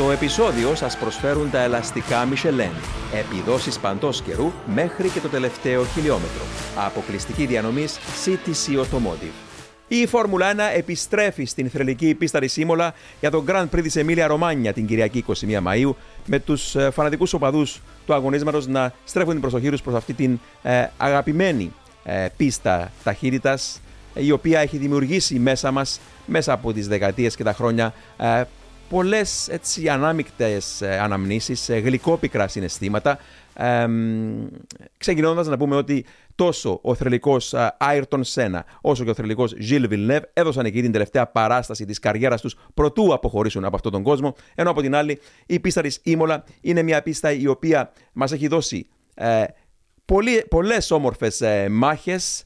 Το επεισόδιο σας προσφέρουν τα ελαστικά Michelin. Επιδόσεις παντός καιρού μέχρι και το τελευταίο χιλιόμετρο. Αποκλειστική διανομής CTC Automotive. Η Φόρμουλα 1 επιστρέφει στην θρελική πίστα της Σίμολα για τον Grand Prix της Εμίλια Ρωμάνια την Κυριακή 21 Μαΐου με τους ε, φανατικούς οπαδούς του αγωνίσματος να στρέφουν την προσοχή τους προς αυτή την ε, αγαπημένη ε, πίστα ταχύτητας η οποία έχει δημιουργήσει μέσα μας, μέσα από τις δεκαετίες και τα χρόνια, ε, πολλές έτσι ανάμεικτες ε, αναμνήσεις, ε, γλυκόπικρα συναισθήματα. Ε, ξεκινώντας να πούμε ότι τόσο ο θρελικός Άιρτον Σένα όσο και ο θρελικός Ζιλ Βιλνεύ έδωσαν εκεί την τελευταία παράσταση της καριέρας τους προτού αποχωρήσουν από αυτόν τον κόσμο ενώ από την άλλη η πίστα της Ήμολα είναι μια πίστα η οποία μας έχει δώσει ε, πολλές όμορφες ε, μάχες ε,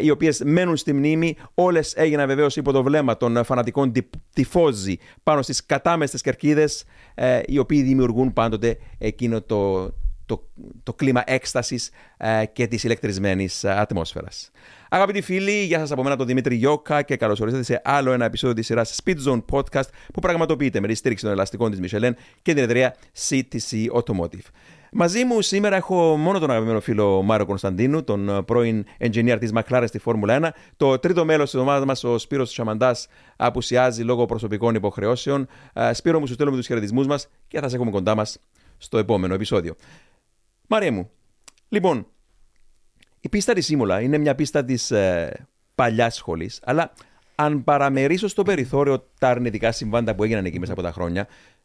οι οποίες μένουν στη μνήμη. Όλες έγιναν βεβαίως υπό το βλέμμα των φανατικών τυφόζη πάνω στις κατάμεστες κερκίδες, ε, οι οποίοι δημιουργούν πάντοτε εκείνο το, το, το κλίμα έκστασης ε, και της ηλεκτρισμένης ατμόσφαιρας. Αγαπητοί φίλοι, γεια σας από μένα τον Δημήτρη Γιώκα και καλώς ορίσατε σε άλλο ένα επεισόδιο της σειράς Speed Zone Podcast που πραγματοποιείται με τη στήριξη των ελαστικών της Michelin και την εταιρεία CTC Automotive. Μαζί μου σήμερα έχω μόνο τον αγαπημένο φίλο Μάριο Κωνσταντίνου, τον ε, πρώην engineer της McLaren στη Φόρμουλα 1. Το τρίτο μέλος της ομάδας μας, ο Σπύρος Σαμαντάς, απουσιάζει λόγω προσωπικών υποχρεώσεων. Ε, Σπύρο μου, σου στέλνουμε τους χαιρετισμούς μας και θα σε έχουμε κοντά μας στο επόμενο επεισόδιο. Μάρια μου, λοιπόν, η πίστα της Σίμολα είναι μια πίστα της ε, παλιάς σχολής, αλλά αν παραμερίσω στο περιθώριο τα αρνητικά συμβάντα που έγιναν εκεί μέσα από τα χρόνια, ε,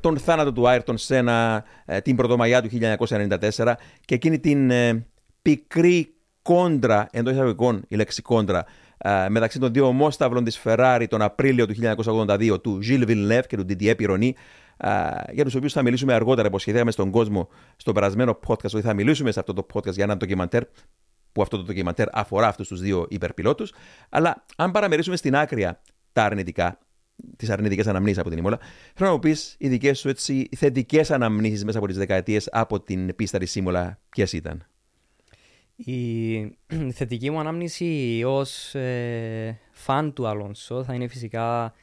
τον θάνατο του Άιρτον Σένα ε, την Πρωτομαγιά του 1994 και εκείνη την ε, πικρή κόντρα, εντός εισαγωγικών η λέξη κόντρα, μεταξύ των δύο ομόσταυλων της Ferrari τον Απρίλιο του 1982 του Gilles Villeneuve και του Didier Pironi για τους οποίους θα μιλήσουμε αργότερα, υποσχεθήκαμε στον κόσμο στο περασμένο podcast ότι θα μιλήσουμε σε αυτό το podcast για ένα ντοκιμαντέρ που αυτό το ντοκιμαντέρ αφορά αυτούς τους δύο υπερπιλότους. Αλλά αν παραμερίσουμε στην άκρια τα αρνητικά, τις αρνητικές αναμνήσεις από την Ήμολα. Θέλω να μου πεις οι δικές σου έτσι, θετικές αναμνήσεις μέσα από τις δεκαετίες από την πίστα της Ήμολα, ποιες ήταν; Η θετική μου ανάμνηση ως ε, φαν του Αλόνσο θα είναι φυσικά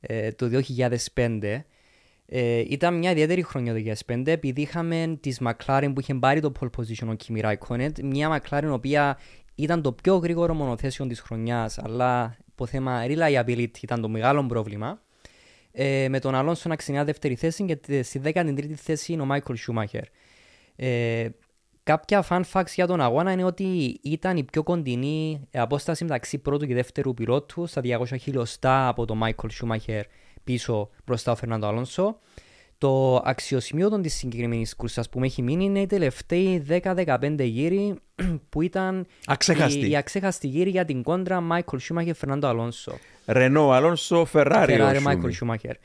ε, το 2005. Ε, ήταν μια ιδιαίτερη χρονιά το 2005 επειδή είχαμε τη McLaren που είχε πάρει το pole position ο Kimi Raikkonen, μια McLaren η οποία ήταν το πιο γρήγορο μονοθέσιο της χρονιάς, αλλά από θέμα reliability ήταν το μεγάλο πρόβλημα. Ε, με τον Αλόνσο να ξεκινά δεύτερη θέση και στη 13η θέση είναι ο Μάικλ Σούμαχερ. Ε, κάποια fun facts για τον αγώνα είναι ότι ήταν η πιο κοντινή απόσταση μεταξύ πρώτου και δεύτερου πιλότου στα 200 χιλιοστά από τον Μάικλ Σούμαχερ πίσω μπροστά ο Φερνάντο Αλόνσο. Το αξιοσημείωτο της συγκεκριμένης κούρσας που με έχει μείνει είναι οι τελευταίοι 10-15 γύροι που ήταν αξέχαστοι. η, η αξέχαστοι γύροι για την κόντρα Μάικλ Σούμαχερ Φερνάντο Αλόνσο. Ρενό Αλόνσο, Φεράρι. Φεράρι Μάικλ Σούμαχερ.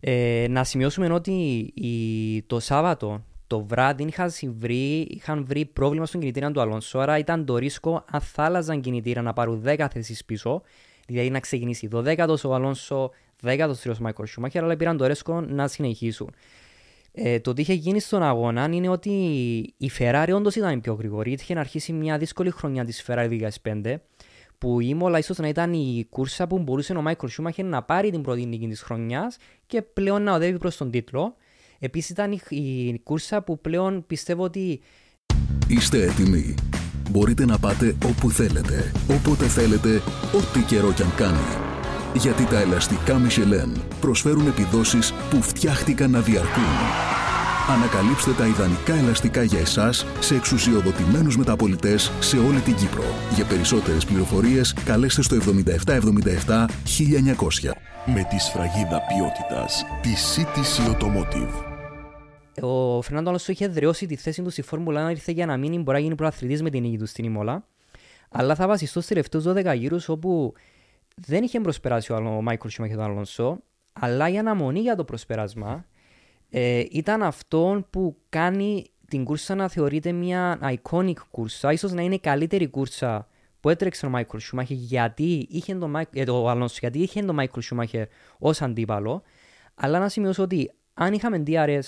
Ε, να σημειώσουμε ότι η, το Σάββατο το βράδυ είχαν βρει, είχαν βρει πρόβλημα στον κινητήρα του Αλόνσο. Άρα ήταν το ρίσκο αν θα άλλαζαν κινητήρα να πάρουν 10 θέσεις πίσω. Δηλαδή να ξεκινήσει 12ο ο Αλόνσο, 13ο ο Μάικλ Σούμαχερ, αλλά πήραν το ρίσκο να συνεχίσουν. Ε, το τι είχε γίνει στον αγώνα είναι ότι η Ferrari όντως ήταν η πιο γρήγορη. Είχε να αρχίσει μια δύσκολη χρονιά της Ferrari 2005, που η Μόλα ίσως να ήταν η κούρσα που μπορούσε ο Μάικλ Σούμαχερ να πάρει την πρώτη νίκη της χρονιάς και πλέον να οδεύει προς τον τίτλο. Επίσης ήταν η, η κούρσα που πλέον πιστεύω ότι. Είστε έτοιμοι. Μπορείτε να πάτε όπου θέλετε, όποτε θέλετε, ό,τι καιρό κι αν κάνει γιατί τα ελαστικά Michelin προσφέρουν επιδόσεις που φτιάχτηκαν να διαρκούν. Ανακαλύψτε τα ιδανικά ελαστικά για εσάς σε εξουσιοδοτημένους μεταπολιτές σε όλη την Κύπρο. Για περισσότερες πληροφορίες καλέστε στο 7777 1900. Με τη σφραγίδα ποιότητας τη CTC Automotive. Ο Φερνάντο Αλόνσο είχε δρεώσει τη θέση του στη Φόρμουλα 1, ήρθε για να μείνει, μπορεί να γίνει προαθλητής με την νίκη του στην Ιμόλα. Αλλά θα βασιστώ στους τελευταίους 12 γύρους όπου δεν είχε προσπεράσει ο Μάικλ και τον Αλόνσο, αλλά η αναμονή για το προσπέρασμα ε, ήταν αυτό που κάνει την κούρσα να θεωρείται μια iconic κούρσα, ίσως να είναι η καλύτερη κούρσα που έτρεξε ο Μάικλ Σούμαχερ γιατί είχε τον ε, το Αλόνσο, γιατί είχε τον Μάικλ Σούμαχερ ως αντίπαλο, αλλά να σημειώσω ότι αν είχαμε DRS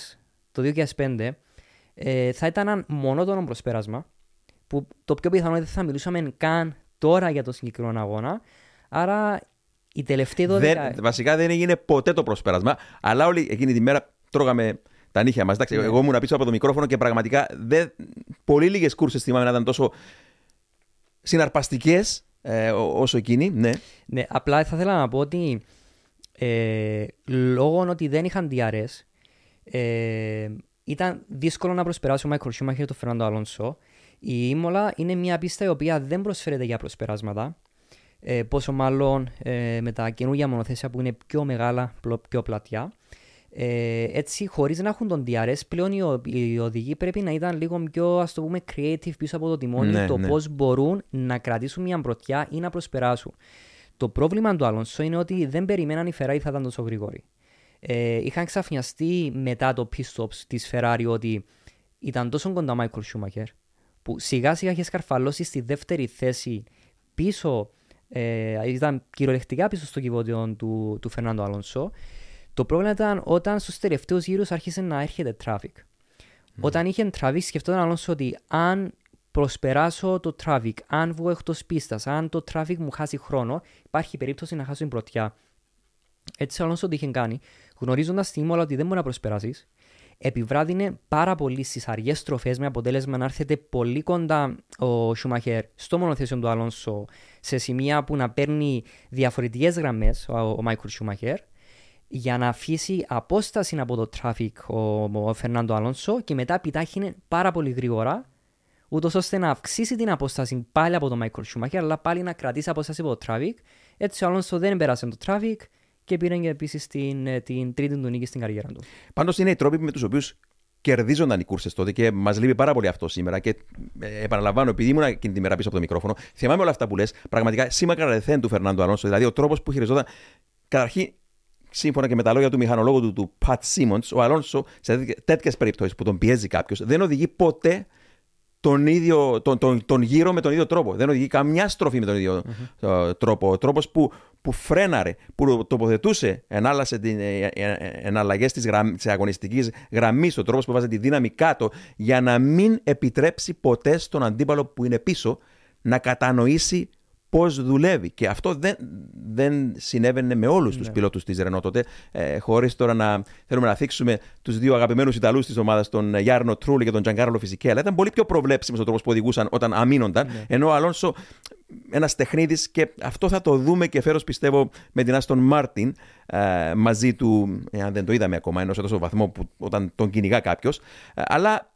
το 2005 ε, θα ήταν ένα μονότονο προσπέρασμα που το πιο πιθανό δεν θα μιλούσαμε καν τώρα για το συγκεκριμένο αγώνα, Άρα η τελευταία 12... Δεν, βασικά δεν έγινε ποτέ το προσπέρασμα, αλλά όλη εκείνη τη μέρα τρώγαμε τα νύχια μας. Ναι. Εγώ ήμουν πίσω από το μικρόφωνο και πραγματικά δεν, πολύ λίγες κούρσες θυμάμαι να ήταν τόσο συναρπαστικές ε, ό- όσο εκείνη. Ναι. Ναι, απλά θα ήθελα να πω ότι ε, λόγω ότι δεν είχαν DRS ε, ήταν δύσκολο να προσπεράσει ο Μάικλ Σούμαχερ το Φερνάντο Αλόνσο. Η Ήμολα είναι μια πίστα η οποία δεν προσφέρεται για προσπεράσματα. Ε, πόσο μάλλον ε, με τα καινούργια μονοθέσια που είναι πιο μεγάλα, πλο- πιο πλατιά. Ε, έτσι, χωρίς να έχουν τον DRS, πλέον οι, ο- οι οδηγοί πρέπει να ήταν λίγο πιο ας το πούμε creative πίσω από το τιμόνι, Ναι, το ναι. πώς μπορούν να κρατήσουν μια πρωτιά ή να προσπεράσουν. Το πρόβλημα του Αλόνσο είναι ότι δεν περιμέναν η Ferrari θα ήταν τόσο γρήγορη. Ε, είχαν ξαφνιαστεί μετά το pit stops της Ferrari ότι ήταν τόσο κοντά ο Michael Schumacher που σιγά σιγά είχε σκαρφαλώσει στη δεύτερη θέση πίσω, ε, ήταν κυριολεκτικά πίσω στο κυβότιο του, του Φερνάντο Αλόνσο. Το πρόβλημα ήταν όταν στους τελευταίους γύρους άρχισε να έρχεται traffic. Όταν είχε traffic σκεφτόταν ο Αλόνσο ότι αν προσπεράσω το traffic, αν βγω εκτός πίστας, αν το traffic μου χάσει χρόνο, υπάρχει περίπτωση να χάσω την πρωτιά. Έτσι ο Αλόνσο τι είχε κάνει, γνωρίζοντας τη Ήμολα ότι δεν μπορεί να προσπεράσεις, επιβράδυνε πάρα πολύ στις αργές στροφές με αποτέλεσμα να έρθετε πολύ κοντά ο Σουμαχέρ στο μονοθέσιο του Αλόνσο σε σημεία που να παίρνει διαφορετικές γραμμές ο, ο Μάικλ Σουμαχέρ για να αφήσει απόσταση από το traffic ο, ο Φερνάντο Αλόνσο και μετά επιτάχυνε πάρα πολύ γρήγορα ούτως ώστε να αυξήσει την απόσταση πάλι από τον Μάικλ Σουμαχέρ αλλά πάλι να κρατήσει απόσταση από το traffic. Έτσι ο Αλόνσο δεν πέρασε το traffic και πήρε και επίσης την, ε, την τρίτη του νίκη στην καριέρα του. Πάντως είναι οι τρόποι με τους οποίους κερδίζονταν οι κούρσες τότε και μας λείπει πάρα πολύ αυτό σήμερα. Και ε, επαναλαμβάνω, επειδή ήμουν εκείνη τη μέρα πίσω από το μικρόφωνο, θυμάμαι όλα αυτά που λες. Πραγματικά σήμα κατατεθέν του Φερνάντο Αλόνσο. Δηλαδή ο τρόπος που χειριζόταν. Καταρχήν, σύμφωνα και με τα λόγια του μηχανολόγου του, του Πατ Σίμοντ, ο Αλόνσο σε τέτοιες περιπτώσεις που τον πιέζει κάποιος δεν οδηγεί ποτέ τον, ίδιο, τον, τον, τον γύρο με τον ίδιο τρόπο. Δεν οδηγεί καμιά στροφή με τον ίδιο ε, τρόπο. Ο τρόπος που, που φρέναρε, που τοποθετούσε, ενάλλασε την, ε, ε, ε, εναλλαγές της, γραμ, της αγωνιστικής γραμμής, ο τρόπος που βάζει τη δύναμη κάτω, για να μην επιτρέψει ποτέ στον αντίπαλο που είναι πίσω να κατανοήσει πώς δουλεύει. Και αυτό δεν, δεν συνέβαινε με όλους τους πιλότους της Ρενό τότε. Ε, Χωρίς τώρα να θέλουμε να θίξουμε τους δύο αγαπημένους Ιταλούς της ομάδας, τον Γιάρνο Τρούλη και τον Τζαγκάρλο Φυσικέλα. Ήταν πολύ πιο προβλέψιμος ο τρόπος που οδηγούσαν όταν αμήνονταν. Ενώ ο Αλόνσο, ένας τεχνίδη, και αυτό θα το δούμε και φέρω πιστεύω με την Άστον Μάρτιν ε, μαζί του, εάν δεν το είδαμε ακόμα, ενώ σε τόσο βαθμό που όταν τον κυνηγά κάποιος. αλλά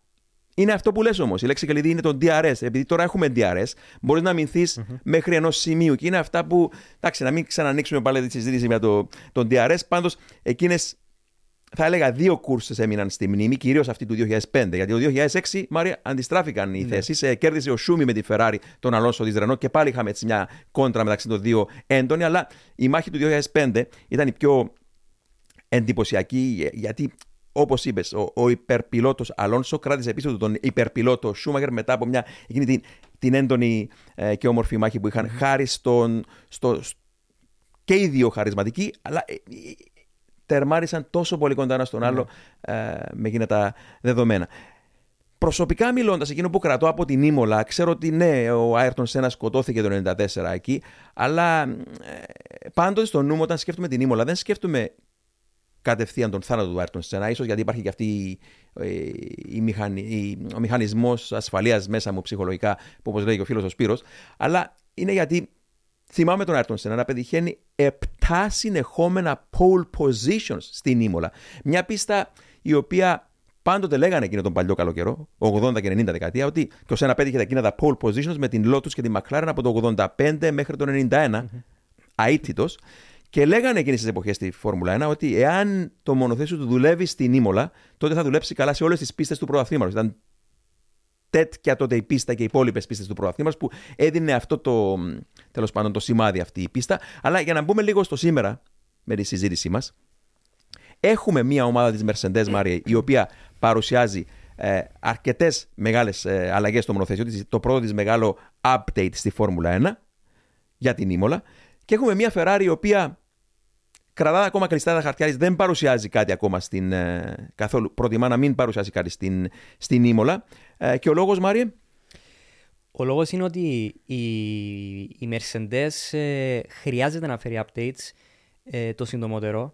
είναι αυτό που λες όμως. Η λέξη κλειδί είναι το DRS. Επειδή τώρα έχουμε DRS, μπορείς να αμυνθει μέχρι ενός σημείου. Και είναι αυτά που. Εντάξει, να μην ξανανοίξουμε πάλι τη συζήτηση για το, τον DRS. Πάντως, εκείνες θα έλεγα δύο κούρσες έμειναν στη μνήμη, κυρίως αυτή του 2005. Γιατί το 2006, Μάρια, αντιστράφηκαν οι θέσει. Ε, κέρδισε ο Σούμι με τη Ferrari τον Αλόνσο της Ρενό και πάλι είχαμε έτσι μια κόντρα μεταξύ των δύο έντονη. Αλλά η μάχη του 2005 ήταν η πιο εντυπωσιακή, γιατί Όπως είπες, ο, ο υπερπιλότος Αλόνσο κράτησε πίσω του τον υπερπιλότο Σούμαγερ μετά από μια, εκείνη την, την έντονη ε, και όμορφη μάχη που είχαν χάρη στον. Στο, και οι δύο χαρισματικοί, αλλά ε, ε, τερμάρισαν τόσο πολύ κοντά ένα στον άλλο ε, με εκείνα τα δεδομένα. Προσωπικά μιλώντας, εκείνο που κρατώ από την Ήμολα, ξέρω ότι ναι, ο Άιρτον Σένα σκοτώθηκε το 94 εκεί, αλλά ε, πάντοτε στο νου μου όταν σκέφτομαι την Ήμολα, δεν σκέφτομαι κατευθείαν τον θάνατο του Άιρτον Σένα, ίσως γιατί υπάρχει και αυτή ε, η μηχανη, η, ο μηχανισμός ασφαλείας μέσα μου ψυχολογικά, που όπως λέει και ο φίλος ο Σπύρος, αλλά είναι γιατί θυμάμαι τον Άιρτον Σένα να πετυχαίνει 7 συνεχόμενα pole positions στην Ήμολα. Μια πίστα η οποία πάντοτε λέγανε εκείνο τον παλιό καλό καιρό, 80 και 90 δεκαετία, ότι και ο Σένα πέτυχε εκείνα τα pole positions με την Lotus και την McLaren από το 85 μέχρι το 91, mm-hmm. αίτητος. Και λέγανε εκείνες τις εποχές στη Φόρμουλα 1 ότι εάν το μονοθέσιο του δουλεύει στην Ήμολα, τότε θα δουλέψει καλά σε όλες τις πίστες του πρωταθλήματος. Ήταν τέτοια τότε η πίστα και οι υπόλοιπες πίστες του πρωταθλήματο που έδινε αυτό το, τέλος πάντων, το σημάδι αυτή η πίστα. Αλλά για να μπούμε λίγο στο σήμερα με τη συζήτησή μας, έχουμε μια ομάδα της Mercedes Μάρια η οποία παρουσιάζει ε, αρκετές μεγάλες ε, αλλαγές στο μονοθέσιο. Το πρώτο της μεγάλο update στη Φόρμουλα 1 για την Ήμολα. Και έχουμε μια Ferrari η οποία κρατά ακόμα κλειστά τα χαρτιά της, δεν παρουσιάζει κάτι ακόμα στην, ε, καθόλου. Προτιμά να μην παρουσιάζει κάτι στην, στην Ήμολα. Ε, και ο λόγος, Μάριε. Ο λόγος είναι ότι η, η Mercedes ε, χρειάζεται να φέρει updates ε, το συντομότερο.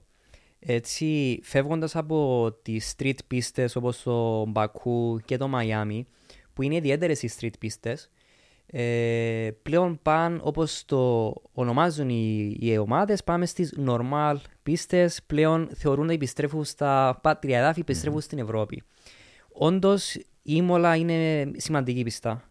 Έτσι, φεύγοντας από τις street πίστες όπως το Μπακού και το Μαϊάμι, που είναι ιδιαίτερες οι street πίστες, ε, πλέον πάνε όπως το ονομάζουν οι, οι ομάδες, πάμε στις normal πίστες, πλέον θεωρούν ότι επιστρέφουν στα πάτρια εδάφη, επιστρέφουν στην Ευρώπη. Όντως, η Ήμολα είναι σημαντική πιστά.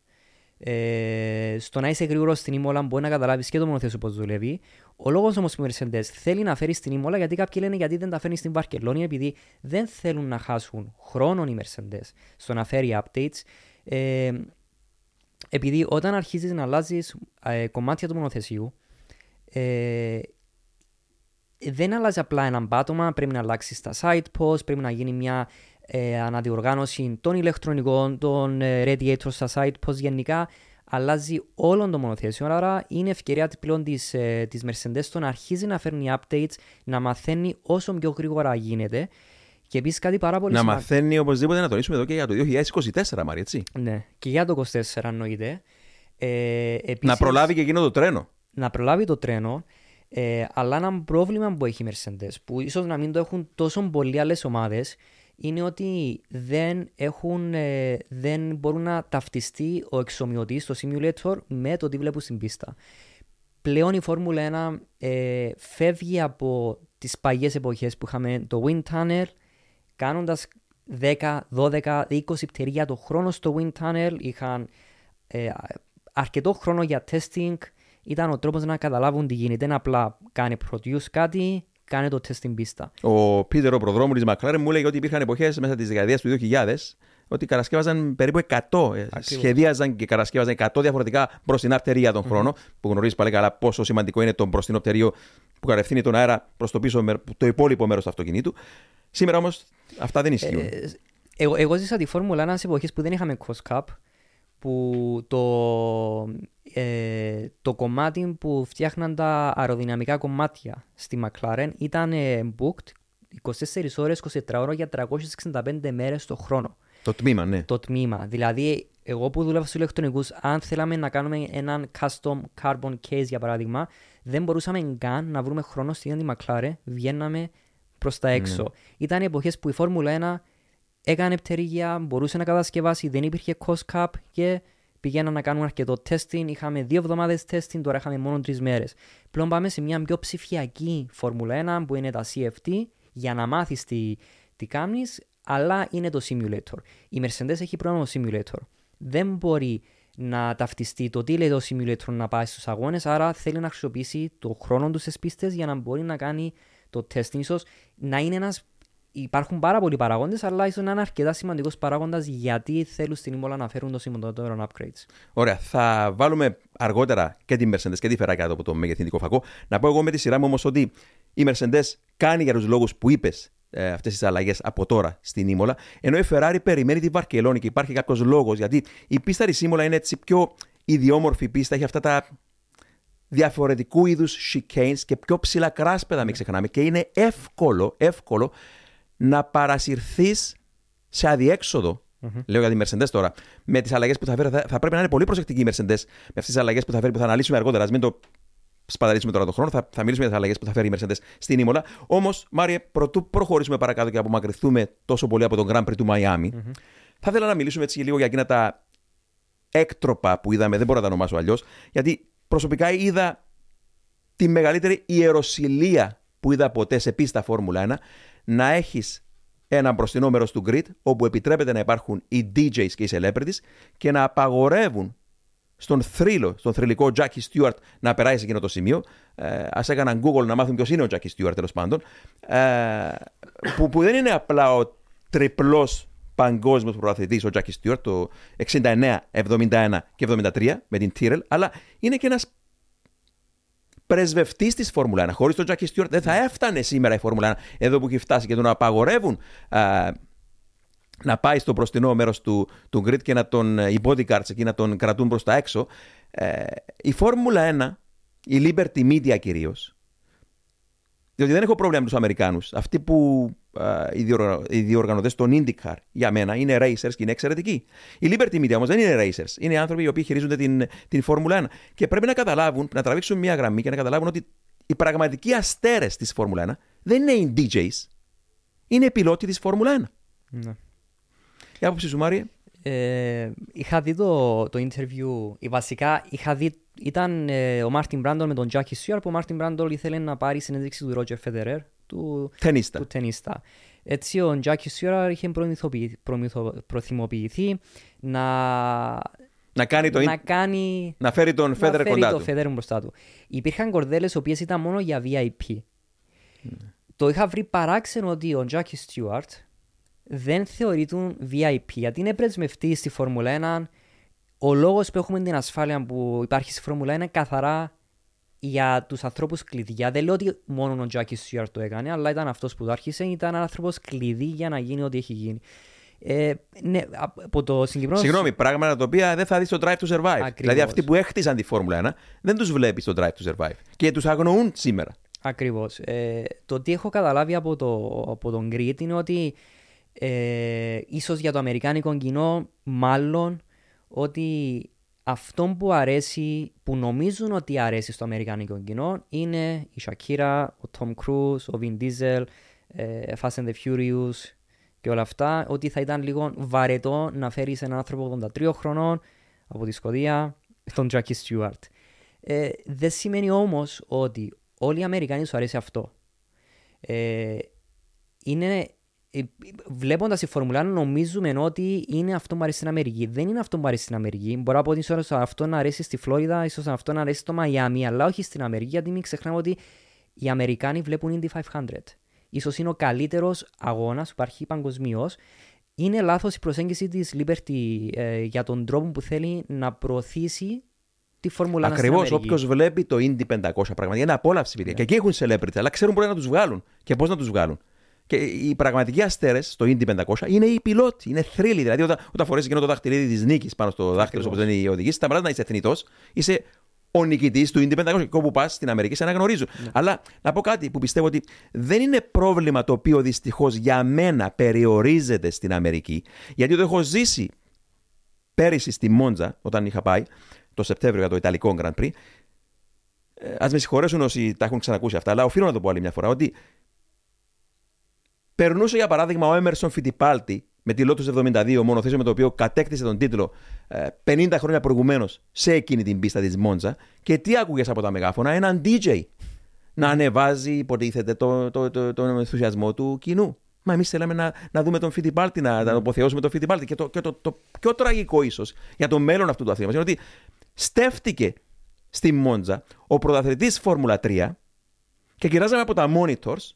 Ε, στο να είσαι γρήγορος στην Ήμολα μπορεί να καταλάβεις και το μονοθέσιο πώς δουλεύει. Ο λόγος όμως που η Mercedes θέλει να φέρει στην Ήμολα, γιατί κάποιοι λένε γιατί δεν τα φέρνει στην Βαρκελόνη, επειδή δεν θέλουν να χάσουν χρόνο οι Mercedes στο να φέρει updates. Ε, επειδή όταν αρχίζεις να αλλάζεις ε, κομμάτια του μονοθεσίου, ε, δεν αλλάζει απλά έναν πάτωμα, πρέπει να αλλάξεις τα site post, πρέπει να γίνει μια ε, αναδιοργάνωση των ηλεκτρονικών, των ε, radiators στα site post γενικά αλλάζει όλο το μονοθέσιο. Άρα είναι ευκαιρία πλέον της ε, της Mercedes το να αρχίζει να φέρνει updates, να μαθαίνει όσο πιο γρήγορα γίνεται. Και επίσης κάτι πάρα πολύ Να σημαντικό. μαθαίνει οπωσδήποτε να τονίσουμε εδώ και για το 2024, Μάρι, έτσι. Ναι, και για το 24 εννοείται. Ε, επίσης, Να προλάβει και εκείνο το τρένο. να προλάβει το τρένο. Ε, αλλά ένα πρόβλημα που έχει η Mercedes, που ίσως να μην το έχουν τόσο πολλοί άλλες ομάδες, είναι ότι δεν, έχουν, ε, δεν μπορούν να ταυτιστεί ο εξομοιωτής στο simulator με το τι βλέπουν στην πίστα. Πλέον η Φόρμουλα 1 ε, φεύγει από τις παλιές εποχές που είχαμε το Wind Tunnel κάνοντας 10, 12, 20 πτερία το χρόνο στο Wind Tunnel είχαν ε, αρκετό χρόνο για testing. Ήταν ο τρόπος να καταλάβουν τι γίνεται είναι απλά κάνε produce κάτι κάνε το testing πίστα Ο Πίτερ, ο προδρόμου τη Μακλάρεν, μου έλεγε ότι υπήρχαν εποχές μέσα της δεκαετίας του 2000 ότι κατασκεύαζαν περίπου 100. ε, Σχεδίαζαν και κατασκεύαζαν 100 διαφορετικά μπροστινά πτερία τον χρόνο, που γνωρίζεις πάλι καλά πόσο σημαντικό είναι το μπροστινό πτερίο που κατευθύνει τον αέρα προς το πίσω, μερ- το υπόλοιπο μέρος του αυτοκινήτου. Σήμερα όμως αυτά δεν ισχύουν. Ε, εγώ, εγώ ζήσα τη Φόρμουλα 1 σε εποχές που δεν είχαμε cross cup που το, ε, το κομμάτι που φτιάχναν τα αεροδυναμικά κομμάτια στη McLaren ήταν ε, booked 24 ώρες, 24 ώρες για 365 μέρες το χρόνο. το τμήμα, ναι. Το τμήμα. Δηλαδή, εγώ που δούλευα στους ηλεκτρονικούς, αν θέλαμε να κάνουμε έναν custom carbon case για παράδειγμα, δεν μπορούσαμε καν να βρούμε χρόνο στην ίδια τη McLaren, βγαίναμε προς τα έξω. Ήταν εποχές που η Φόρμουλα 1 έκανε πτερίγια, μπορούσε να κατασκευάσει, δεν υπήρχε cost cap και πηγαίναν να κάνουν αρκετό testing. Είχαμε δύο εβδομάδες testing, τώρα είχαμε μόνο τρεις μέρες. Πλέον πάμε σε μια πιο ψηφιακή Φόρμουλα 1 που είναι τα CFT για να μάθεις τι, τι κάνεις, αλλά είναι το simulator. Η Mercedes έχει πρόβλημα το simulator. Δεν μπορεί να ταυτιστεί το τι λέει το simulator να πάει στους αγώνες, άρα θέλει να χρησιμοποιήσει το χρόνο του στις πίστες για να μπορεί να κάνει το testing. Ίσως να είναι ένας Υπάρχουν πάρα πολλοί παράγοντε, αλλά ίσως να είναι αρκετά σημαντικός παράγοντας γιατί θέλουν στην Imola να φέρουν το σημαντότερο upgrades. Ωραία. Θα βάλουμε αργότερα και τη Mercedes και τη Ferrari κάτω από το μεγεθυντικό φακό. Να πω εγώ με τη σειρά μου όμως ότι η Mercedes κάνει για τους λόγους που είπες ε, αυτές τις αλλαγές από τώρα στην Ήμολα, ενώ η Ferrari περιμένει τη Βαρκελόνη και υπάρχει κάποιος λόγος γιατί η πίστα της Ήμολα είναι έτσι πιο ιδιόμορφη πίστα, έχει αυτά τα διαφορετικού είδους chicanes και πιο ψηλά κράσπεδα, μην ξεχνάμε, και είναι εύκολο, εύκολο να παρασυρθείς σε αδιέξοδο. Λέω για τη Mercedes τώρα. Με τις αλλαγές που θα φέρει, θα, θα πρέπει να είναι πολύ προσεκτική η Mercedes με αυτές τις αλλαγές που θα φέρει, που θα αναλύσουμε αργότερα. Α μην το σπαταλήσουμε τώρα τον χρόνο, θα, θα μιλήσουμε για τις αλλαγές που θα φέρει η Mercedes στην Ήμολα. Όμως, Μάριε, πρωτού προχωρήσουμε παρακάτω και απομακρυνθούμε τόσο πολύ από τον Grand Prix του μαιαμι θα ήθελα να μιλήσουμε έτσι λίγο για εκείνα τα έκτροπα που είδαμε, δεν μπορώ να τα ονομάσω αλλιώς, γιατί προσωπικά είδα τη μεγαλύτερη ιεροσιλία που είδα ποτέ σε πίστα Φόρμουλα 1 να έχεις ένα μπροστινό μέρος του grid όπου επιτρέπεται να υπάρχουν οι DJs και οι celebrities και να απαγορεύουν στον θρύλο, στον θρηλυκό Jackie Stewart να περάσει σε εκείνο το σημείο. Ε, Α έκαναν Google να μάθουν ποιος είναι ο Jackie Stewart τέλος πάντων. Ε, που, που δεν είναι απλά ο τριπλός παγκόσμιος πρωταθλητή ο Jackie Stewart το 69, 71 και 73 με την Tyrrell, αλλά είναι και ένας πρεσβευτής της Φόρμουλα 1. Χωρίς τον Jackie Stewart δεν θα έφτανε σήμερα η Φόρμουλα 1 εδώ που έχει φτάσει και τον απαγορεύουν α, να πάει στο μπροστινό μέρος του, του grid και να τον, οι bodyguards εκεί να τον κρατούν προς τα έξω. Ε, η Φόρμουλα 1, η Liberty Media κυρίως, διότι δεν έχω πρόβλημα με τους Αμερικάνους. Αυτοί που α, οι, διοργα, οι διοργανωτές των IndyCar για μένα είναι racers και είναι εξαιρετικοί. Οι Liberty Media όμως δεν είναι racers. Είναι άνθρωποι οι οποίοι χειρίζονται την, την Φόρμουλα 1. Και πρέπει να καταλάβουν, να τραβήξουν μια γραμμή και να καταλάβουν ότι οι πραγματικοί αστέρες της Φόρμουλα 1 δεν είναι οι DJs, είναι οι πιλότοι της Φόρμουλα 1. Ναι. Η άποψη σου, Μάριε. Ε, είχα δει το, το interview. ε, Βασικά είχα δει. Ήταν ε, ο Μάρτιν Μπραντλ με τον Τζάκι Στιούαρτ που ο Μάρτιν Μπραντλ ήθελε να πάρει συνέντευξη του Ρότζερ Φέντερερ, του, Τενίστα. του τενίστα. Έτσι ο Τζάκι Στιούαρτ είχε προμηθοποιη- προμηθω- προθυμοποιηθεί να, Να κάνει το. να κάνει να φέρει τον να Φέντερ φέρει κοντά το του. Φέντερ μπροστά του. Υπήρχαν κορδέλες οι οποίες ήταν μόνο για VIP. Ναι. Το είχα βρει παράξενο ότι ο Τζάκι Στιούαρτ δεν θεωρείται VIP γιατί είναι πρεσμευτή στη Φόρμουλα 1. Ο λόγος που έχουμε την ασφάλεια που υπάρχει στη Φόρμουλα 1 είναι καθαρά για τους ανθρώπους κλειδιά. Δεν λέω ότι μόνο ο Τζάκι Στιούαρτ το έκανε, αλλά ήταν αυτός που το άρχισε. Ήταν ένας άνθρωπος κλειδί για να γίνει ό,τι έχει γίνει. Ε, ναι, από το συγκεκριμένο Συγγνώμη, πράγματα τα οποία δεν θα δεις στο Drive to Survive. Ακριβώς. Δηλαδή αυτοί που έχτισαν τη Φόρμουλα 1 δεν τους βλέπεις στο Drive to Survive. Και τους αγνοούν σήμερα. Ακριβώς. Ε, το τι έχω καταλάβει από, το, από τον Κρήτ είναι ότι ε, ίσως για το αμερικάνικο κοινό μάλλον ότι αυτό που αρέσει, που νομίζουν ότι αρέσει στο αμερικάνικο κοινό είναι η Shakira, ο Tom Cruise, ο Vin Diesel, ε, Fast and the Furious και όλα αυτά, ότι θα ήταν λίγο βαρετό να φέρεις έναν άνθρωπο 83 χρονών από τη Σκοτία, τον Jackie Stewart. Ε, δεν σημαίνει όμως ότι όλοι οι Αμερικάνοι σου αρέσει αυτό. Ε, είναι, ε, βλέποντας τη Φορμουλά νομίζουμε ότι είναι αυτό που αρέσει στην Αμερική. Δεν είναι αυτό που αρέσει στην Αμερική. Μπορεί να πω ότι ίσως αυτό να αρέσει στη Φλόριδα, ίσως αυτό να αρέσει στο Μαϊάμι, αλλά όχι στην Αμερική, γιατί μην ξεχνάμε ότι οι Αμερικάνοι βλέπουν Indy 500. Ίσως είναι ο καλύτερος αγώνας που υπάρχει παγκοσμίως. Είναι λάθος η προσέγγιση της Liberty ε, για τον τρόπο που θέλει να προωθήσει τη Φόρμουλα 1 στην Ακριβώς. Αμερική. Όποιος βλέπει το Indy 500 πραγματικά είναι απόλαυση. παιδιά. Και εκεί έχουν celebrity, αλλά ξέρουν μπορεί να τους βγάλουν και πώς να τους βγάλουν. Και οι πραγματικοί αστέρες στο Indy 500 είναι οι πιλότοι, είναι θρύλοι. Δηλαδή, όταν, όταν φορέσει εκείνο το δαχτυλίδι της νίκης πάνω στο δάχτυλο, όπως λένε οι οδηγοί, σταματά να είσαι θνητός, είσαι ο νικητής του Indy 500. Και όπου πας στην Αμερική σε αναγνωρίζουν. Αλλά να πω κάτι που πιστεύω ότι δεν είναι πρόβλημα το οποίο δυστυχώς για μένα περιορίζεται στην Αμερική, γιατί το έχω ζήσει πέρυσι στη Μόντζα, όταν είχα πάει, το Σεπτέμβριο για το Ιταλικό Grand Prix. Ε, Α με συγχωρέσουν όσοι τα έχουν ξανακούσει αυτά, αλλά οφείλω να το πω άλλη μια φορά ότι περνούσε για παράδειγμα ο Έμερσον Φιτιπάλτη με τη Lotus 72, μονοθέσιο με το οποίο κατέκτησε τον τίτλο ε, 50 χρόνια προηγουμένως σε εκείνη την πίστα της Μόντζα. Και τι άκουγες από τα μεγάφωνα, έναν DJ να ανεβάζει, υποτίθεται, το, το, το, τον ενθουσιασμό του κοινού. Μα εμείς θέλαμε να, να δούμε τον Φιτιπάλτη, να, να αποθεώσουμε τον Φιτιπάλτη. Και το, και το, το πιο τραγικό ίσως για το μέλλον αυτού του αθλήματος είναι ότι στέφτηκε στη Μόντζα ο πρωταθλητής Φόρμουλα 3 και κοιτάζαμε από τα monitors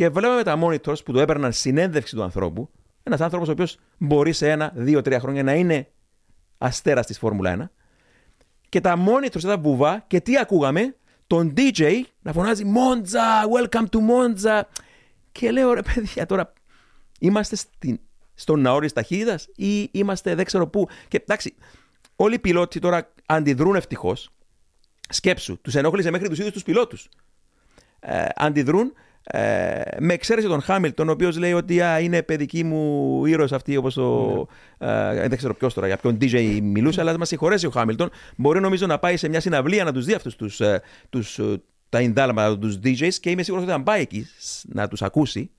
και βλέπαμε τα monitors που του έπαιρναν συνέντευξη του ανθρώπου. Ένας άνθρωπος ο οποίος μπορεί σε ένα, δύο, τρία χρόνια να είναι αστέρας της Φόρμουλα 1. Και τα monitors ήταν βουβά και τι ακούγαμε, τον DJ να φωνάζει Μόντζα, welcome to Μόντζα. Και λέω ρε παιδιά τώρα, είμαστε στην, στον ναό της ταχύτητας ή είμαστε δεν ξέρω πού. Και εντάξει, όλοι οι πιλότοι τώρα αντιδρούν ευτυχώς. Σκέψου, τους ενόχλησε μέχρι τους ίδιους τους πιλότους. Ε, αντιδρούν ε, με εξαίρεση τον Χάμιλτον, ο οποίος λέει ότι α, είναι παιδική μου ήρωα αυτή, όπως ο. Ε, δεν ξέρω ποιος τώρα, για ποιον DJ μιλούσε, αλλά μας συγχωρέσει ο Χάμιλτον. Μπορεί νομίζω να πάει σε μια συναυλία να τους δει αυτούς τους, ε, τους, ε, τα ιντάλματα τους DJs και είμαι σίγουρος ότι αν πάει εκεί να τους ακούσει,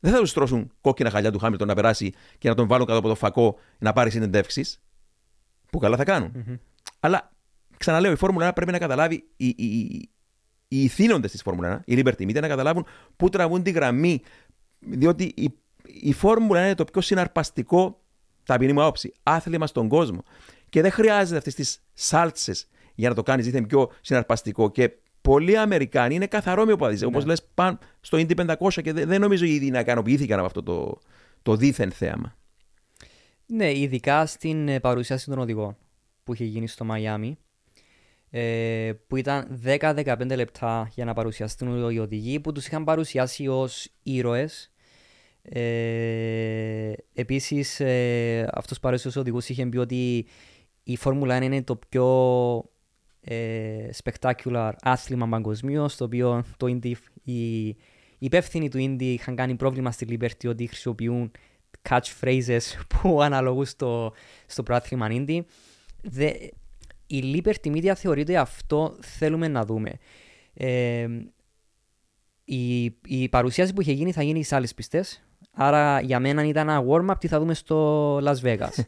δεν θα τους στρώσουν κόκκινα χαλιά του Χάμιλτον να περάσει και να τον βάλουν κάτω από το φακό να πάρει συνεντεύξεις. Που καλά θα κάνουν. Αλλά ξαναλέω, η Φόρμουλα 1 πρέπει να καταλάβει οι, οι, οι, οι ηθήνοντες της Φόρμουλα 1, οι Liberty Media, να καταλάβουν πού τραβούν τη γραμμή. Διότι η, η Φόρμουλα 1 είναι το πιο συναρπαστικό, ταπεινή μου άποψη, άθλημα στον κόσμο. Και δεν χρειάζεται αυτές τις σάλτσες για να το κάνεις δίθεν πιο συναρπαστικό. Και πολλοί Αμερικάνοι είναι καθαρόμοιο που αδίζει. Όπως λες, πάνε στο Indy 500 και δεν, δεν νομίζω ήδη να ικανοποιήθηκαν από αυτό το, το δίθεν θέαμα. Ναι, ειδικά στην ε, παρουσίαση των οδηγών που είχε γίνει στο Μαϊάμι, ε, που ήταν 10-15 λεπτά για να παρουσιαστούν οι οδηγοί, που τους είχαν παρουσιάσει ως ήρωες. Ε, επίσης, ε, αυτός παρουσίασε οδηγούς είχε πει ότι η Φόρμουλα 1 είναι το πιο ε, spectacular άθλημα παγκοσμίω, το οποίο το Indy, οι, οι υπεύθυνοι του Indy είχαν κάνει πρόβλημα στη Liberty ότι χρησιμοποιούν catchphrases που αναλογούν στο, στο προάθλημα Indy. Δε, η Liberty Media θεωρείται αυτό θέλουμε να δούμε. Ε, η, η παρουσίαση που είχε γίνει θα γίνει σε άλλες πιστές. Άρα για μένα ήταν ένα warm-up τι θα δούμε στο Las Vegas.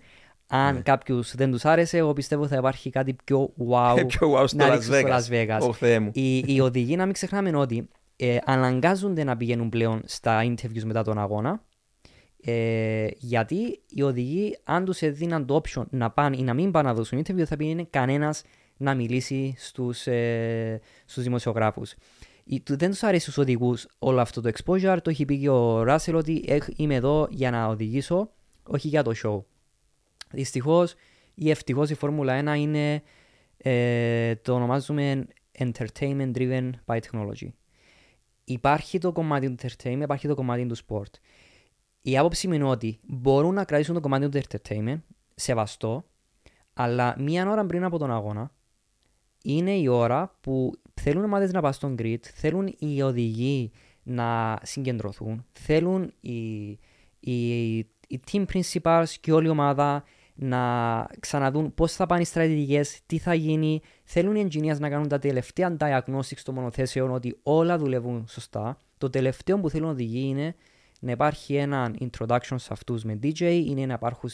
Αν Ναι. κάποιους δεν τους άρεσε, εγώ πιστεύω θα υπάρχει κάτι πιο wow, Πιο wow στο να Las δείξει στο Vegas. Las Vegas. Ω Θεέ μου. Οι, οι οδηγοί, να μην ξεχνάμε ότι ε, αναγκάζονται να πηγαίνουν πλέον στα interviews μετά τον αγώνα. Ε, γιατί οι οδηγοί, αν τους έδιναν το option να πάνε ή να μην πάνε να δώσουν interview, δεν θα πήγαινε κανένας να μιλήσει στους ε, στους δημοσιογράφους. Δεν τους αρέσει στους οδηγούς όλο αυτό το exposure. Το έχει πει και ο Ράσελ ότι «Έχ, είμαι εδώ για να οδηγήσω, όχι για το show. Δυστυχώς ή ευτυχώς η Φόρμουλα 1 είναι ε, το ονομάζουμε entertainment driven by technology. Υπάρχει το κομμάτι του entertainment, υπάρχει το κομμάτι του sport. Η άποψη μου είναι ότι μπορούν να κρατήσουν το κομμάτι του entertainment, σεβαστό, αλλά μία ώρα πριν από τον αγώνα είναι η ώρα που θέλουν ομάδες να πάνε στον grid, θέλουν οι οδηγοί να συγκεντρωθούν, θέλουν οι, οι, οι team principals και όλη η ομάδα να ξαναδούν πώς θα πάνε οι στρατηγικές, τι θα γίνει. Θέλουν οι engineers να κάνουν τα τελευταία diagnostics των μονοθέσεων ότι όλα δουλεύουν σωστά. Το τελευταίο που θέλουν οι οδηγοί είναι να υπάρχει ένα introduction σε αυτούς με DJ, είναι να υπάρχουν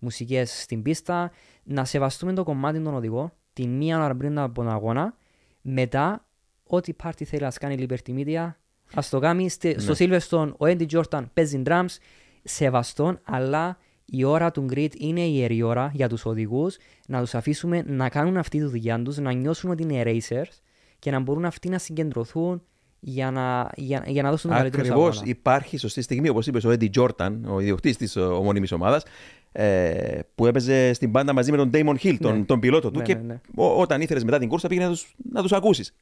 μουσικές στην πίστα, να σεβαστούμε το κομμάτι των οδηγών την μία ώρα πριν από τον αγώνα. Μετά, ό,τι πάρτι θέλει να κάνει η Liberty Media, ας το κάνει. Στη- Στο Silverstone, ο Andy Jordan παίζει drums, σεβαστόν, αλλά η ώρα του grid είναι η ιερή ώρα για τους οδηγούς να τους αφήσουμε να κάνουν αυτή τη δουλειά τους, να νιώσουν ότι είναι racers και να μπορούν αυτοί να συγκεντρωθούν για να, για, για να δώσουν τον καλύτερο Ακριβώς. αγώνα. Υπάρχει σωστή στιγμή, όπως είπες ο Έντι Τζόρταν, ο ιδιοκτήτης της ομώνυμης ομάδας, ε, που έπαιζε στην μπάντα μαζί με τον Damon Hill, τον, Ναι. τον πιλότο του. Ναι, και ναι, ναι. ο- όταν ήθελες μετά την κούρσα πήγαινε να τους να τους ακούσεις.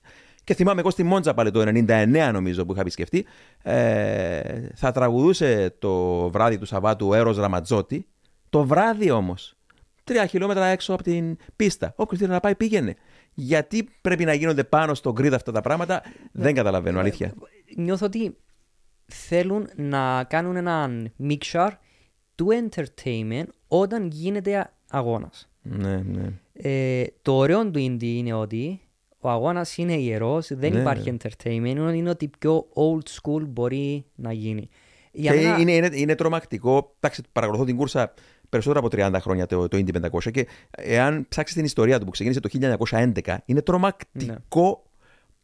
Και θυμάμαι εγώ στη Μόντζα πάλι το 99 νομίζω που είχα επισκεφτεί. Ε, θα τραγουδούσε το βράδυ του Σαββάτου ο Έρος Ραματζότη. Το βράδυ όμως. Τρία χιλιόμετρα έξω από την πίστα. Όποιος θέλει να πάει πήγαινε. Γιατί πρέπει να γίνονται πάνω στο γκρίδ αυτά τα πράγματα, Ναι. δεν καταλαβαίνω, αλήθεια. Νιώθω ότι θέλουν να κάνουν έναν mixture του entertainment όταν γίνεται αγώνας. Ναι, ναι. Ε, το ωραίο του indie είναι ότι ο αγώνας είναι ιερός, δεν Ναι. υπάρχει entertainment, είναι ότι πιο old school μπορεί να γίνει. Για και μένα- είναι, είναι, είναι τρομακτικό. Εντάξει, παρακολουθώ την κούρσα περισσότερο από 30 χρόνια το, το Indy 500 και εάν ψάξεις την ιστορία του που ξεκίνησε το 1911, είναι τρομακτικό Ναι.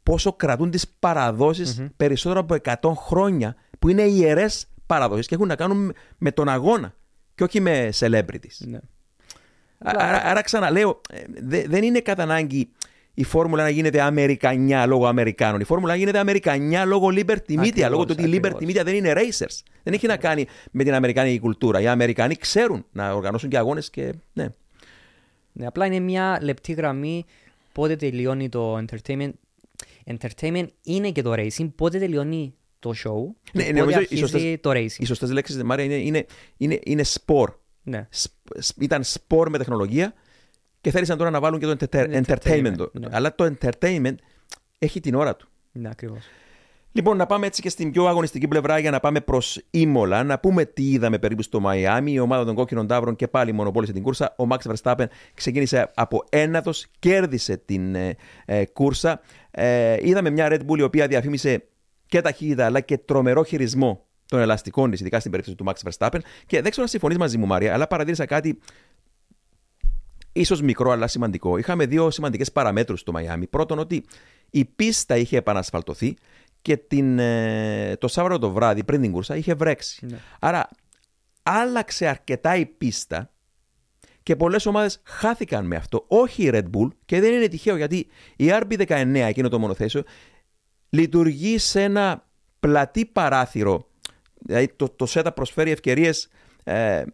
πόσο κρατούν τις παραδοσει περισσότερο από 100 χρόνια που είναι ιερές παραδόσεις και έχουν να κάνουν με τον αγώνα και όχι με celebrities. Ναι. Άρα, άρα ξαναλέω, ε, δε- δεν είναι κατά ανάγκη η φόρμουλα να γίνεται Αμερικανιά λόγω Αμερικάνων. Η φόρμουλα γίνεται Αμερικανιά λόγω Liberty Media. Ακριβώς, λόγω του ότι η Liberty ακριβώς. Media δεν είναι racers. Δεν έχει να κάνει με την Αμερικάνικη κουλτούρα. Οι Αμερικανοί ξέρουν να οργανώσουν και αγώνες και. Ναι. Ναι, απλά είναι μια λεπτή γραμμή πότε τελειώνει το entertainment. Entertainment είναι και το racing. Πότε τελειώνει το show και Ναι, πότε νομίζω οι αρχίζει σωστές- το Οι racing. σωστές λέξεις, Μάρια, είναι, είναι, είναι, είναι σπορ. Ναι. Σ- σ- Ήταν σπορ με τεχνολογία και θέλησαν τώρα να βάλουν και το entertainment. Entertainment, entertainment. ναι. Αλλά το entertainment έχει την ώρα του. ναι, ακριβώς. Λοιπόν, να πάμε έτσι και στην πιο αγωνιστική πλευρά για να πάμε προς Ήμολα. Να πούμε τι είδαμε περίπου στο Μαϊάμι. Η ομάδα των κόκκινων τάβρων και πάλι μονοπόλησε την κούρσα. Ο Max Verstappen ξεκίνησε από ένατος, κέρδισε την ε, ε, κούρσα. Ε, είδαμε μια Red Bull η οποία διαφήμισε και ταχύτητα αλλά και τρομερό χειρισμό των ελαστικών της, ειδικά στην περίπτωση του Max Verstappen. Και δεν ξέρω αν συμφωνείς μαζί μου, Μάρια, αλλά παρατήρησα κάτι ίσως μικρό αλλά σημαντικό. Είχαμε δύο σημαντικές παραμέτρους στο Μαϊάμι. Πρώτον, ότι η πίστα είχε επανασφαλτωθεί και την, ε, το Σάββατο το βράδυ πριν την κούρσα είχε βρέξει. Ναι. Άρα άλλαξε αρκετά η πίστα και πολλές ομάδες χάθηκαν με αυτό. Όχι η Red Bull και δεν είναι τυχαίο γιατί η RB19, εκείνο το μονοθέσιο, λειτουργεί σε ένα πλατή παράθυρο. Δηλαδή το, το setup προσφέρει ευκαιρίες ε, ε,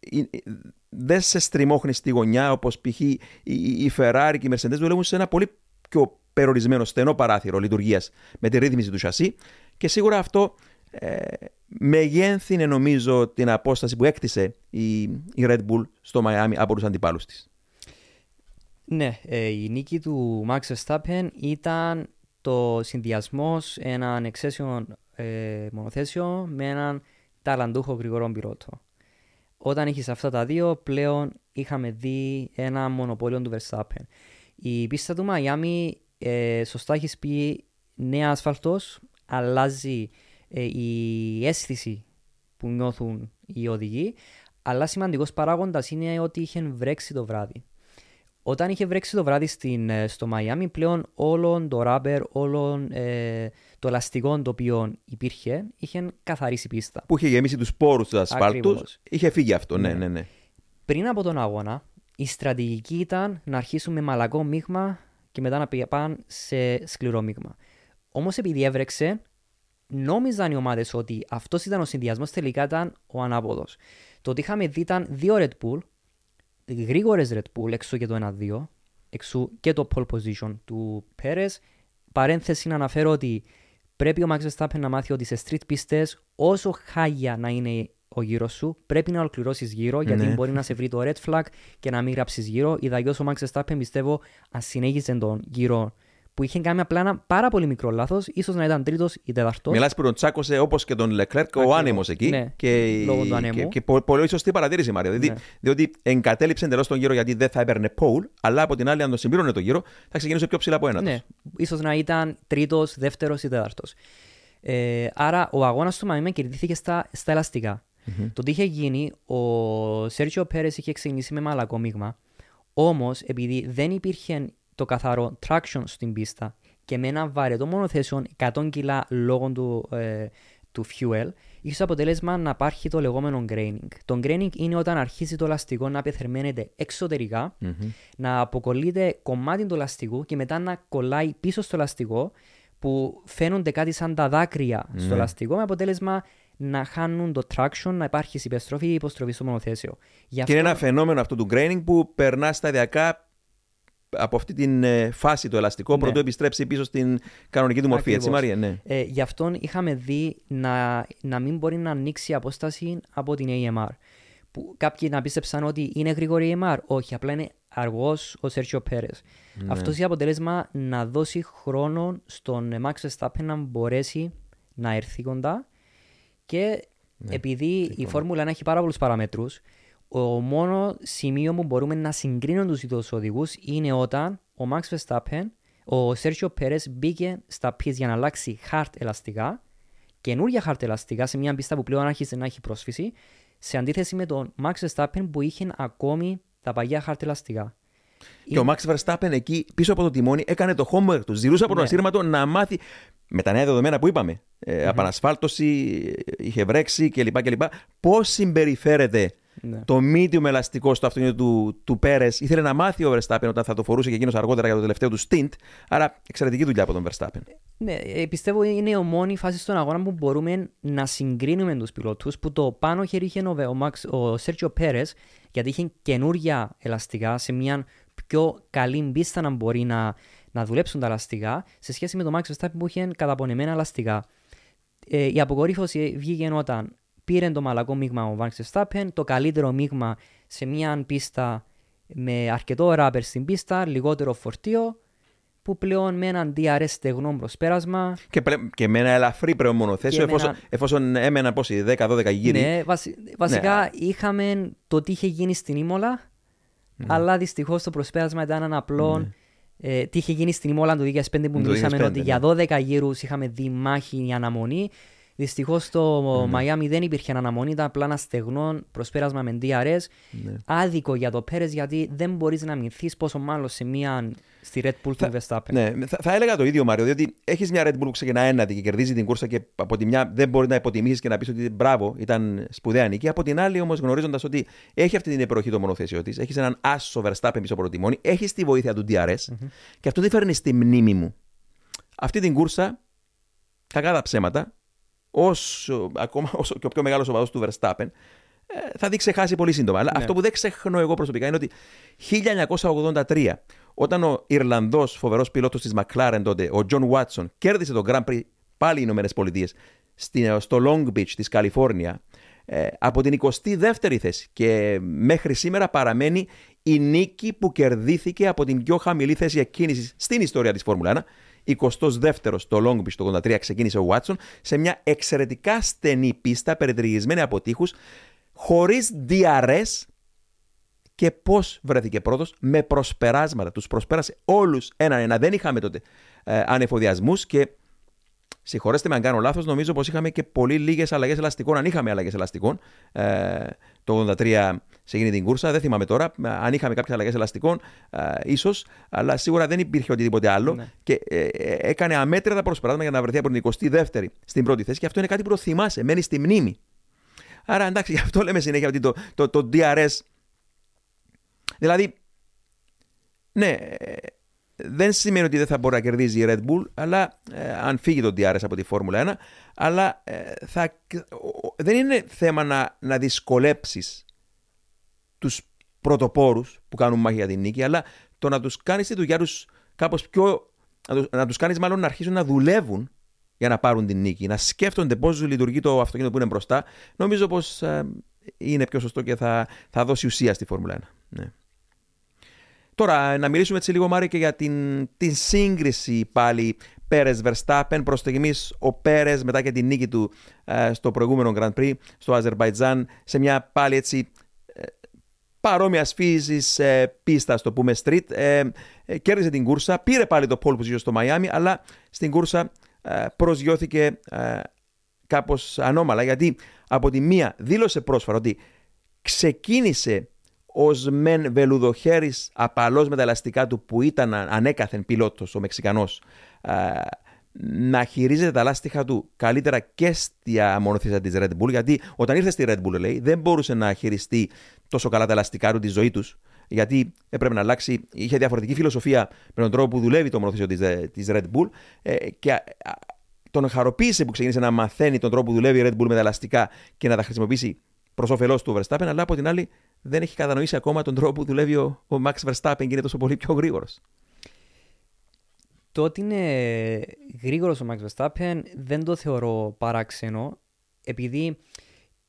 ε, ε, δεν σε στριμώχνει στη γωνιά όπως π.χ. η, η, η Ferrari και η Mercedes δουλεύουν σε ένα πολύ πιο περιορισμένο στενό παράθυρο λειτουργίας με τη ρύθμιση του σασί και σίγουρα αυτό ε, μεγένθυνε νομίζω την απόσταση που έκτισε η, η Red Bull στο Μαϊάμι από τους αντιπάλους της. Ναι, ε, η νίκη του Max Verstappen ήταν το συνδυασμό έναν εξαίσιο ε, μονοθέσιο με έναν ταλαντούχο γρηγορό πιλότο. Όταν έχεις αυτά τα δύο, πλέον είχαμε δει ένα μονοπόλιο του Verstappen. Η πίστα του Μαϊάμι ε, σωστά έχεις πει νέα ασφαλτός, αλλάζει ε, η αίσθηση που νιώθουν οι οδηγοί, αλλά σημαντικός παράγοντας είναι ότι είχε βρέξει το βράδυ. Όταν είχε βρέξει το βράδυ στην, ε, στο Μαϊάμι, πλέον όλο το ράπερ, όλο ε, το ελαστικό το οποίο υπήρχε, είχε καθαρίσει πίστα. Που είχε γεμίσει τους πόρου του ασφάλτου. Ακριβώς. Είχε φύγει αυτό, ναι, Ναι. ναι, ναι. Πριν από τον αγώνα, η στρατηγική ήταν να αρχίσουν με μαλακό μείγμα και μετά να πια- πάνε σε σκληρό μείγμα. Όμως επειδή έβρεξε, νόμιζαν οι ομάδες ότι αυτός ήταν ο συνδυασμός, τελικά ήταν ο ανάποδος. Το ότι είχαμε δει ήταν δύο Red Bull, γρήγορες Red Bull, εξού και το 1-2, εξού και το pole position του Πέρες. Παρένθεση να αναφέρω ότι πρέπει ο Max Verstappen να μάθει ότι σε street πίστες όσο χάγια να είναι ο γύρος σου, πρέπει να ολοκληρώσεις γύρω γιατί Ναι. μπορεί να σε βρει το red flag και να μην γράψεις γύρω. Ιδαλλιώ ο Max Verstappen πιστεύω, αν συνέχιζε τον γύρο που είχε κάνει απλά ένα πάρα πολύ μικρό λάθος, ίσως να ήταν τρίτος ή τέταρτος. Μιλάς που τον τσάκωσε όπως και τον Λεκλέρκ ο Ακριβώς. άνεμος εκεί. Ναι, και, λόγω του ανέμου. Και, και πο- πολύ σωστή παρατήρηση, Μάρια. Δηλαδή, Ναι. Διότι εγκατέλειψε εντελώς τον γύρο γιατί δεν θα έπαιρνε pole, αλλά από την άλλη, αν τον συμπλήρωνε το γύρο, θα ξεκινούσε πιο ψηλά από ένα. Ναι, ίσως να ήταν τρίτος, δεύτερος ή τέταρτος. Ε, άρα ο αγώνας του Μαϊμέ κερδίθηκε στα, στα ελαστικα Το τι είχε γίνει, ο Σέρτζιο Πέρες είχε ξεκινήσει με μαλακό μείγμα. Όμως, επειδή δεν υπήρχε το καθαρό traction στην πίστα και με ένα βαρετό μονοθέσιο 100 κιλά λόγω του, ε, του fuel, είχες αποτέλεσμα να υπάρχει το λεγόμενο graining. Το graining είναι όταν αρχίζει το ελαστικό να απεθερμαίνεται εξωτερικά, να αποκολλείται κομμάτι του ελαστικού και μετά να κολλάει πίσω στο ελαστικό που φαίνονται κάτι σαν τα δάκρυα στο ελαστικό με αποτέλεσμα να χάνουν το traction, να υπάρχει υπεστροφή ή υποστροφή στο μονοθέσιο. Γι' Και είναι ένα φαινόμενο αυτό του graining που περνά σταδιακά από αυτή την ε, φάση το ελαστικό Ναι. πρωτού επιστρέψει πίσω στην κανονική του μορφή. Έτσι, Ακριβώς. Μαρία, ναι. Ε, γι' αυτόν είχαμε δει να, να μην μπορεί να ανοίξει η απόσταση από την AMR. Που κάποιοι να πίστεψαν ότι είναι γρήγορη η AMR. Όχι, απλά είναι αργός ο Σέρτσιο Πέρες. Ναι. Αυτό είχε αποτέλεσμα να δώσει χρόνο στον ε, Max Verstappen να μπορέσει να έρθει κοντά. Και Ναι, επειδή η Φόρμουλα 1 έχει πάρα πολλούς παραμέτρους, ο μόνο σημείο που μπορούμε να συγκρίνουν τους δύο οδηγούς είναι όταν ο Max Verstappen, ο Σέρχιο Πέρε μπήκε στα pits για να αλλάξει hard ελαστικά, καινούργια hard ελαστικά σε μια πίστα που πλέον άρχισε να έχει πρόσφυση, σε αντίθεση με τον Max Verstappen που είχε ακόμη τα παγιά hard ελαστικά. Και ο Max Verstappen εκεί πίσω από το τιμόνι έκανε το homework του. Ζητούσε από τον Ναι. ασύρματο να μάθει με τα νέα δεδομένα που είπαμε. Ε, Απανασφάλτωση, είχε βρέξει κλπ. κλπ. Πώς συμπεριφέρεται Ναι. το medium ελαστικό στο αυτοκίνητο του, του Πέρες. Ήθελε να μάθει ο Verstappen όταν θα το φορούσε και εκείνος αργότερα για το τελευταίο του stint. Άρα εξαιρετική δουλειά από τον Verstappen. Ναι, ε, πιστεύω είναι η μόνη φάση στον αγώνα που μπορούμε να συγκρίνουμε τους πιλότους που το πάνω χέρι είχε ο, ο, Max, ο Σέρτζιο Πέρες γιατί είχε καινούργια ελαστικά σε μια πιο καλή πίστα να μπορεί να, να δουλέψουν τα ελαστικά σε σχέση με το Max Verstappen που είχε καταπονεμένα ελαστικά. Ε, η αποκορύφωση βγήκε όταν πήρε το μαλακό μείγμα ο Max Verstappen, το καλύτερο μείγμα σε μια πίστα με αρκετό ράπερ στην πίστα, λιγότερο φορτίο που πλέον με έναν DRS στεγνό προσπέρασμα. Και, πλε- και με ένα ελαφρύ πλέον μονοθέσιο, Και με εφόσον, ένα- εφόσον έμεναν πόσοι, 10-12 γύρι. Ναι, βασι- βασικά είχαμε το τι είχε γίνει στην Ήμολα, αλλά δυστυχώς το προσπέρασμα ήταν ένα απλό. Ε, τι είχε γίνει στην Ήμολα το 2005 που Το μιλήσαμε 2005, ότι για 12 γύρους είχαμε δει μάχη η αναμονή. Δυστυχώς στο Μαϊάμι δεν υπήρχε αναμονή, ήταν απλά ένα στεγνό προσπέρασμα με DRS. Άδικο για το Πέρες γιατί δεν μπορείς να μηνθεί πόσο μάλλον σε μια στη Red Bull του Verstappen. Ναι, θα, θα έλεγα το ίδιο, Μάριο, διότι έχεις μια Red Bull που ξεκινά ένατη και κερδίζει την κούρσα και από τη μια δεν μπορεί να υποτιμήσεις και να πεις ότι μπράβο, ήταν σπουδαία νίκη. Από την άλλη, όμως, γνωρίζοντας ότι έχει αυτή την υπεροχή το μονοθέσιο της, έχεις έναν άσο Verstappen πίσω από το τιμόνι, έχεις τη βοήθεια του DRS και αυτό τι φέρνει στη μνήμη μου. Αυτή την κούρσα, κακά τα ψέματα, όσο, ακόμα όσο και ο πιο μεγάλος οπαδός του Verstappen, ε, θα δει ξεχάσει πολύ σύντομα. Αλλά Ναι. αυτό που δεν ξεχνώ εγώ προσωπικά είναι ότι 1983, όταν ο Ιρλανδός φοβερός πιλότος της McLaren τότε, ο John Watson, κέρδισε το Grand Prix πάλι οι Ηνωμένες Πολιτείες στο Long Beach της Καλιφόρνια ε, από την 22η θέση και μέχρι σήμερα παραμένει η νίκη που κερδίθηκε από την πιο χαμηλή θέση εκκίνησης στην ιστορία της Φόρμουλα 1. 22ο στο Long Beach το 83 ξεκίνησε ο Watson σε μια εξαιρετικά στενή πίστα περιτριγισμένη από τείχους χωρίς DRS και πώς βρέθηκε πρώτος με προσπεράσματα. Τους προσπέρασε όλους έναν-ένα. Δεν είχαμε τότε ε, ανεφοδιασμούς και Συγχωρέστε με αν κάνω λάθος, νομίζω πως είχαμε και πολύ λίγες αλλαγές ελαστικών. Αν είχαμε αλλαγές ελαστικών, ε, το 83 σε εκείνη την κούρσα, δεν θυμάμαι τώρα. Αν είχαμε κάποιες αλλαγές ελαστικών, ε, ίσως, αλλά σίγουρα δεν υπήρχε οτιδήποτε άλλο. Ναι. Και ε, ε, έκανε αμέτρητα προσπεράσματα για να βρεθεί από την 22η στην πρώτη θέση. Και αυτό είναι κάτι που το θυμάσαι, μένει στη μνήμη. Άρα εντάξει, γι' αυτό λέμε συνέχεια ότι το, το, το DRS. Δηλαδή, ναι, δεν σημαίνει ότι δεν θα μπορεί να κερδίζει η Red Bull, αλλά ε, αν φύγει το DRS από τη Φόρμουλα 1, αλλά ε, θα, δεν είναι θέμα να, να δυσκολέψεις τους πρωτοπόρους που κάνουν μάχη για την νίκη, αλλά το να τους κάνεις τη δουλειά τους κάπως πιο. να τους κάνεις μάλλον να αρχίσουν να δουλεύουν για να πάρουν την νίκη, να σκέφτονται πώς λειτουργεί το αυτοκίνητο που είναι μπροστά, νομίζω πως ε, είναι πιο σωστό και θα, θα δώσει ουσία στη Φόρμουλα 1. Ναι. Τώρα, να μιλήσουμε έτσι λίγο, Μάρη, και για την, την σύγκριση πάλι Πέρες Verstappen. Προς στιγμή, ο Πέρες μετά και την νίκη του ε, στο προηγούμενο Grand Prix στο Αζερβαϊτζάν, σε μια πάλι έτσι ε, παρόμοια φύσης ε, πίστα, το πούμε street, ε, ε, κέρδισε την κούρσα. Πήρε πάλι το pole position στο Μαϊάμι, αλλά στην κούρσα προσγειώθηκε κάπως ανώμαλα γιατί από τη μία δήλωσε πρόσφατα ότι ξεκίνησε ως μεν βελουδοχέρης απαλός με τα ελαστικά του που ήταν ανέκαθεν πιλότος ο Μεξικανός να χειρίζεται τα λάστιχα του καλύτερα και στη μονοθεσία της Red Bull. Γιατί όταν ήρθε στη Red Bull, λέει, δεν μπορούσε να χειριστεί τόσο καλά τα λαστικά του τη ζωή τους. Γιατί έπρεπε να αλλάξει, είχε διαφορετική φιλοσοφία με τον τρόπο που δουλεύει το μονοθεσίο της Red Bull. Ε, και τον χαροποίησε που ξεκίνησε να μαθαίνει τον τρόπο που δουλεύει η Red Bull με τα ελαστικά και να τα χρησιμοποιήσει προς όφελός του Verstappen. Αλλά από την άλλη δεν έχει κατανοήσει ακόμα τον τρόπο που δουλεύει ο, ο Max Verstappen και είναι τόσο πολύ πιο γρήγορος. Το ότι είναι γρήγορος ο Max Verstappen δεν το θεωρώ παράξενο, επειδή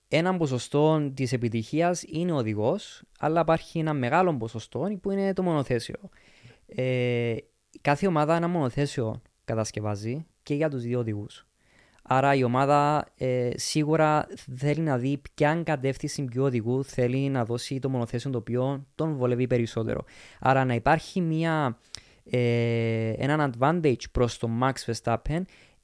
ένα ποσοστό της επιτυχίας είναι ο οδηγός, αλλά υπάρχει ένα μεγάλο ποσοστό που είναι το μονοθέσιο. Ε, κάθε ομάδα ένα μονοθέσιο κατασκευάζει και για τους δύο οδηγούς. Άρα η ομάδα ε, σίγουρα θέλει να δει ποια κατεύθυνση ποιου οδηγού θέλει να δώσει το μονοθέσιο το οποίο τον βολεύει περισσότερο. Άρα να υπάρχει μια, ε, έναν advantage προς τον Max Verstappen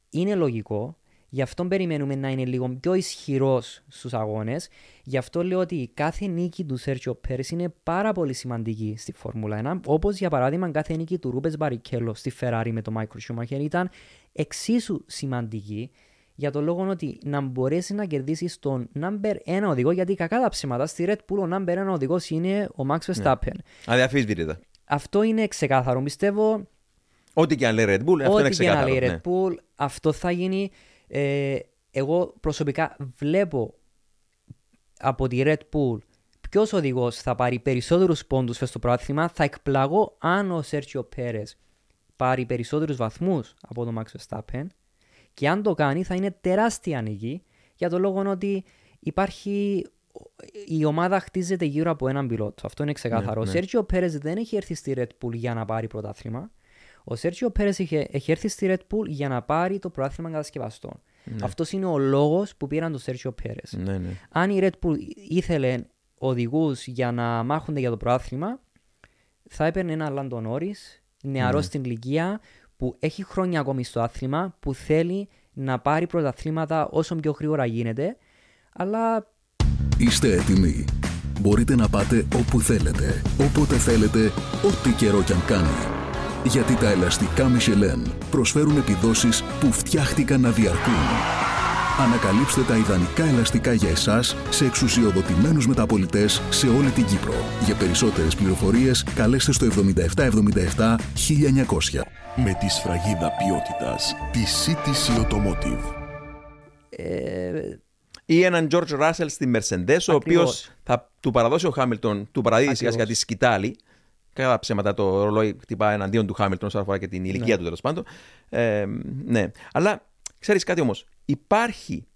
είναι λογικό. Γι' αυτό περιμένουμε να είναι λίγο πιο ισχυρός στους αγώνες. Γι' αυτό λέω ότι κάθε νίκη του Σέρτσιο Πέρι είναι πάρα πολύ σημαντική στη Φόρμουλα 1. Όπως για παράδειγμα κάθε νίκη του Ρούπε Μπαρικέλο στη Ferrari με τον Μάικρο Σούμαχερ ήταν εξίσου σημαντική για το λόγο ότι να μπορέσει να κερδίσεις τον number 1 οδηγό, γιατί κακά τα ψέματα στη Red Bull ο number 1 οδηγός είναι ο Max ναι. Verstappen. Ναι. Αδιαφίσβητα. Αυτό είναι ξεκάθαρο. Πιστεύω. Ό,τι και αν λέει Red Bull, αυτό είναι ξεκάθαρο. Ό,τι και αν λέει Red ναι. Bull, αυτό θα γίνει. Ε, εγώ προσωπικά βλέπω από τη Red Bull ποιος οδηγός θα πάρει περισσότερους πόντους στο πρόθυμα. Θα εκπλαγώ αν ο Σέρτσιο Πέρε πάρει περισσότερους βαθμούς από τον Max Verstappen και αν το κάνει θα είναι τεράστια νίκη για το λόγο ότι υπάρχει η ομάδα χτίζεται γύρω από έναν πιλότο. Αυτό είναι ξεκάθαρο. Ναι, ο ναι. Σέρτζιο Πέρε δεν έχει έρθει στη Red Bull για να πάρει πρωτάθλημα. Ο Σέρτζιο Πέρε έχει έρθει στη Red Bull για να πάρει το πρωτάθλημα κατασκευαστών. Ναι. Αυτός είναι ο λόγος που πήραν τον Σέρτζιο Πέρε. Ναι, ναι. Αν η Red Bull ήθελε οδηγούς για να μάχονται για το πρωτάθλημα, θα έπαιρνε ένα Λάντο Νόρις, νεαρό ναι. στην ηλικία, που έχει χρόνια ακόμη στο άθλημα, που θέλει να πάρει πρωταθλήματα όσο πιο γρήγορα γίνεται, αλλά... Είστε έτοιμοι. Μπορείτε να πάτε όπου θέλετε, όποτε θέλετε, ό,τι καιρό κι αν κάνει. Γιατί τα ελαστικά Michelin προσφέρουν επιδόσεις που φτιάχτηκαν να διαρκούν. Ανακαλύψτε τα ιδανικά ελαστικά για εσάς σε εξουσιοδοτημένους μεταπολιτές σε όλη την Κύπρο. Για περισσότερες πληροφορίες καλέστε στο 7777 1900 με τη σφραγίδα ποιότητας τη CTC Automotive. Ε, ή έναν George Russell στη Mercedes, ο οποίος θα του παραδώσει ο Χάμιλτον, του παραδίδει σιγά σιγά τη σκητάλη. Κατά ψέματα το ρολόι χτυπά εναντίον του Χάμιλτον όσον αφορά και την ηλικία ναι. του τέλος πάντων. Ε, ναι. Αλλά ξέρεις κάτι όμως. Υπάρχει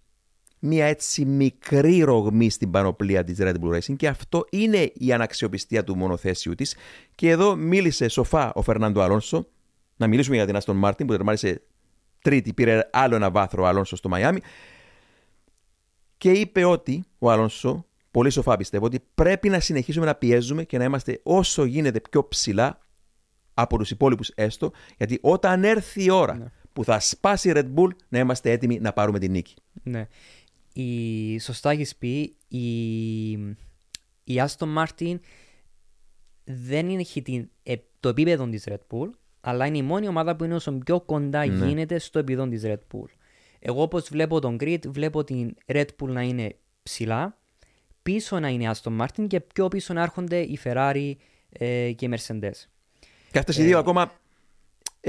μια έτσι μικρή ρογμή στην πανοπλία της Red Bull Racing και αυτό είναι η αναξιοπιστία του μονοθέσιου της. Και εδώ μίλησε σοφά ο Φερνάντο Αλόνσο. Να μιλήσουμε για την Αστον Μάρτιν που τερμάτισε τρίτη, πήρε άλλο ένα βάθρο ο Αλόνσο στο Μαϊάμι και είπε ότι ο Αλόνσο πολύ σοφά πιστεύω ότι πρέπει να συνεχίσουμε να πιέζουμε και να είμαστε όσο γίνεται πιο ψηλά από τους υπόλοιπους έστω, γιατί όταν έρθει η ώρα Ναι. Που θα σπάσει η Red Bull, να είμαστε έτοιμοι να πάρουμε την νίκη. Ναι. Η, σωστά έχει πει, η, η Aston Martin δεν έχει την, ε, το επίπεδο της Red Bull, αλλά είναι η μόνη ομάδα που είναι όσο πιο κοντά Ναι. γίνεται στο επίπεδο της Red Bull. Εγώ όπως βλέπω τον grid, βλέπω την Red Bull να είναι ψηλά, πίσω να είναι η Aston Martin και πιο πίσω να έρχονται η Ferrari ε, και η Mercedes. Και αυτές οι δύο ακόμα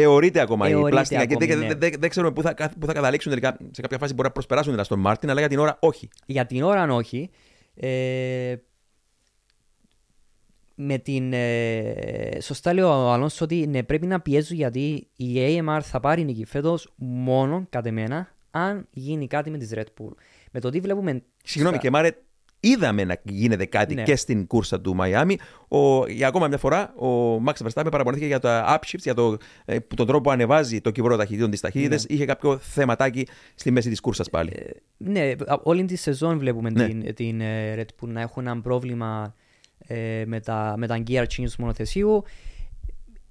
αιωρείται ακόμα η Αιωρείται πλάστικα και ακόμη, δεν, ναι. δεν, δεν ξέρουμε πού θα, πού θα καταλήξουν τελικά. Σε κάποια φάση μπορεί να προσπεράσουν την Aston Martin, αλλά για την ώρα όχι. Για την ώρα όχι. Ε, με την. Ε, σωστά λέει ο Αλόνσο ότι ναι, πρέπει να πιέζουν γιατί η AMR θα πάρει νίκη φέτος μόνο κατ' εμένα αν γίνει κάτι με τη Red Bull. Με το τι βλέπουμε. Συγγνώμη, στα- και Μάρε, είδαμε να γίνεται κάτι Ναι. και στην κούρσα του Μαϊάμι. Ο, για ακόμα μια φορά, ο Max Verstappen παραπονέθηκε για τα upshifts, για το, ε, που τον τρόπο που ανεβάζει το κυβρό ταχυτήτων της ταχύτητε. Ναι. Είχε κάποιο θεματάκι στη μέση της κούρσας πάλι. Ναι, α- όλη τη σεζόν βλέπουμε Ναι. την, την ε, Red Bull να έχουν ένα πρόβλημα ε, με, τα, με τα gear change του μονοθεσίου.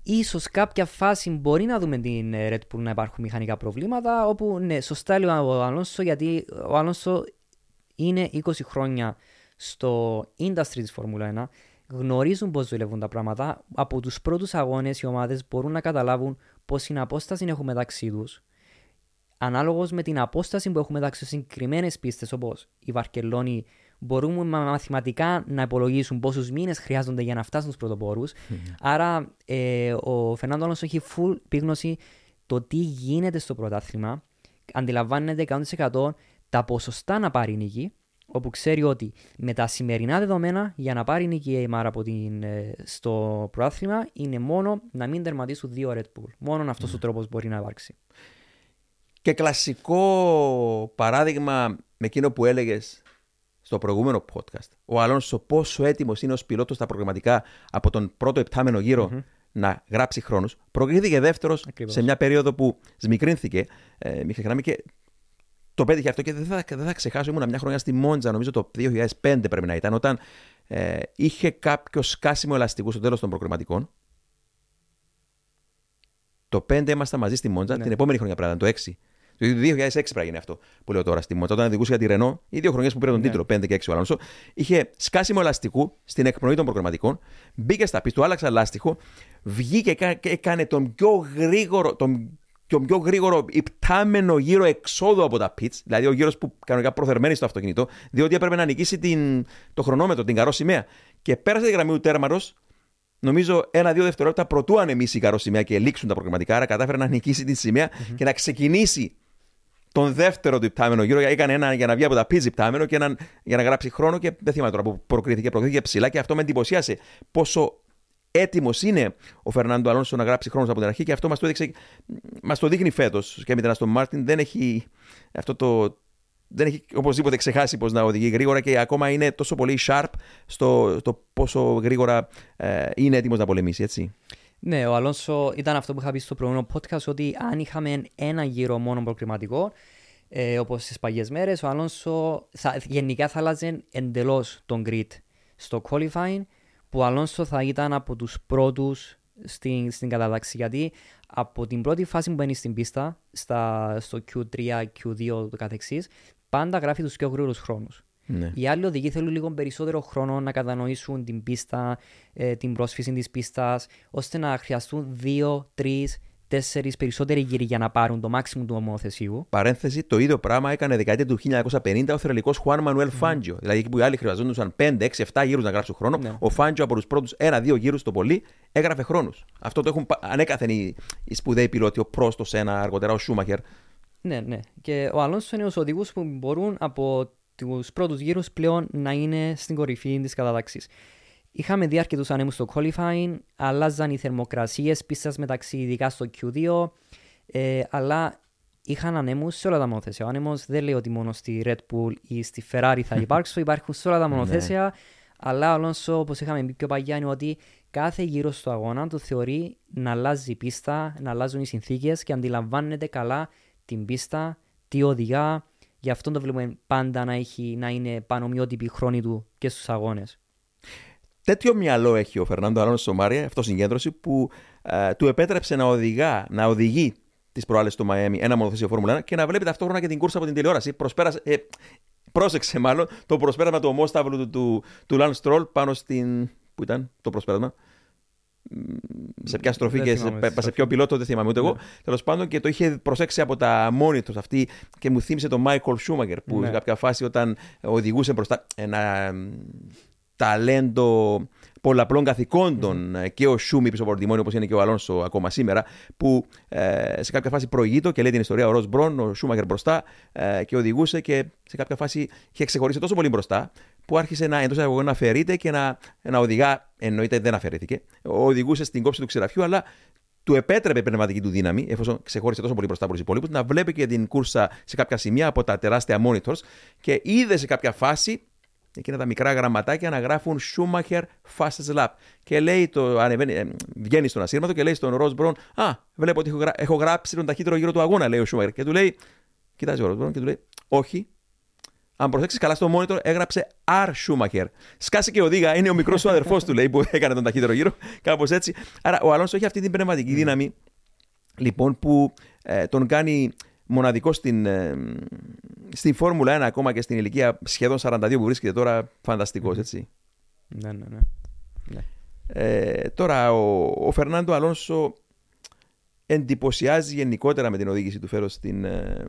Ίσως κάποια φάση μπορεί να δούμε την ε, Red Bull να υπάρχουν μηχανικά προβλήματα όπου ναι, σωστά λέει ο Αλόνσο γιατί ο Αλόνσο είναι 20 χρόνια στο industry της Φόρμουλα 1 γνωρίζουν πώς δουλεύουν τα πράγματα από τους πρώτους αγώνες οι ομάδες μπορούν να καταλάβουν πως την απόσταση έχουν μεταξύ τους ανάλογος με την απόσταση που έχουμε μεταξύ συγκεκριμένες πίστες όπως η Βαρκελόνη, μπορούμε μα- μαθηματικά να υπολογίσουν πόσους μήνες χρειάζονται για να φτάσουν στους πρωτοπόρους. Άρα, ε, ο Φερνάντο Αλόνσο έχει full επίγνωση το τι γίνεται στο πρωτάθλημα. Αντιλαμβάνεται 100% τα ποσοστά να πάρει νίκη. Όπου ξέρει ότι με τα σημερινά δεδομένα για να πάρει νίκη η Aymar από την, ε, στο πρωτάθλημα είναι μόνο να μην τερματίσουν δύο Red Bull. Μόνο αυτός ο τρόπος μπορεί να υπάρξει. Και κλασικό παράδειγμα με εκείνο που έλεγες στο προηγούμενο podcast. Ο Αλόνσο πόσο έτοιμος είναι ως πιλότος στα προγραμματικά από τον πρώτο επτάμενο γύρο να γράψει χρόνους. Προκρίθηκε δεύτερος Ακριβώς. σε μια περίοδο που σμικρύνθηκε. Ε, μην ξεχνάμε και το πέτυχε αυτό και δεν θα, δεν θα ξεχάσω. Ήμουνα μια χρονιά στη Μόντζα, νομίζω το 2005 πρέπει να ήταν, όταν ε, είχε κάποιο σκάσιμο ελαστικού στο τέλος των προκριματικών. Το 5 ήμασταν μαζί στη Μόντζα, Ναι. την επόμενη χρονιά πρέπει να ήταν, το 6. Το 2006 πρέπει να γίνει αυτό που λέω τώρα στη Μόντζα. Όταν οδηγούσε για τη Ρενό, οι δύο χρονιές που πήρε τον Ναι. τίτλο, 5 και 6 ο Αλόνσο, είχε σκάσιμο ελαστικού στην εκπνοή των προγραμματικών, μπήκε στα πίστη, του άλλαξε λάστιχο, βγήκε και κα- και έκανε τον πιο γρήγορο, τον τον πιο γρήγορο υπτάμενο γύρο εξόδου από τα pits, δηλαδή ο γύρος που κανονικά προθερμένει στο αυτοκίνητο, διότι έπρεπε να νικήσει την, το χρονόμετρο, την καρό σημαία. Και πέρασε τη γραμμή του τέρματος, νομίζω ένα-δύο δευτερόλεπτα πρωτού ανεμίσει η καρό σημαία και λήξουν τα προγραμματικά. Άρα κατάφερε να νικήσει τη σημαια και να ξεκινήσει τον δεύτερο του υπτάμενο γύρο. Έκανε ένα για να βγει από τα πιτς υπτάμενο και έναν για να γράψει χρόνο και δεν θυμάμαι τώρα που προκρίθηκε, προκρίθηκε ψηλά και αυτό με εντυπωσίασε πόσο έτοιμος είναι ο Φερνάντο Αλόνσο να γράψει χρόνο από την αρχή και αυτό μας το, έδειξε, μας το δείχνει φέτος. Και με την Αστον Μάρτιν δεν έχει αυτό το. Δεν έχει οπωσδήποτε ξεχάσει πώς να οδηγεί γρήγορα και ακόμα είναι τόσο πολύ sharp στο, στο πόσο γρήγορα ε, είναι έτοιμος να πολεμήσει, έτσι. Ναι, ο Αλόνσο ήταν αυτό που είχα πει στο προηγούμενο podcast ότι αν είχαμε ένα γύρο μόνο προκριματικό, ε, όπως στις παλιές μέρες, ο Αλόνσο θα, γενικά θα άλλαζε εντελώς τον grid στο qualifying, που ο Αλόνσο θα ήταν από τους πρώτους στην, στην κατάταξη. Γιατί από την πρώτη φάση που μπαίνει στην πίστα, στα, στο Q3, Q2 το καθεξής, πάντα γράφει τους πιο γρήγορους χρόνους. Ναι. Οι άλλοι οδηγοί θέλουν λίγο περισσότερο χρόνο να κατανοήσουν την πίστα, ε, την πρόσφυση της πίστας, ώστε να χρειαστούν δύο, τρεις, τέσσερις περισσότεροι γύροι για να πάρουν το maximum του ομοθεσίου. Παρένθεση, το ίδιο πράγμα έκανε δεκαετία του 1950 ο θρελικό Χουάν Μανουέλ Φάντζιο. Δηλαδή εκεί που οι άλλοι χρειαζόντουσαν 5, 6, 7 γύρους να γράψουν χρόνο, Ναι. ο Φάντζιο από τους πρώτους 1-2 γύρους το πολύ έγραφε χρόνους. Αυτό το έχουν πα- ανέκαθεν οι, οι σπουδαίοι πιλότοι, ο Πρόστος ένα, αργότερα ο Σούμαχερ. Ναι, ναι. Και ο Αλόνσο είναι ο οδηγού που μπορούν από τους πρώτους γύρους πλέον να είναι στην κορυφή της κατάταξης. Είχαμε δει αρκετούς ανέμους στο qualifying, αλλάζαν οι θερμοκρασίες πίστας μεταξύ, ειδικά στο Q2, ε, αλλά είχαν ανέμους σε όλα τα μονοθέσια. Ο άνεμος δεν λέει ότι μόνο στη Red Bull ή στη Ferrari θα υπάρξουν, υπάρχουν σε όλα τα μονοθέσια. αλλά ο Αλόνσο, όπως είχαμε πει πιο παλιά, είναι ότι κάθε γύρο στο αγώνα το θεωρεί να αλλάζει η πίστα, να αλλάζουν οι συνθήκες και αντιλαμβάνεται καλά την πίστα, τι οδηγά. Γι' αυτό το βλέπουμε πάντα να, έχει, να είναι πανομοιότυπη η χρόνη του και στους αγώνες. Τέτοιο μυαλό έχει ο Φερνάντο Αλόνσο στο Μάρια, αυτό συγκέντρωση, που ε, του επέτρεψε να, οδηγά, να οδηγεί τις προάλλες στο Μαϊάμι ένα μονοθέσιο Φόρμουλα 1 και να βλέπει ταυτόχρονα και την κούρσα από την τηλεόραση. Προσπέρασε, ε, πρόσεξε μάλλον το προσπέρασμα του ομόσταυλου του, του, του Λαν Στρόλ πάνω στην. Πού ήταν το προσπέρασμα, σε ποια στροφή και σε, σε ποιο πιλότο, δεν θυμάμαι ούτε εγώ. Ναι. Τέλος πάντων και το είχε προσέξει από τα monitors αυτή και μου θύμισε τον Μάικολ Σούμαγκερ που ναι. σε κάποια φάση όταν οδηγούσε μπροστά ένα ταλέντο πολλαπλών καθηκόντων mm. και ο Σούμι πίσω από το τιμόνι, όπως είναι και ο Αλόνσο ακόμα σήμερα, που ε, σε κάποια φάση προηγείτο και λέει την ιστορία ο Ρος Μπρον, ο Σούμαγκερ μπροστά ε, και οδηγούσε και σε κάποια φάση είχε ξεχωρίσει τόσο πολύ μπροστά που άρχισε να, εντός να αφαιρείται και να, να οδηγά, εννοείται δεν αφαιρέθηκε, οδηγούσε στην κόψη του ξηραφιού, αλλά του επέτρεπε πνευματική του δύναμη, εφόσον ξεχώρισε τόσο πολύ μπροστά από τους υπόλοιπους, να βλέπει και την κούρσα σε κάποια σημεία από τα τεράστια monitors και είδε σε κάποια φάση εκείνα τα μικρά γραμματάκια να γράφουν Schumacher fastest lap. Και λέει, το, ανεβαίνει, ε, βγαίνει στον ασύρματο και λέει στον Ροζ Μπρον, Α, βλέπω ότι έχω, γρα, έχω γράψει τον ταχύτερο γύρο του αγώνα, λέει ο Schumacher. Και του λέει, κοιτάζει ο Ροζ Μπρον και του λέει, Όχι, αν προσέξεις καλά στο monitor, έγραψε R. Schumacher. Σκάσε και οδήγα, είναι ο μικρός του αδερφός του, λέει, που έκανε τον ταχύτερο γύρο. Κάπως έτσι. Άρα ο Αλόνσο έχει αυτή την πνευματική δύναμη, λοιπόν, που ε, τον κάνει μοναδικό στην, ε, στην Φόρμουλα 1 ακόμα και στην ηλικία σχεδόν 42 που βρίσκεται τώρα. Φανταστικός, έτσι. Ναι, ναι, ναι. ναι. Ε, τώρα ο, ο Φερνάντο Αλόνσο εντυπωσιάζει γενικότερα με την οδήγηση του φέρω στην, ε,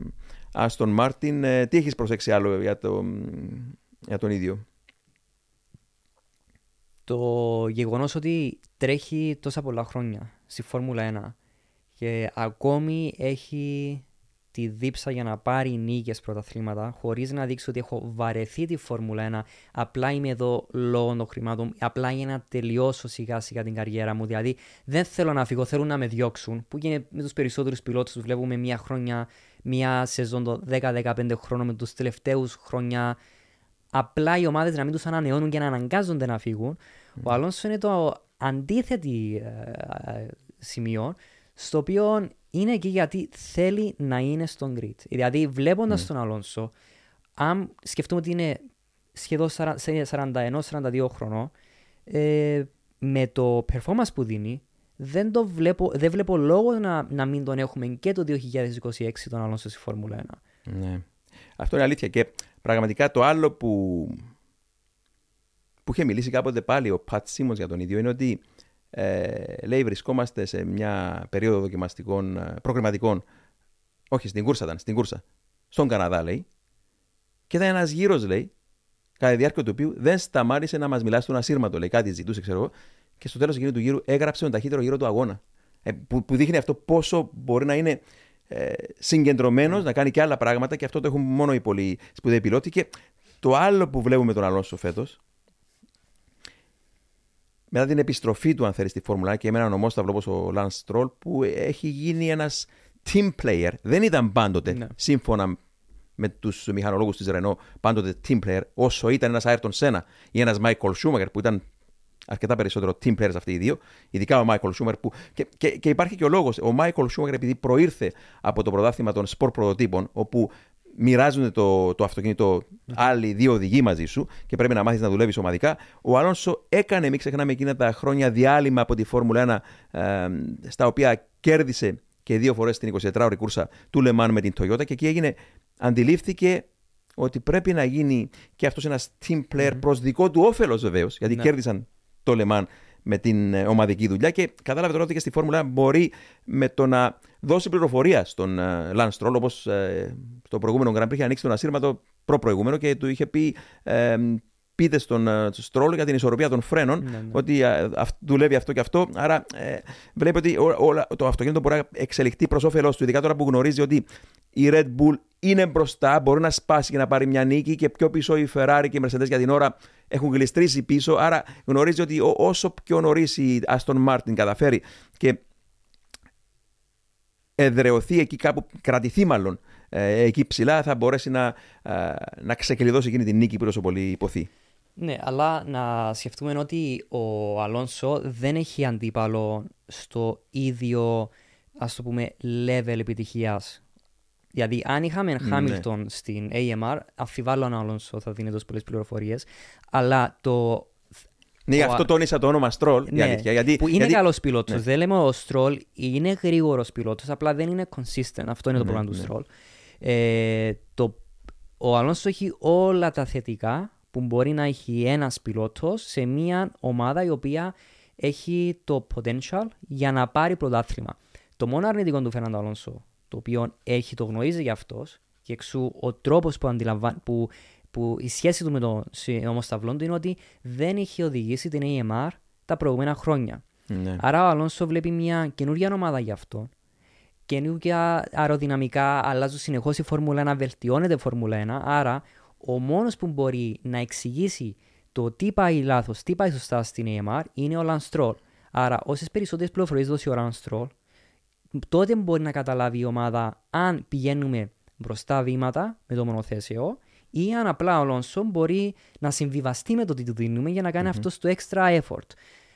Άστον Μάρτιν. Ε, τι έχεις προσέξει άλλο για, το, για τον ίδιο; Το γεγονός ότι τρέχει τόσα πολλά χρόνια στη Φόρμουλα 1 και ακόμη έχει τη δίψα για να πάρει νίκες πρωταθλήματα, χωρίς να δείξει ότι έχω βαρεθεί τη Φόρμουλα 1. Απλά είμαι εδώ λόγω των χρημάτων, απλά για να τελειώσω σιγά σιγά την καριέρα μου. Δηλαδή δεν θέλω να φύγω, θέλουν να με διώξουν. Που και με τους περισσότερους πιλότους τους βλέπουμε μία χρόνια μια σεζόν το 10-15 χρόνων με τους τελευταίους χρόνια. Απλά οι ομάδες να μην τους ανανεώνουν και να αναγκάζονται να φύγουν. Mm. Ο Αλόνσο είναι το αντίθετη ε, ε, σημείο, στο οποίο είναι εκεί γιατί θέλει να είναι στον grid. Δηλαδή, βλέποντας mm. τον Αλόνσο, αν σκεφτούμε ότι είναι σχεδόν 41-42 χρονών, ε, με το performance που δίνει, δεν, το βλέπω, δεν βλέπω λόγο να, να μην τον έχουμε και το 2026 τον Αλόνσο στη Φόρμουλα 1. Ναι. Αυτό είναι αλήθεια. Και πραγματικά το άλλο που, που είχε μιλήσει κάποτε πάλι ο Πατ Σίμονς για τον ίδιο είναι ότι ε, λέει βρισκόμαστε σε μια περίοδο δοκιμαστικών ε, προκριματικών. Όχι, στην κούρσα ήταν, στην κούρσα. Στον Καναδά λέει. Και ήταν ένας γύρος, λέει, κατά τη διάρκεια του οποίου δεν σταμάτησε να μας μιλά στον ασύρματο. Λέει κάτι ζητούσε, ξέρω εγώ και στο τέλος εκείνου του γύρου έγραψε τον ταχύτερο γύρο του αγώνα. Ε, που, που δείχνει αυτό πόσο μπορεί να είναι ε, συγκεντρωμένος, να κάνει και άλλα πράγματα και αυτό το έχουν μόνο οι πολύ σπουδαίοι πιλότοι. Και το άλλο που βλέπουμε τον Αλόνσο φέτος, μετά την επιστροφή του, αν θέλεις, στη Φόρμουλα και με έναν ομόσταυλο όπως ο Λανς Στρολ, που έχει γίνει ένας team player. Δεν ήταν πάντοτε, ναι. σύμφωνα με τους μηχανολόγους της Ρενό, πάντοτε team player, όσο ήταν ένας Άιρτον Σένα ή ένας Μάικολ Σούμαχερ που ήταν αρκετά περισσότερο team players αυτοί οι δύο, ειδικά ο Μάικολ Σούμαχερ. Που... Και, και, και υπάρχει και ο λόγος. Ο Μάικολ Σούμαχερ, επειδή προήλθε από το πρωτάθλημα των σπορ πρωτοτύπων, όπου μοιράζονται το, το αυτοκίνητο άλλοι δύο οδηγοί μαζί σου και πρέπει να μάθεις να δουλεύεις ομαδικά. Ο Αλόνσο έκανε, μην ξεχνάμε, εκείνα τα χρόνια διάλειμμα από τη Φόρμουλα 1, ε, στα οποία κέρδισε και δύο φορές την 24ωρη κούρσα του Λεμάν με την Toyota και εκεί έγινε, αντιλήφθηκε ότι πρέπει να γίνει και αυτός ένας team player mm-hmm. προς δικό του όφελος βεβαίως, γιατί ναι. κέρδισαν το Λεμάν με την ε, ομαδική δουλειά και κατάλαβε τώρα ότι και στη Φόρμουλα μπορεί με το να δώσει πληροφορία στον Λαν Στρόλ, όπως στο προηγούμενο Grand Prix είχε ανοίξει τον ασύρματο προ-προηγούμενο και του είχε πει ε, πείτε στον Στρόλ για την ισορροπία των φρένων, ναι, ναι. ότι δουλεύει αυτό και αυτό. Άρα ε, βλέπει ότι το αυτοκίνητο μπορεί να εξελιχθεί προς όφελός του, ειδικά τώρα που γνωρίζει ότι η Red Bull είναι μπροστά, μπορεί να σπάσει και να πάρει μια νίκη και πιο πίσω η Ferrari και η Mercedes για την ώρα έχουν γλιστρήσει πίσω. Άρα γνωρίζει ότι όσο πιο νωρίς η Aston Martin καταφέρει και εδρεωθεί εκεί κάπου, κρατηθεί μάλλον ε, εκεί ψηλά, θα μπορέσει να, ε, να ξεκλειδώσει εκείνη την νίκη που τόσο πολύ υποθεί. Ναι, αλλά να σκεφτούμε ότι ο Αλόνσο δεν έχει αντίπαλο στο ίδιο ας το πούμε level επιτυχίας Δηλαδή, αν είχαμε Χάμιλτον στην AMR, αφιβάλλω αν ο Αλόνσο θα δίνει τόσο πολλές πληροφορίες. Αλλά το. Ναι, γι' ο- αυτό τόνισα το όνομα Στρόλ. η Ναι, αλήθεια, γιατί, που είναι γιατί- καλός πιλότος. Ναι. Δεν λέμε ο Στρόλ είναι γρήγορος πιλότος, απλά δεν είναι consistent. Αυτό είναι το Ναι, πρόβλημα του ναι. Στρόλ. Ε, το, ο Αλόνσο έχει όλα τα θετικά που μπορεί να έχει ένας πιλότος σε μια ομάδα η οποία έχει το potential για να πάρει πρωτάθλημα. Το μόνο αρνητικό του Φέρναντο Αλόνσο, το οποίο έχει, το γνωρίζει γι' αυτός και εξού ο τρόπος που, αντιλαμβα... που, που η σχέση του με τον ομοσταυλόν του είναι ότι δεν έχει οδηγήσει την AMR τα προηγούμενα χρόνια. Ναι. Άρα ο Αλόνσο βλέπει μια καινούργια ομάδα γι' αυτό. Καινούργια αεροδυναμικά, αλλάζουν συνεχώς η Φόρμουλα 1, βελτιώνεται η Φόρμουλα 1. Άρα ο μόνος που μπορεί να εξηγήσει το τι πάει λάθος, τι πάει σωστά στην AMR είναι ο Λαν Στρόλ. Άρα όσες περισσότερες πληροφορίες δώσει ο Λαν Στρόλ, τότε μπορεί να καταλάβει η ομάδα αν πηγαίνουμε μπροστά βήματα με το μονοθέσιο ή αν απλά ο Λόνσο μπορεί να συμβιβαστεί με το τι του δίνουμε για να κάνει αυτός το extra effort.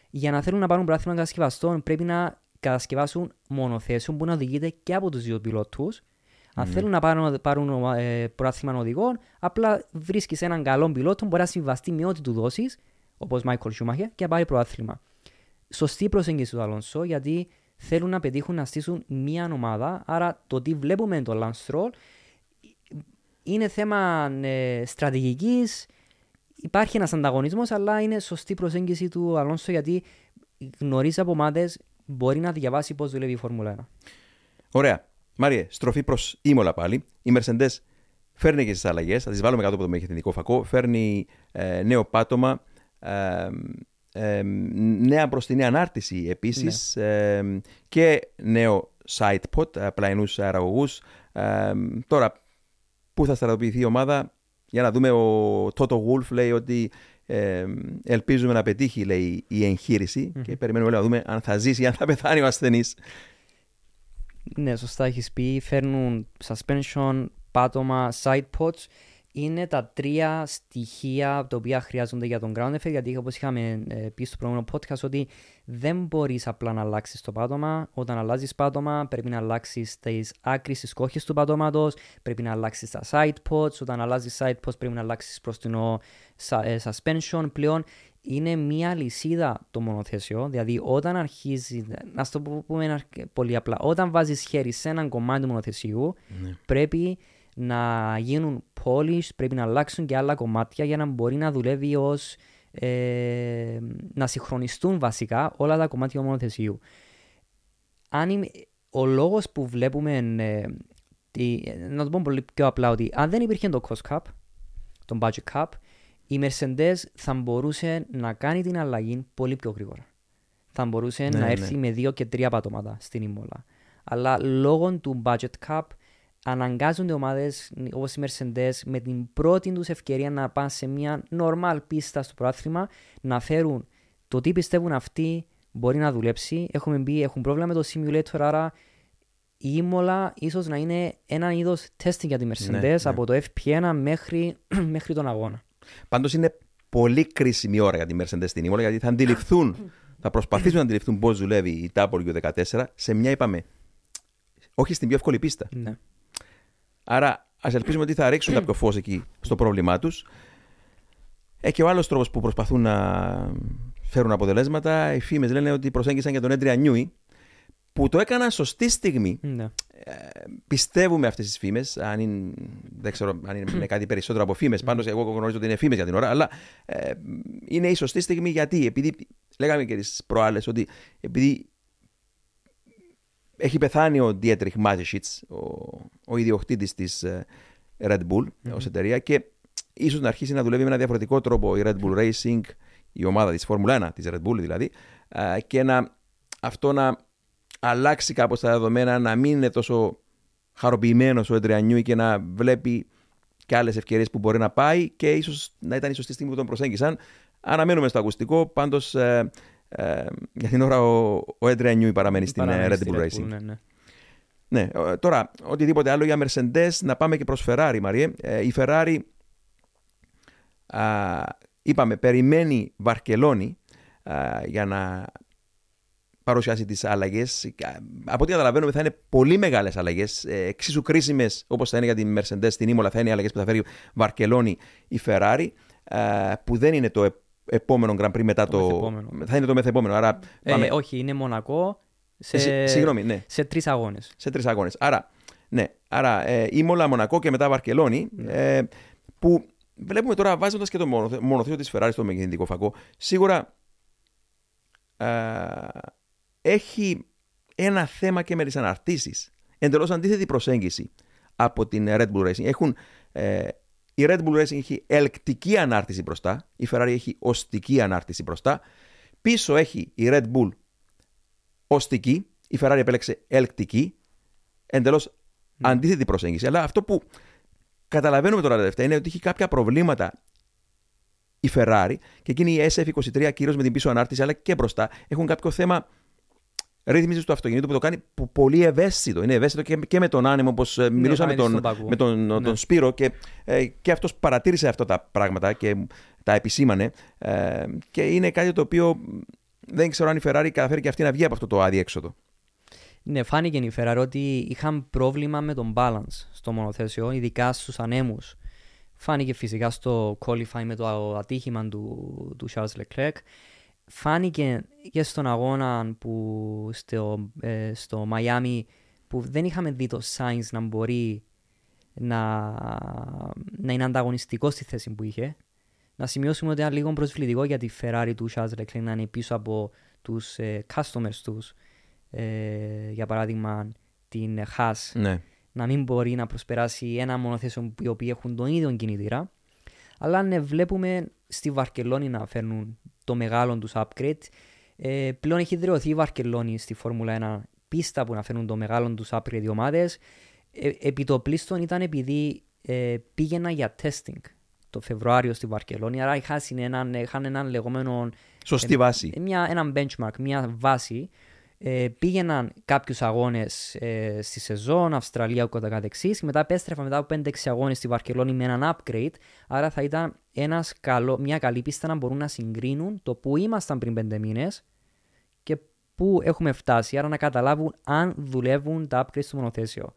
Για να θέλουν να πάρουν πράθυμα κατασκευαστών πρέπει να κατασκευάσουν μονοθέσιο που να οδηγείται και από τους δύο πιλότους. Αν θέλουν να πάρουν, πάρουν ε, πρόθυμα οδηγών, απλά βρίσκεις έναν καλό πιλότο που μπορεί να συμβαστεί με ό,τι του δώσεις, όπως Μάικολ Σούμαχερ, και να πάρει πρόθυμα. Σωστή προσέγγιση του Αλόνσο, γιατί θέλουν να πετύχουν να στήσουν μία ομάδα. Άρα το τι βλέπουμε το Lance Stroll είναι θέμα ε, στρατηγικής. Υπάρχει ένας ανταγωνισμός, αλλά είναι σωστή προσέγγιση του Αλόνσο γιατί γνωρίζει από ομάδες, μπορεί να διαβάσει πώς δουλεύει η Φόρμουλα 1. Ωραία. Μάριε, στροφή προς Ήμολα πάλι. Η Mercedes φέρνει και τι αλλαγές. Θα τις βάλουμε κάτω από το μεγεθυντικό φακό. Φέρνει ε, νέο πάτωμα. Ε, ε, νέα μπροστινή ανάρτηση επίσης. Ε, και νέο sidepod, ε, πλαϊνούς αεραγωγού. Ε, τώρα, πού θα στρατοποιηθεί η ομάδα, για να δούμε. Ο Τότο Wolf λέει ότι ε, ελπίζουμε να πετύχει λέει, η εγχείρηση και περιμένουμε λέει, να δούμε αν θα ζήσει ή αν θα πεθάνει ο ασθενής. Ναι, σωστά έχεις πει. Φέρνουν suspension, πάτωμα, side pods. Είναι τα τρία στοιχεία τα οποία χρειάζονται για τον ground effect. Γιατί όπως είχαμε ε, πει στο προηγούμενο podcast, ότι δεν μπορείς απλά να αλλάξεις το πάτωμα. Όταν αλλάζεις πάτωμα, πρέπει να αλλάξεις τις άκρε, τις κόχες του πάτωματος, πρέπει να αλλάξεις τα side pods. Όταν αλλάζεις side pods, πρέπει να αλλάξεις προς την suspension. Πλέον είναι μία λυσίδα το μονοθέσιο. Δηλαδή, όταν αρχίζει, να το πούμε αρκε- πολύ απλά, όταν βάζεις χέρι σε έναν κομμάτι του μονοθεσίου, πρέπει να γίνουν polish, πρέπει να αλλάξουν και άλλα κομμάτια για να μπορεί να δουλεύει ως. Ε, να συγχρονιστούν βασικά όλα τα κομμάτια του μονοθεσίου. Αν είμαι, ο λόγος που βλέπουμε, ε, τη, να το πω πολύ πιο απλά, ότι αν δεν υπήρχε το cost cap, το budget cap, η Mercedes θα μπορούσε να κάνει την αλλαγή πολύ πιο γρήγορα. Θα μπορούσε Ναι, να ναι. έρθει με δύο και τρία πατώματα στην Imola. Αλλά λόγω του budget cap αναγκάζονται ομάδες όπως η Mercedes με την πρώτη τους ευκαιρία να πάνε σε μια normal πίστα στο πρόθυμα να φέρουν το τι πιστεύουν αυτοί μπορεί να δουλέψει. Έχουμε μπει, έχουν πρόβλημα με το simulator, άρα η Imola ίσως να είναι ένα είδος testing για τη Mercedes Ναι, ναι. από το FP1 μέχρι, μέχρι τον αγώνα. Πάντως είναι πολύ κρίσιμη ώρα για τη Mercedes στην Ήμολα γιατί θα αντιληφθούν, θα προσπαθήσουν να αντιληφθούν πώς δουλεύει η W14 σε μια, είπαμε, όχι στην πιο εύκολη πίστα. Ναι. Άρα ας ελπίζουμε ότι θα ρίξουν κάποιο φως εκεί στο πρόβλημά τους. Ε, και ο άλλος τρόπος που προσπαθούν να φέρουν αποτελέσματα, οι φήμες λένε ότι προσέγγισαν για τον Έντρια Νιούι, που το έκαναν σωστή στιγμή. Ναι. Πιστεύουμε αυτές τις φήμες. Αν είναι, δεν ξέρω αν είναι κάτι περισσότερο από φήμες. Πάντως, εγώ γνωρίζω ότι είναι φήμες για την ώρα. Αλλά ε, είναι η σωστή στιγμή γιατί, επειδή λέγαμε και τις προάλλες ότι επειδή έχει πεθάνει ο Dietrich Mateschitz, ο, ο ιδιοκτήτης της Red Bull mm ως εταιρεία και ίσως να αρχίσει να δουλεύει με ένα διαφορετικό τρόπο η Red Bull Racing, η ομάδα της Φόρμουλα 1, της Red Bull δηλαδή, ε, και να, αυτό να αλλάξει κάπως τα δεδομένα, να μην είναι τόσο χαροποιημένος ο Εντριανιούι και να βλέπει και άλλες ευκαιρίες που μπορεί να πάει και ίσως να ήταν η σωστή στιγμή που τον προσέγγισαν. Αναμένουμε στο ακουστικό, πάντως ε, ε, για την ώρα ο, ο Adrian Newey παραμένει στην Παραμένει ε, Red στη Bull Red Racing. Bull, ναι, ναι. Ναι, ε, τώρα, οτιδήποτε άλλο για Mercedes, να πάμε και προς Ferrari, Μαριέ. Ε, η Ferrari, α, είπαμε, περιμένει Βαρκελόνη α, για να παρουσιάσει τις αλλαγές. Από ό,τι καταλαβαίνουμε, θα είναι πολύ μεγάλες αλλαγές. Εξίσου κρίσιμες όπως θα είναι για την Mercedes στην Ήμολα, θα είναι οι αλλαγές που θα φέρει Βαρκελόνη η Ferrari, που δεν είναι το επόμενο Grand Prix μετά το. το... Θα είναι το μεθεπόμενο. Άρα, πάμε... ε, όχι, είναι Μονακό σε, ε, συγγνώμη, ναι. σε τρεις αγώνες. Σε τρεις αγώνες. Άρα, ναι, άρα ε, Ήμολα, Μονακό και μετά Βαρκελόνη. Ναι. Ε, που βλέπουμε τώρα βάζοντας και το μονοθέσιο της Ferrari στο μεγεθυντικό φακό, σίγουρα ε, έχει ένα θέμα και με τις αναρτήσεις. Εντελώς αντίθετη προσέγγιση από την Red Bull Racing. Έχουν, ε, η Red Bull Racing έχει ελκτική ανάρτηση μπροστά, η Ferrari έχει οστική ανάρτηση μπροστά. Πίσω έχει η Red Bull οστική, η Ferrari επέλεξε ελκτική. Εντελώς mm. αντίθετη προσέγγιση. Αλλά αυτό που καταλαβαίνουμε τώρα τελευταία είναι ότι έχει κάποια προβλήματα η Ferrari και εκείνη η SF23 κυρίως με την πίσω ανάρτηση αλλά και μπροστά έχουν κάποιο θέμα ρύθμιση του αυτοκινήτου που το κάνει πολύ ευαίσθητο. Είναι ευαίσθητο και, και με τον άνεμο, όπως ε, ναι, μιλούσα με τον, με τον, ναι. τον Σπύρο και, ε, και αυτός παρατήρησε αυτά τα πράγματα και τα επισήμανε. Ε, και είναι κάτι το οποίο δεν ξέρω αν η Ferrari καταφέρει και αυτή να βγει από αυτό το άδειο έξοδο. Ναι, φάνηκε η Ferrari ότι είχαν πρόβλημα με τον balance στο μονοθέσιο, ειδικά στους ανέμους. Φάνηκε φυσικά στο qualify με το ατύχημα του, του Charles Leclerc. Φάνηκε και στον αγώνα που στο, ε, στο Miami που δεν είχαμε δει το Sainz να μπορεί να, να είναι ανταγωνιστικό στη θέση που είχε. Να σημειώσουμε ότι ήταν λίγο προσβλητικό για τη Ferrari του Charles Leclerc να είναι πίσω από τους ε, customers τους. Ε, για παράδειγμα την Haas. Ναι να μην μπορεί να προσπεράσει ένα μονοθέσιο που οι οποίοι έχουν τον ίδιο κινητήρα. Αλλά ναι, βλέπουμε στη Βαρκελόνη να φέρνουν το μεγάλο τους upgrade. Ε, πλέον έχει δρεωθεί η Βαρκελόνη στη Φόρμουλα 1 πίστα που να φέρνουν το μεγάλο τους upgrade οι ομάδες. Ε, επί το πλήστον ήταν επειδή ε, πήγαινα για testing το Φεβρουάριο στη Βαρκελόνη. Άρα είχαν έναν, είχαν έναν λεγόμενο. Σωστή βάση. Ε, μια, έναν benchmark, μια βάση ε, πήγαιναν κάποιους αγώνες ε, στη σεζόν, Αυστραλία και καθεξής. Μετά επέστρεφαν μετά από 5-6 αγώνες στη Βαρκελόνη με έναν upgrade. Άρα θα ήταν ένας καλό, μια καλή πίστα να μπορούν να συγκρίνουν το που ήμασταν πριν 5 μήνες και πού έχουμε φτάσει. Άρα να καταλάβουν αν δουλεύουν τα upgrades στο μονοθέσιο.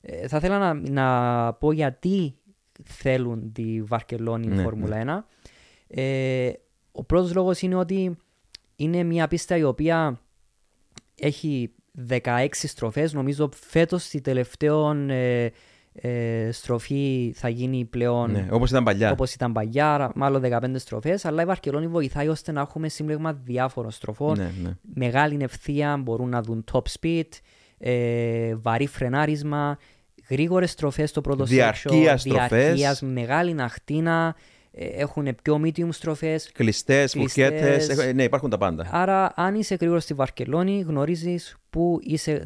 Ε, θα ήθελα να, να πω γιατί θέλουν τη Βαρκελόνη ναι, Φόρμουλα ναι. 1. Ε, ο πρώτος λόγος είναι ότι είναι μια πίστα η οποία έχει 16 στροφές. Νομίζω φέτος στη τελευταία ε, ε, στροφή θα γίνει πλέον ναι, όπως ήταν παλιά. Όπως ήταν παλιά, μάλλον 15 στροφές. Αλλά η Βαρκελόνη βοηθάει ώστε να έχουμε σύμπλεγμα διάφορων στροφών. Ναι, ναι. Μεγάλη ευθεία, μπορούν να δουν top speed, ε, βαρύ φρενάρισμα, γρήγορες στροφές στο πρώτο διαρκείας στροφές, μεγάλη ναχτίνα, ε, έχουν πιο medium στροφές. Κλειστές, μπουκέτες. Ναι, υπάρχουν τα πάντα. Άρα, αν είσαι γρήγορος στη Βαρκελόνη, γνωρίζεις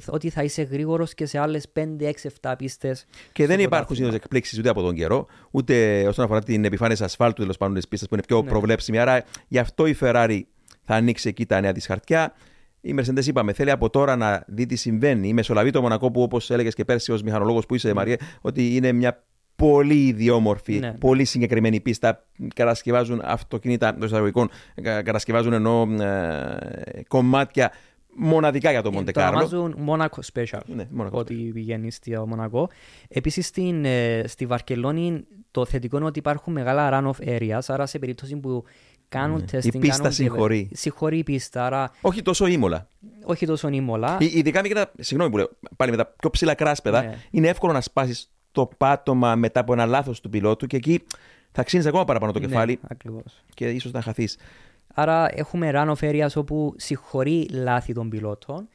ότι θα είσαι γρήγορος και σε άλλες 5, 6, 7 πίστες. Και δεν υπάρχουν συνήθως εκπλήξεις ούτε από τον καιρό, ούτε όσον αφορά την επιφάνεια ασφάλτου τέλος πάντων της πίστας που είναι πιο ναι. προβλέψιμη. Άρα, γι' αυτό η Ferrari θα ανοίξει εκεί τα νέα της χαρτιά. Η Mercedes είπαμε, θέλει από τώρα να δει τι συμβαίνει. Η Μεσολαβή το Μονακό που όπως έλεγες και πέρσι ως μηχανολόγος που είσαι, Μαρία, ότι είναι μια πολύ ιδιόμορφη, ναι. πολύ συγκεκριμένη πίστα. Κατασκευάζουν αυτοκίνητα των εισαγωγικών, κατασκευάζουν ενώ ε, κομμάτια μοναδικά για το ε, Μοντε Κάρλο. Το ονομάζουν Monaco Special, ναι, Monaco ότι πηγαίνει στη Μονακό. Επίσης ε, στη Βαρκελόνη το θετικό είναι ότι υπάρχουν μεγάλα run-off areas, άρα σε περίπτωση που κάνουν ναι. testing. Η πίστα κάνουν συγχωρεί. Συγχωρεί η πίστα. Άρα... Όχι τόσο ήμολα. Όχι τόσο ήμολα. Ειδικά με τα, συγγνώμη που λέω, πάλι με τα πιο ψηλά κράσπεδα, ναι. είναι εύκολο να σπάσεις το πάτωμα μετά από ένα λάθος του πιλότου και εκεί θα ξύνεις ακόμα παραπάνω το ναι, κεφάλι ακριβώς. και ίσως να χαθείς. Άρα έχουμε run of όπου συγχωρεί λάθη των πιλότων.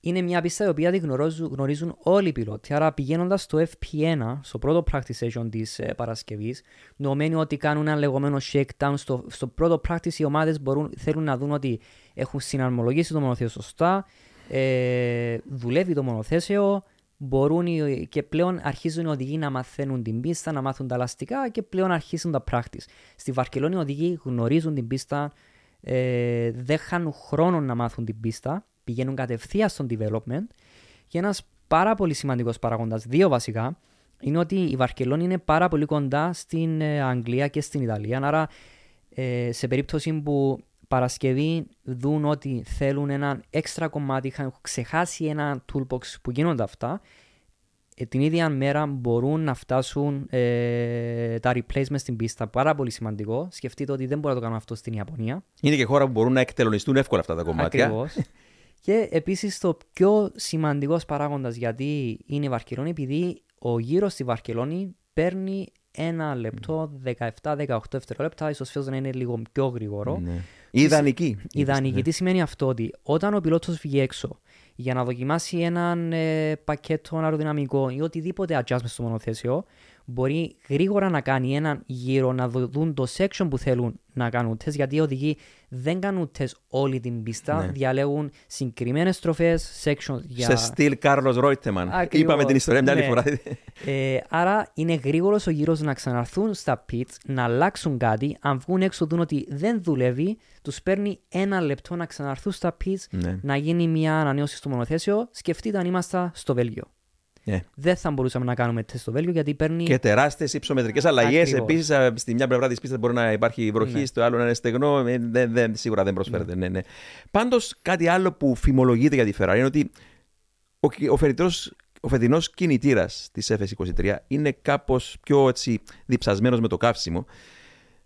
Είναι μια πίστα η οποία τη γνωρίζουν, γνωρίζουν όλοι οι πιλότοι. Άρα πηγαίνοντας στο FP1, στο πρώτο practice session της ε, Παρασκευής, νομένει ότι κάνουν ένα λεγόμενο shakedown. Στο, στο πρώτο practice οι ομάδες θέλουν να δουν ότι έχουν συναρμολογήσει το μονοθέσιο σωστά, ε, δουλεύει το μονοθέσιο, μπορούν και πλέον αρχίζουν οι οδηγοί να μαθαίνουν την πίστα, να μάθουν τα ελαστικά και πλέον αρχίζουν τα practice. Στη Βαρκελόνη οι οδηγοί γνωρίζουν την πίστα, ε, δεν χάνουν χρόνο να μάθουν την πίστα, πηγαίνουν κατευθείαν στον development. Και ένας πάρα πολύ σημαντικός παράγοντα, δύο βασικά, είναι ότι η Βαρκελόνη είναι πάρα πολύ κοντά στην ε, Αγγλία και στην Ιταλία. Άρα, ε, σε περίπτωση που Παρασκευή δουν ότι θέλουν ένα έξτρα κομμάτι, είχαν ξεχάσει ένα toolbox που γίνονται αυτά, ε, την ίδια μέρα μπορούν να φτάσουν ε, τα replacements στην πίστα. Πάρα πολύ σημαντικό. Σκεφτείτε ότι δεν μπορούν να το κάνουν αυτό στην Ιαπωνία. Είναι και χώρα που μπορούν να εκτελονιστούν εύκολα αυτά τα κομμάτια. Ακριβώς. και επίσης το πιο σημαντικός παράγοντας γιατί είναι η Βαρκελόνη, επειδή ο γύρος στη Βαρκελόνη παίρνει ένα λεπτό, 17-18 δευτερόλεπτα, ίσως φέτος να είναι λίγο πιο γρήγορο. Ναι. Ιδανική. Ιδανική. Ναι. Τι σημαίνει αυτό, ότι όταν ο πιλότος βγει έξω για να δοκιμάσει έναν ε, πακέτο αεροδυναμικό ή οτιδήποτε adjustment στο μονοθέσιο, μπορεί γρήγορα να κάνει έναν γύρο, να δουν το section που θέλουν να κάνουν τεστ, γιατί οι οδηγοί δεν κάνουν τεστ όλη την πίστα, Ναι. διαλέγουν συγκεκριμένες στροφές, section για... Σε στυλ Κάρλος Ρόιτεμαν. Ακριβώς. Είπαμε την ιστορία μια άλλη Ναι. φορά. Ε, άρα είναι γρήγορος ο γύρος να ξαναρθούν στα pits, να αλλάξουν κάτι. Αν βγουν έξω, δουν ότι δεν δουλεύει, τους παίρνει ένα λεπτό να ξαναρθούν στα pits, Ναι. να γίνει μια ανανέωση στο μονοθέσιο. Σκεφτείτε αν ήμασταν στο Βέλγιο. Ναι. Δεν θα μπορούσαμε να κάνουμε τεστ στο Βέλγιο γιατί παίρνει. Και τεράστιες υψομετρικές αλλαγές. Ακριβώς. Επίσης, στη μια πλευρά της πίστας μπορεί να υπάρχει βροχή, Ναι. στο άλλο να είναι στεγνό. Ε, Δεν, δεν, σίγουρα δεν προσφέρεται. Ναι. Ναι, Πάντως, κάτι άλλο που φημολογείται για τη Ferrari είναι ότι ο, κυ- ο, φεριτός, ο φετινός κινητήρας της FS23 είναι κάπως πιο έτσι, διψασμένος με το καύσιμο.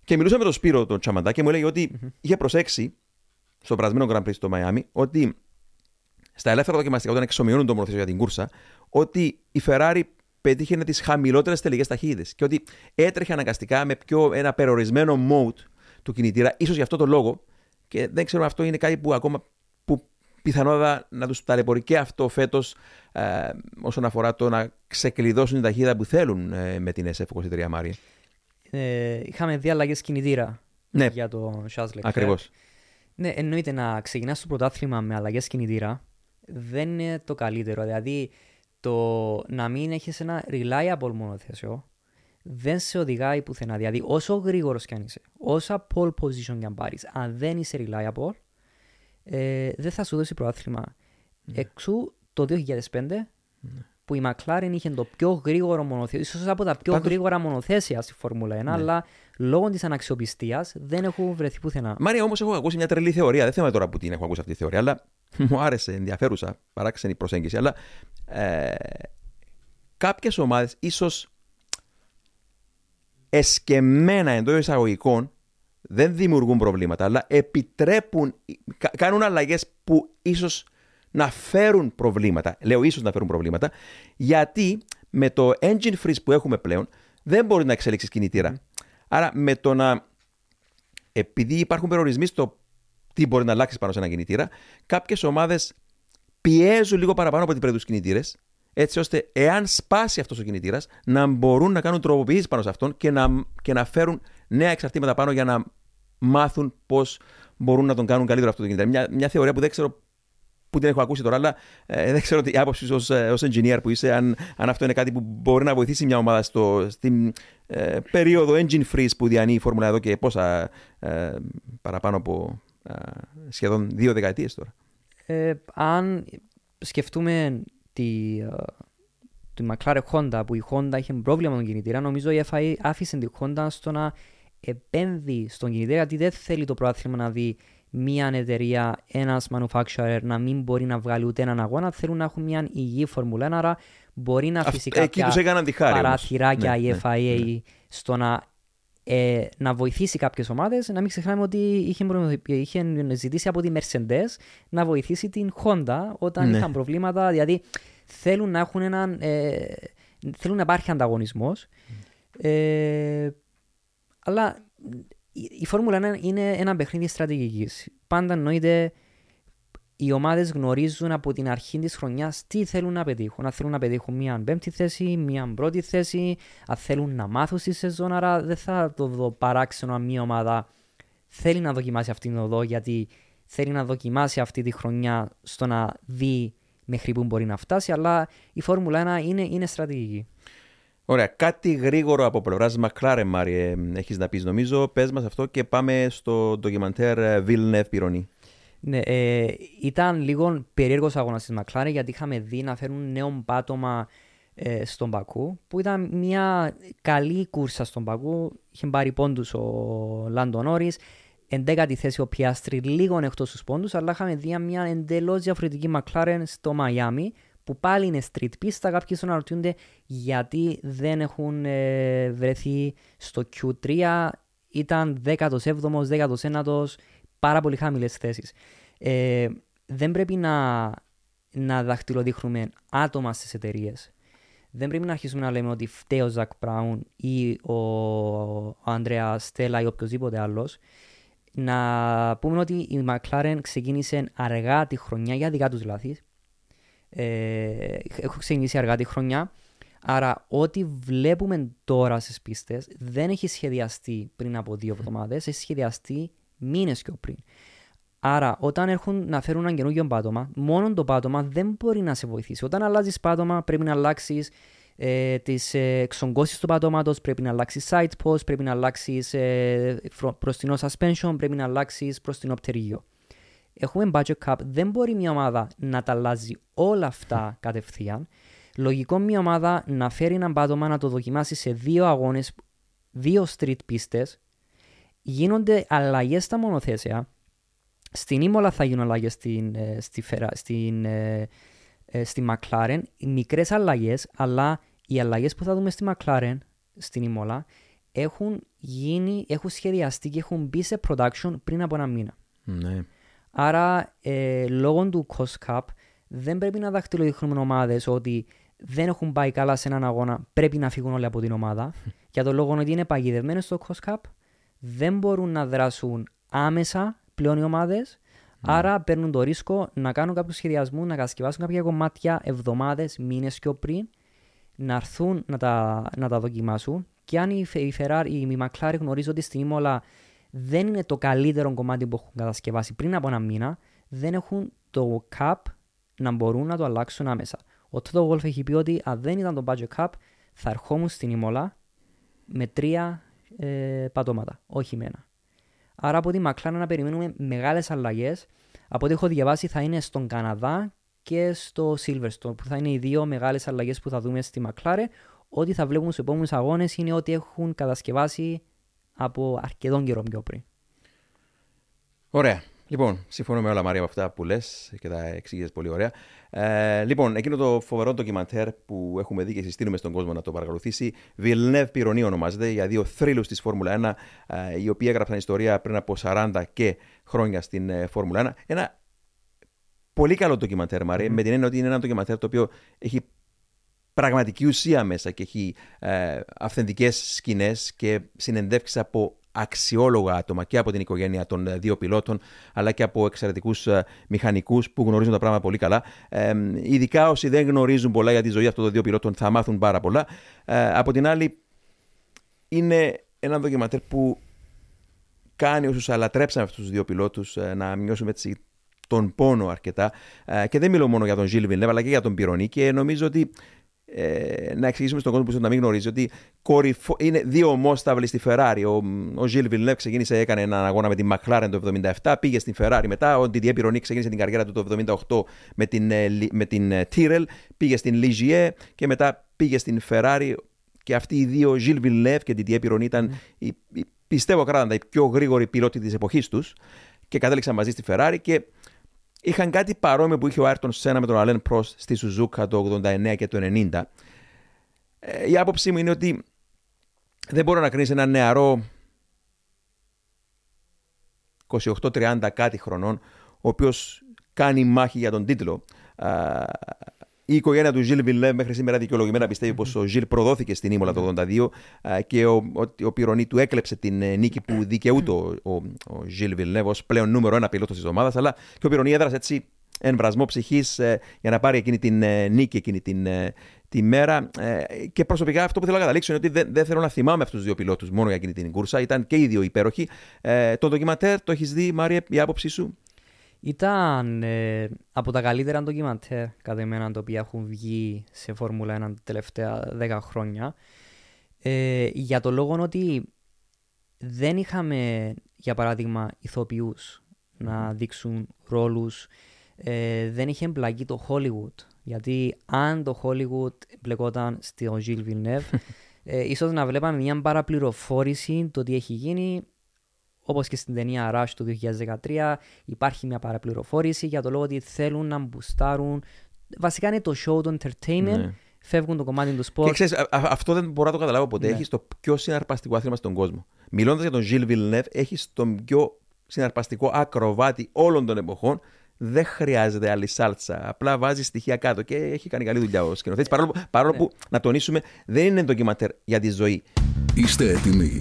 Και μιλούσα με τον Σπύρο τον Τσαμαντά και μου έλεγε ότι είχε προσέξει στο περασμένο Grand Prix στο Μαϊάμι ότι στα ελεύθερα δοκιμαστικά, όταν εξομοιώνουν το μονοθέσιο για την κούρσα, ότι η Ferrari πετύχαινε τις χαμηλότερες τελικές ταχύτητες και ότι έτρεχε αναγκαστικά με πιο ένα περιορισμένο mode του κινητήρα, ίσως γι' αυτό το λόγο. Και δεν ξέρω αν αυτό είναι κάτι που ακόμα που πιθανότατα να τους ταλαιπωρεί και αυτό φέτος ε, όσον αφορά το να ξεκλειδώσουν την ταχύτητα που θέλουν ε, με την SF23 Μάρια. Ε, είχαμε δύο αλλαγές κινητήρα Ναι. για το Charles Leclerc. Ακριβώς. Ναι, εννοείται να ξεκινάς το πρωτάθλημα με αλλαγές κινητήρα δεν είναι το καλύτερο. Δηλαδή, το να μην έχεις ένα reliable μονοθέσιο δεν σε οδηγάει πουθενά. Δηλαδή, όσο γρήγορος κι αν είσαι, όσα pole position κι αν πάρεις, αν δεν είσαι reliable, ε, δεν θα σου δώσει πρωτάθλημα. Εξού το 2005 που η McLaren είχε το πιο γρήγορο μονοθέσιο, ίσως από τα πιο Πάντως- γρήγορα μονοθέσια στη Φόρμουλα 1, αλλά λόγω της αναξιοπιστίας δεν έχουν βρεθεί πουθενά. Μάρια, όμως έχω ακούσει μια τρελή θεωρία. Δεν θυμάμαι τώρα που την έχω ακούσει αυτή τη θεωρία, αλλά μου άρεσε ενδιαφέρουσα, παράξενη προσέγγιση. Αλλά ε, κάποιες ομάδες ίσως εσκεμμένα εντός εισαγωγικών δεν δημιουργούν προβλήματα, αλλά επιτρέπουν, κα- κάνουν αλλαγές που ίσως να φέρουν προβλήματα. Λέω ίσως να φέρουν προβλήματα, γιατί με το engine freeze που έχουμε πλέον δεν μπορεί να εξελίξει κινητήρα. Άρα με το να επειδή υπάρχουν περιορισμοί στο τι μπορεί να αλλάξει πάνω σε ένα κινητήρα, κάποιες ομάδες πιέζουν λίγο παραπάνω από ό,τι πρέπει του κινητήρες, έτσι ώστε εάν σπάσει αυτός ο κινητήρας, να μπορούν να κάνουν τροποποιήσεις πάνω σε αυτόν και να, και να φέρουν νέα εξαρτήματα πάνω για να μάθουν πώς μπορούν να τον κάνουν καλύτερο αυτό το κινητήρα. Μια, μια θεωρία που δεν ξέρω που την έχω ακούσει τώρα, αλλά ε, δεν ξέρω τι άποψη ως ως engineer που είσαι, αν, αν αυτό είναι κάτι που μπορεί να βοηθήσει μια ομάδα στο, στην ε, περίοδο engine freeze που διανύει η Φόρμουλα εδώ και πόσα ε, παραπάνω από ε, σχεδόν δύο δεκαετίες τώρα. Ε, αν σκεφτούμε τη, ε, τη McLaren Honda που η Honda είχε πρόβλημα με τον κινητήρα, νομίζω η FIA άφησε τη Honda στο να επένδυει στον κινητήρα γιατί δεν θέλει το πρόθυμα να δει μια εταιρεία, ένας manufacturer να μην μπορεί να βγάλει ούτε έναν αγώνα. Θέλουν να έχουν μια υγιή Φόρμουλα 1, άρα μπορεί να αφήσει Αυ- εκεί τους έκαναν τη χάρη όμως. παραθυράκια Ναι, η ναι, FIA στο να, ε, να βοηθήσει κάποιες ομάδες. Να μην ξεχνάμε ότι είχε, προ- είχε ζητήσει από τη Mercedes να βοηθήσει την Honda όταν Ναι. είχαν προβλήματα. Δηλαδή θέλουν να έχουν έναν... Ε, θέλουν να υπάρχει ανταγωνισμός. Ε, αλλά η, η Φόρμουλα 1 είναι ένα παιχνίδι στρατηγικής. Πάντα εννοείται οι ομάδες γνωρίζουν από την αρχή της χρονιάς τι θέλουν να πετύχουν. Αν θέλουν να πετύχουν μια πέμπτη θέση, μια πρώτη θέση, αν θέλουν να μάθουν στη σεζόν. Άρα δεν θα το δω παράξενο αν μια ομάδα θέλει να δοκιμάσει αυτήν την οδό γιατί θέλει να δοκιμάσει αυτή τη χρονιά στο να δει μέχρι που μπορεί να φτάσει. Αλλά η Φόρμουλα 1 είναι, είναι στρατηγική. Ωραία, κάτι γρήγορο από πλευράς McLaren, Μάριε, έχεις να πεις νομίζω. Πες μας αυτό και πάμε στο ντοκιμαντέρ ε, Villeneuve Pironi. Ναι, ε, ήταν λίγο περίεργος αγώνας της McLaren γιατί είχαμε δει να φέρουν νέο πάτωμα ε, στον Πακού που ήταν μια καλή κούρσα στον Πακού. Είχε πάρει πόντους ο Λάντο Νόρι. εντέκατη θέση ο Πιάστρι, λίγο εκτός του πόντους, αλλά είχαμε δει μια εντελώς διαφορετική McLaren στο Μαϊάμι, που πάλι είναι street pista. Κάποιοι να αναρωτιούνται γιατί δεν έχουν ε, βρεθεί στο Q3. Ήταν 17ο, 19ο, πάρα πολύ χαμηλές θέσεις. Ε, δεν πρέπει να, να δαχτυλοδείχνουμε άτομα στις εταιρείες. Δεν πρέπει να αρχίσουμε να λέμε ότι φταίει ο Ζακ Μπράουν ή ο, ο Ανδρέα Στέλλα ή οποιοδήποτε άλλος. Να πούμε ότι η McLaren ξεκίνησε αργά τη χρονιά για δικά τους λάθη. Ε, έχω ξεκινήσει αργά τη χρονιά. Άρα, ό,τι βλέπουμε τώρα στις πίστες δεν έχει σχεδιαστεί πριν από δύο εβδομάδες, έχει σχεδιαστεί μήνες πιο πριν. Άρα, όταν έρχουν να φέρουν ένα καινούργιο πάτωμα, μόνο το πάτωμα δεν μπορεί να σε βοηθήσει. Όταν αλλάζεις πάτωμα, πρέπει να αλλάξεις ε, τις ε, εξογκώσεις του πατώματος, πρέπει να αλλάξεις side post, πρέπει να αλλάξεις ε, προστινό suspension, πρέπει να αλλάξεις προστινό πτερίγιο. Έχουμε budget cap, δεν μπορεί μια ομάδα να τα αλλάζει όλα αυτά κατευθείαν. Λογικό μια ομάδα να φέρει ένα πάτωμα να το δοκιμάσει σε δύο αγώνες, δύο street πίστε. Γίνονται αλλαγές στα μονοθέσια στην Ήμολα θα γίνουν αλλαγές στην, ε, στη, στην, ε, ε, στη McLaren. Μικρές αλλαγές, αλλά οι αλλαγές που θα δούμε στη McLaren, στην Ήμολα, έχουν γίνει, έχουν σχεδιαστεί και έχουν μπει σε production πριν από ένα μήνα. Ναι. Άρα, ε, λόγω του cost cap, δεν πρέπει να δαχτυλοδείχνουμε ομάδες ότι δεν έχουν πάει καλά σε έναν αγώνα, πρέπει να φύγουν όλοι από την ομάδα. Για τον λόγο ότι είναι παγιδευμένες στο cost cap, δεν μπορούν να δράσουν άμεσα πλέον οι ομάδες. Άρα παίρνουν το ρίσκο να κάνουν κάποιους σχεδιασμούς, να κατασκευάσουν κάποια κομμάτια εβδομάδες, μήνες πιο πριν, να έρθουν να τα, να τα δοκιμάσουν. Και αν η, η Ferrari, η McLaren γνωρίζει ότι στην Ήμολα δεν είναι το καλύτερο κομμάτι που έχουν κατασκευάσει πριν από ένα μήνα, δεν έχουν το cap να μπορούν να το αλλάξουν άμεσα. Ο Toto Wolf έχει πει ότι αν δεν ήταν το budget cap, θα ερχόμουν στην Ήμολα με τρία ε, πατώματα, όχι με ένα. Άρα από τη McLaren να περιμένουμε μεγάλες αλλαγές. Από ό,τι έχω διαβάσει θα είναι στον Καναδά και στο Silverstone που θα είναι οι δύο μεγάλες αλλαγές που θα δούμε στη McLaren. Ό,τι θα βλέπουμε στους επόμενους αγώνες είναι ότι έχουν κατασκευάσει από αρκετόν καιρό πιο πριν. Ωραία. Λοιπόν, συμφωνώ με όλα Μαρία από αυτά που λες και τα εξήγησες πολύ ωραία. Ε, λοιπόν, εκείνο το φοβερό ντοκιμαντέρ που έχουμε δει και συστήνουμε στον κόσμο να το παρακολουθήσει, Villeneuve Πυρονή ονομάζεται, για δύο θρύλους της Φόρμουλα 1, ε, οι οποίοι έγραψαν ιστορία πριν από 40 και χρόνια στην ε, Φόρμουλα 1. Ένα πολύ καλό ντοκιμαντέρ, Μαρία, mm. με την έννοια ότι είναι ένα ντοκιμαντέρ το οποίο έχει πραγματική ουσία μέσα και έχει ε, αυθεντικές σκηνές και συνεντεύξεις από αξιόλογα άτομα και από την οικογένεια των ε, δύο πιλότων, αλλά και από εξαιρετικούς ε, μηχανικούς που γνωρίζουν τα πράγματα πολύ καλά. Ε, ειδικά όσοι δεν γνωρίζουν πολλά για τη ζωή αυτών των δύο πιλότων θα μάθουν πάρα πολλά. Ε, από την άλλη, είναι ένα ντοκιματέρ που κάνει όσους αλατρέψαν αυτούς τους δύο πιλότους ε, να μειώσουν έτσι τον πόνο αρκετά. και δεν μιλώ μόνο για τον Ζιλ Βιλνέβ, αλλά και για τον Πυρονί. Και νομίζω ότι ε, να εξηγήσουμε στον κόσμο που να μην γνωρίζει ότι κορυφο... είναι δύο ομόσταυλοι στη Ferrari. Ο, ο Γιλ Βιλνεύ ξεκίνησε, έκανε έναν αγώνα με την McLaren το 77, πήγε στην Ferrari μετά. Ο Didier Pironi ξεκίνησε την καριέρα του το 78 με την, ε, με την ε, Tyrrell, πήγε στην Ligier και μετά πήγε στην Ferrari. Και αυτοί οι δύο, Gilles Villeneuve και Didier Pironi, ήταν, mm. οι, οι, πιστεύω κράταντα, οι πιο γρήγοροι πιλότοι της εποχής τους και κατέληξαν μαζί στη Ferrari. Και είχαν κάτι παρόμοιο που είχε ο Άρτον Σένα με τον Αλέν Πρό στη Σουζούκα το 89 και το 90. Ε, η άποψή μου είναι ότι δεν μπορώ να κρίνεις ένα νεαρό 28-30 κάτι χρονών, ο οποίος κάνει μάχη για τον τίτλο. Η οικογένεια του Ζιλ Βιλνέ μέχρι σήμερα δικαιολογημένα πιστεύει πως ο Ζιλ προδόθηκε στην Ήμολα το 1982 και ο, ο, ο Πυρονί του έκλεψε την ε, νίκη που δικαιούται ο, ο, ο Ζιλ Βιλνέ ως πλέον νούμερο ένα πιλότος της ομάδας. Αλλά και ο Πυρονί έδρασε έτσι εμβρασμό ψυχής ε, για να πάρει εκείνη την ε, νίκη εκείνη την, τη μέρα. Και προσωπικά αυτό που θέλω να καταλήξω είναι ότι δεν, δεν θέλω να θυμάμαι αυτούς τους δύο πιλότους μόνο για εκείνη την κούρσα. Ήταν και οι δύο υπέροχοι. Το ντοκιματέρ το έχεις δει, Μάρια, η άποψή σου; Ήταν ε, από τα καλύτερα ντοκιμαντέρ κατά εμένα τα οποία έχουν βγει σε Φόρμουλα 1 τα τελευταία 10 χρόνια. Ε, για το λόγο ότι δεν είχαμε, για παράδειγμα, ηθοποιούς να δείξουν ρόλους. Ε, δεν είχε εμπλακεί το Hollywood. Γιατί αν το Hollywood μπλεκόταν στο Gilles Villeneuve, ε, ίσως να βλέπαμε μια παραπληροφόρηση το τι έχει γίνει όπως και στην ταινία Rush του 2013 υπάρχει μια παραπληροφόρηση για το λόγο ότι θέλουν να μπουστάρουν βασικά είναι το show, το entertainment Ναι. φεύγουν το κομμάτι του sport Και ξέρεις, α- α- αυτό δεν μπορώ να το καταλάβω ποτέ. Ναι. Έχεις το πιο συναρπαστικό άθλημα στον κόσμο. Μιλώντας για τον Γιλ Villeneuve, έχεις τον πιο συναρπαστικό ακροβάτη όλων των εποχών. Δεν χρειάζεται άλλη σάλτσα. Απλά βάζεις στοιχεία κάτω και έχει κάνει καλή δουλειά ο σκηνοθέτης. Παρόλο, που- παρόλο που, να τονίσουμε, δεν είναι ντοκιματέρ για τη ζωή. Είστε έτοιμοι.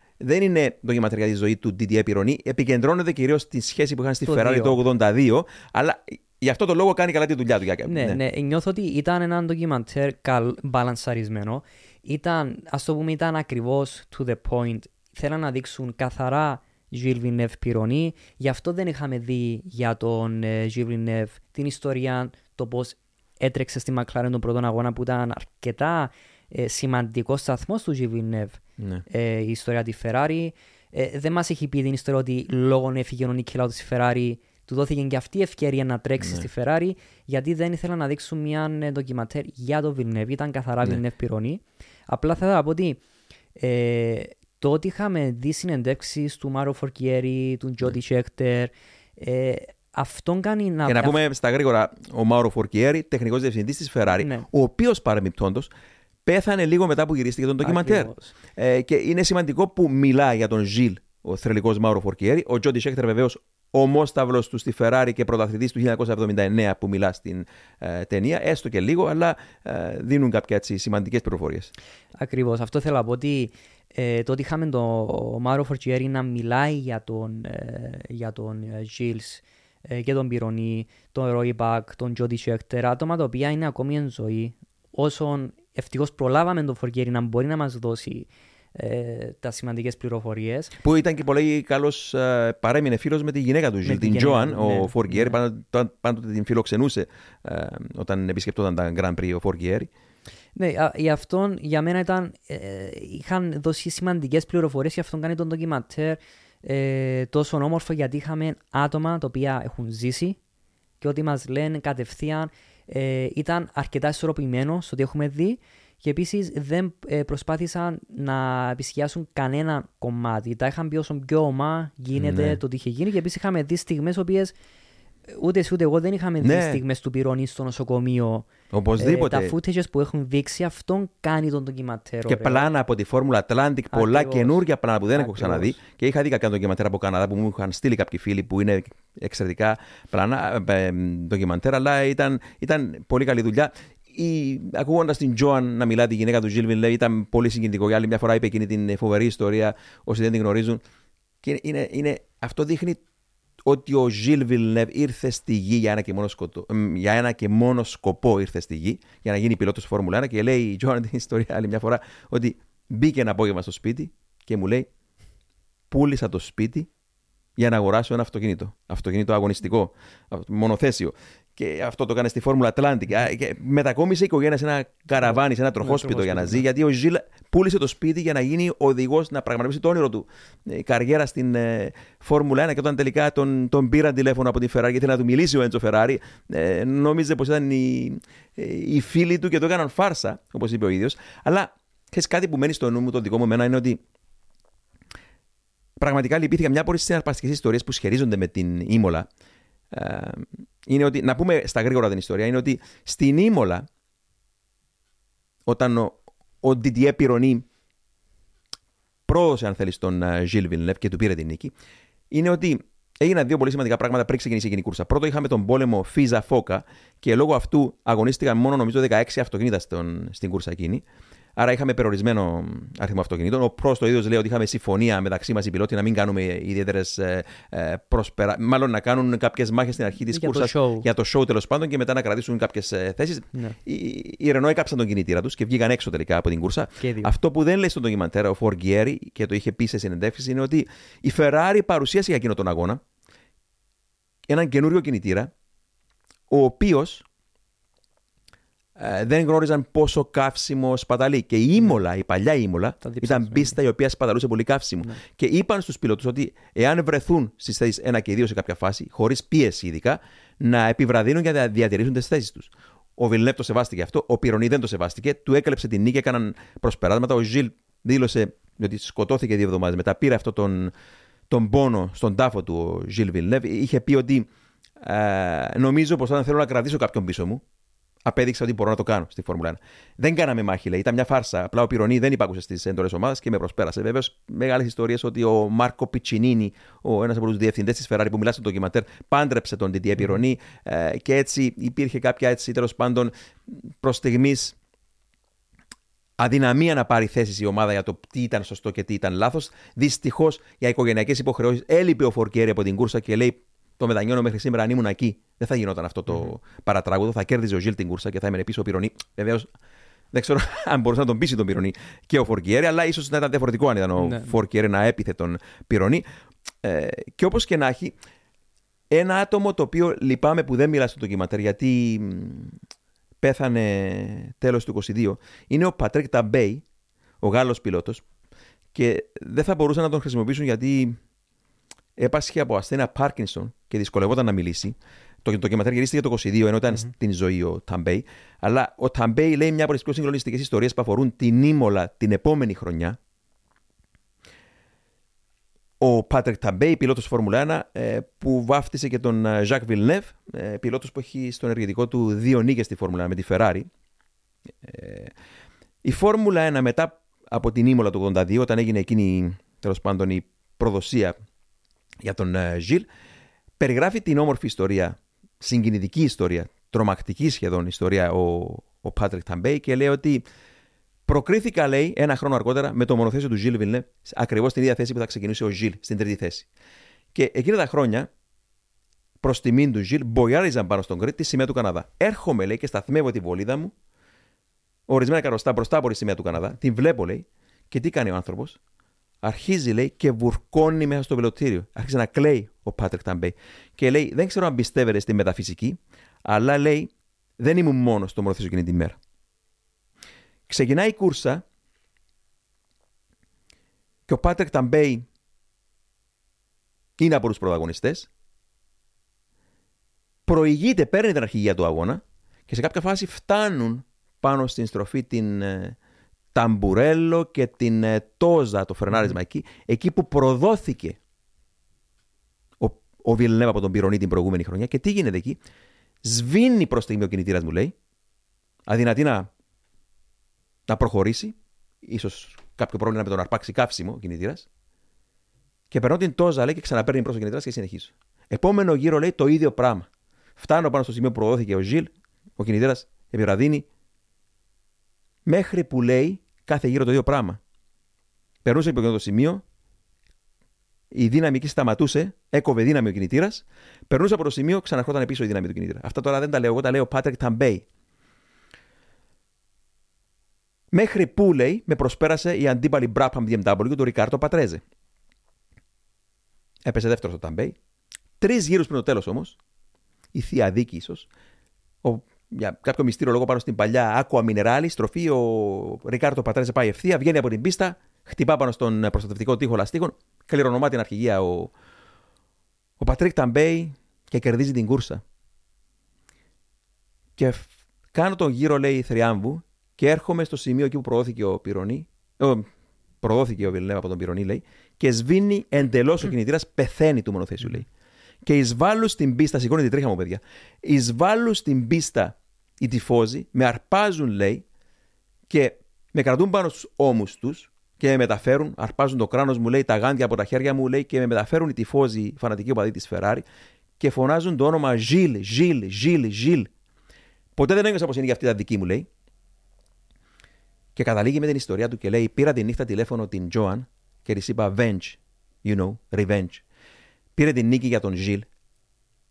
δεν είναι ντοκιματέρ για τη ζωή του Didier Pironi. Επικεντρώνεται κυρίως στη σχέση που είχαν στη Το Ferrari δύο. το 82. Αλλά γι' αυτό το λόγο κάνει καλά τη δουλειά του. Γιάκη. Ναι, ναι. νιώθω ότι ήταν ένα ντοκιμαντέρ καλ, μπαλανσαρισμένο. Ήταν, ας το πούμε, ήταν ακριβώς to the point. Θέλαν να δείξουν καθαρά Gilles Villeneuve Pironi. Γι' αυτό δεν είχαμε δει για τον ε, Gilles Villeneuve την ιστορία, το πώς έτρεξε στη McLaren τον πρώτο αγώνα που ήταν αρκετά ε, σημαντικός σταθμός του Gilles Villeneuve Ναι. ε, η ιστορία της Ferrari. Ε, δεν μας έχει πει την ιστορία ότι λόγω έφυγε ο Νίκη Λάου στη Ferrari, του δόθηκε και αυτή η ευκαιρία να τρέξει στη Ferrari, γιατί δεν ήθελαν να δείξουν μια ε, ντοκιματέρ για το Villeneuve. Ήταν καθαρά Ναι. Villeneuve Pironi. Απλά θα ήθελα να πω ότι ε, το ότι είχαμε δει συνεντεύξεις του Μάρο Φορκιέρη, του Τζόντι Σέκτερ, ε, αυτόν κάνει να. Και να πούμε στα γρήγορα, ο Μάουρο Φορκιέρη, τεχνικός διευθυντής της Ferrari, Ναι. ο οποίος παρεμπιπτόντως πέθανε λίγο μετά που γυρίστηκε τον ντοκιμαντέρ. Ακριβώς. Ε, και είναι σημαντικό που μιλά για τον Ζιλ, ο θρελικό Μάουρο Φορκιέρη. Ο Τζόντι Σέκτερ βεβαίως ομόσταυλο του στη Ferrari και πρωταθλητής του 1979 που μιλά στην ε, ταινία, έστω και λίγο, αλλά ε, δίνουν κάποια σημαντικές πληροφορίες. Ακριβώς. Αυτό θέλω να πω ότι ε, το ότι είχαμε τον Μάρο Φορτσιέρη να μιλάει για τον, ε, για τον ε, Gilles ε, και τον Πυρονί, τον Roy Back, τον Jody Scheckter, άτομα τα οποία είναι ακόμη εν ζωή, όσον ευτυχώς προλάβαμε τον Φορκιέρη να μπορεί να μας δώσει ε, τα σημαντικές πληροφορίες. Που ήταν και πολύ καλός, παρέμεινε φίλος με τη γυναίκα του Ζιλ, τη την γυναίκα Τζοάν. του, ναι. Ο Φορκιέρη Ναι. πάντοτε, πάντοτε την φιλοξενούσε ε, όταν επισκεπτόταν τα Grand Prix ο Φορκιέρη. Ναι, α, γι' αυτόν για μένα ήταν, ε, είχαν δώσει σημαντικές πληροφορίες, γι' αυτόν κάνει τον ντοκιματέρ ε, τόσο όμορφο γιατί είχαμε άτομα τα οποία έχουν ζήσει και ό,τι μας λένε κατευθείαν ε, ήταν αρκετά ισορροπημένο στο ότι έχουμε δει και επίσης δεν ε, προσπάθησαν να επισκιάσουν κανένα κομμάτι. Τα είχαν πει όσο πιο ομά γίνεται Ναι. το τι είχε γίνει και επίσης είχαμε δει στιγμές οποίες ε, ούτε εσύ ούτε εγώ δεν είχαμε δει Ναι. στιγμές του πυρώνη στο νοσοκομείο Οπωσδήποτε. ε, τα footages που έχουν δείξει, αυτόν κάνει τον ντοκιματέρ. Και ωραίο. πλάνα από τη Φόρμουλα Atlantic, πολλά Ακριβώς. καινούργια πλάνα που δεν έχω Ακριβώς. ξαναδεί. Και είχα δει κάποια ντοκιμαντέρ από Καναδά που μου είχαν στείλει κάποιοι φίλοι που είναι εξαιρετικά πλάνα, ε, ε, ντοκιμαντέρ, αλλά ήταν, ήταν πολύ καλή δουλειά. Ακούγοντας την Τζόαν να μιλά τη γυναίκα του Ζιλβιν, λέει ήταν πολύ συγκινητικό. Για άλλη μια φορά είπε εκείνη την φοβερή ιστορία, όσοι δεν την γνωρίζουν. Και είναι, είναι, αυτό δείχνει ότι ο Ζιλ Βιλνεύ ήρθε στη γη για ένα, και μόνο σκοτώ, εμ, για ένα και μόνο σκοπό ήρθε στη γη, για να γίνει πιλότος Φόρμουλα 1 και λέει η Τζόαν την ιστορία άλλη μια φορά ότι μπήκε ένα απόγευμα στο σπίτι και μου λέει πούλησα το σπίτι για να αγοράσω ένα αυτοκίνητο. Αυτοκίνητο αγωνιστικό, μονοθέσιο. Και αυτό το έκανε στη Φόρμουλα Atlantic. Α, Και μετακόμισε η οικογένεια σε ένα καραβάνι, σε ένα τροχόσπιτο για να ζει, γιατί ο Ζιλ πούλησε το σπίτι για να γίνει οδηγός, να πραγματοποιήσει το όνειρο του. Ε, Η καριέρα στην ε, Φόρμουλα 1 και όταν τελικά τον, τον πήραν τηλέφωνο από την Ferrari και ήθελε να του μιλήσει ο Έντσο Ferrari, ε, νόμιζε πως ήταν οι, ε, οι φίλοι του και το έκαναν φάρσα, όπως είπε ο ίδιος. Αλλά ξέρεις κάτι που μένει στο νου μου, το δικό μου εμένα, είναι ότι πραγματικά λυπήθηκα μια από τι συναρπαστικέ ιστορίε που σχετίζονται με την Ήμολα. Ε, είναι ότι, να πούμε στα γρήγορα την ιστορία, είναι ότι στην Ήμολα, όταν ο, ο Didier Pironi πρόδωσε, αν θέλεις, τον Γιλ Villeneuve και του πήρε την νίκη, είναι ότι έγιναν δύο πολύ σημαντικά πράγματα πριν ξεκινήσει εκείνη η κούρσα. Πρώτο, είχαμε τον πόλεμο Φίζα Φόκα και λόγω αυτού αγωνίστηκαν μόνο νομίζω 16 αυτοκίνητα στον, στην κούρσα εκείνη. Άρα είχαμε περιορισμένο αριθμό αυτοκινήτων. Ο Πρό το ίδιος λέει ότι είχαμε συμφωνία μεταξύ μας οι πιλότοι να μην κάνουμε ιδιαίτερες ε, προσπερα... Μάλλον να κάνουν κάποιες μάχες στην αρχή της Για το κούρσας show. για το show τέλος πάντων και μετά να κρατήσουν κάποιες θέσεις. Ναι. Οι, οι Ρενό έκαψαν τον κινητήρα τους και βγήκαν έξω τελικά από την κούρσα. Και οι δύο. Αυτό που δεν λέει στον ντοκιμαντέρ ο Φοργκιέρη και το είχε πει σε συνεντεύξεις είναι ότι η Ferrari παρουσίασε για εκείνο τον αγώνα έναν καινούριο κινητήρα, ο οποίος ε, δεν γνώριζαν πόσο καύσιμο σπαταλεί. Και η Ήμολα, η παλιά Ήμολα, Τα διψάσματα. ήταν πίστα η οποία σπαταλούσε πολύ καύσιμο. Ναι. Και είπαν στους πιλότους ότι εάν βρεθούν στις θέσεις 1 και 2 σε κάποια φάση, χωρίς πίεση ειδικά, να επιβραδύνουν για να διατηρήσουν τις θέσεις τους. Ο Βιλνέπ το σεβάστηκε αυτό, ο Πυρονί δεν το σεβάστηκε, του έκλεψε την νίκη, έκαναν προσπεράσματα. Ο Ζιλ δήλωσε ότι σκοτώθηκε δύο εβδομάδες μετά. Πήρε αυτό τον, τον πόνο στον τάφο του ο Ζιλ Βιλνέπ. Είχε πει ότι ε, νομίζω πως όταν θέλω να κρατήσω κάποιον πίσω μου, απέδειξα ότι μπορώ να το κάνω στη Φόρμουλα 1. Δεν κάναμε μάχη, λέει. Ήταν μια φάρσα. Απλά ο Πυρονί δεν υπάκουσε στις έντονες ομάδες και με προσπέρασε. Βέβαια, μεγάλες ιστορίες ότι ο Μάρκο Πιτσινίνη, ο ένας από τους διευθυντές της Ferrari που μιλά στο ντοκιματέρ, πάντρεψε τον Didier Πυρονί ε, και έτσι υπήρχε κάποια έτσι τέλος πάντων προς στιγμής αδυναμία να πάρει θέση η ομάδα για το τι ήταν σωστό και τι ήταν λάθος. Δυστυχώς για οικογενειακές υποχρεώσεις έλειπε ο Φορκέρη από την κούρσα και λέει: Το μετανιώνω μέχρι σήμερα αν ήμουν εκεί. Δεν θα γινόταν αυτό το παρατράγουδο. Θα κέρδιζε ο Ζιλ την κούρσα και θα έμενε πίσω ο Πυρονί. Βεβαίως δεν ξέρω αν μπορούσε να τον πείσει τον Πυρονί και ο Φοργκιέρι, αλλά ίσως να ήταν διαφορετικό αν ήταν ο Ναι. Φοργκιέρι να έπειθε τον Πιρονί. Ε, και όπως και να έχει, ένα άτομο το οποίο λυπάμαι που δεν μιλά στο ντοκιματέρ γιατί μ, πέθανε τέλος του 22 είναι ο Πατρίκ Ταμπέι, ο Γάλλος πιλότος και δεν θα μπορούσαν να τον χρησιμοποιήσουν γιατί έπασχε από ασθένεια Πάρκινσον και δυσκολευόταν να μιλήσει. Το ντοκιματέρ γυρίστηκε το 22 ενώ ήταν στην ζωή ο Ταμπέι. Αλλά ο Ταμπέι λέει μια από τις πιο συγκλονιστικές ιστορίες που αφορούν την Ήμολα την επόμενη χρονιά. Ο Πάτρικ Ταμπέι, πιλότος Φόρμουλα 1, ε, που βάφτισε και τον ε, Ζακ Βιλνέβ, ε, πιλότος που έχει στον ενεργητικό του δύο νίκες στη Φόρμουλα 1 με τη Ferrari. Ε, η Φόρμουλα 1 μετά από την Ήμολα του 82, όταν έγινε εκείνη τέλος πάντων η προδοσία για τον ε, Ζιλ, περιγράφει την όμορφη ιστορία, συγκινητική ιστορία, τρομακτική σχεδόν ιστορία ο, ο Πάτρικ Ταμπέι και λέει ότι προκρίθηκα, λέει, ένα χρόνο αργότερα με το μονοθέσιο του Ζιλ Βιλνεύ, ακριβώς στην ίδια θέση που θα ξεκινούσε ο Ζιλ, στην τρίτη θέση. Και εκείνα τα χρόνια, προς τιμήν του Ζιλ, μποιάριζαν πάνω στον Κρήτη τη σημαία του Καναδά. Έρχομαι, λέει, και σταθμεύω τη βολίδα μου, ορισμένα καροστά μπροστά από τη σημαία του Καναδά, την βλέπω, λέει, και τι κάνει ο άνθρωπος; Αρχίζει, λέει, και βουρκώνει μέσα στο βελατήριο. Άρχισε να κλαίει ο Πάτρικ Ταμπέι. Και λέει, δεν ξέρω αν πιστεύετε στη μεταφυσική, αλλά λέει, δεν ήμουν μόνος στο μονοθέσιο εκείνη τη μέρα. Ξεκινάει η κούρσα και ο Πάτρικ Ταμπέι είναι από τους πρωταγωνιστές. Προηγείται, παίρνει την αρχηγία του αγώνα και σε κάποια φάση φτάνουν πάνω στην στροφή την ε, Ταμπουρέλο και την ε, Τόζα, το φρενάρισμα εκεί, εκεί που προδόθηκε ο, ο Βιλνέβα από τον Πυρονί την προηγούμενη χρονιά. Και τι γίνεται εκεί, σβήνει προς στιγμή ο κινητήρας μου λέει, αδυνατή να, να προχωρήσει, ίσως κάποιο πρόβλημα με τον αρπάξει καύσιμο ο κινητήρας, και περνώ την Τόζα λέει και ξαναπαίρνει προς ο κινητήρας και συνεχίζω. Επόμενο γύρο λέει το ίδιο πράγμα. Φτάνω πάνω στο σημείο που προδόθηκε ο Ζιλ, ο κινητήρας επιβραδύνει, μέχρι που λέει κάθε γύρο το ίδιο πράγμα. Περνούσε από εκείνο το σημείο, η δύναμη εκεί σταματούσε, έκοβε δύναμη ο κινητήρας, περνούσε από το σημείο, ξαναρχόταν πίσω η δύναμη του κινητήρα. Αυτά τώρα δεν τα λέω εγώ, τα λέει ο Πάτρικ Ταμπέι. Μέχρι που λέει, με προσπέρασε η αντίπαλη Brabham BMW του Ρικάρτο Πατρέζε. Έπεσε δεύτερος ο Ταμπέι. Τρεις γύρους πριν το τέλος όμως, η θεία δίκη ίσως, για κάποιο μυστήριο λόγο πάνω στην παλιά Acqua Minerale στροφή, ο Ρικάρτο Πατρέζε πάει ευθεία, βγαίνει από την πίστα, χτυπά πάνω στον προστατευτικό τοίχο λαστίχων, κληρονομά την αρχηγία ο, ο Πατρίκ Ταμπέι και κερδίζει την κούρσα. Και φ- κάνω τον γύρο, λέει, θριάμβου και έρχομαι στο σημείο εκεί που προδόθηκε ο Πιρονί. Ο, προδόθηκε ο Βιλνέβ από τον Πιρονί, λέει, και σβήνει εντελώς ο κινητήρας, πεθαίνει του μονοθέσιου, λέει. Και εισβάλλουν στην πίστα, σηκώνει την τρίχα μου, παιδιά. Εισβάλλουν στην πίστα οι τυφώζοι, με αρπάζουν, λέει, και με κρατούν πάνω στους ώμους τους και με μεταφέρουν, αρπάζουν το κράνος μου, λέει, τα γάντια από τα χέρια μου, λέει, και με μεταφέρουν οι τυφώζοι, οι φανατικοί οπαδοί της Ferrari και φωνάζουν το όνομα Ζιλ, Ζιλ, Ζιλ, Ζιλ. Ποτέ δεν ένιωσα πως είναι για αυτή τα δική μου, λέει. Και καταλήγει με την ιστορία του και λέει: Πήρα τη νύχτα τηλέφωνο την Τζόαν και της είπα Venge, you know, revenge. Πήρε την νίκη για τον Ζιλ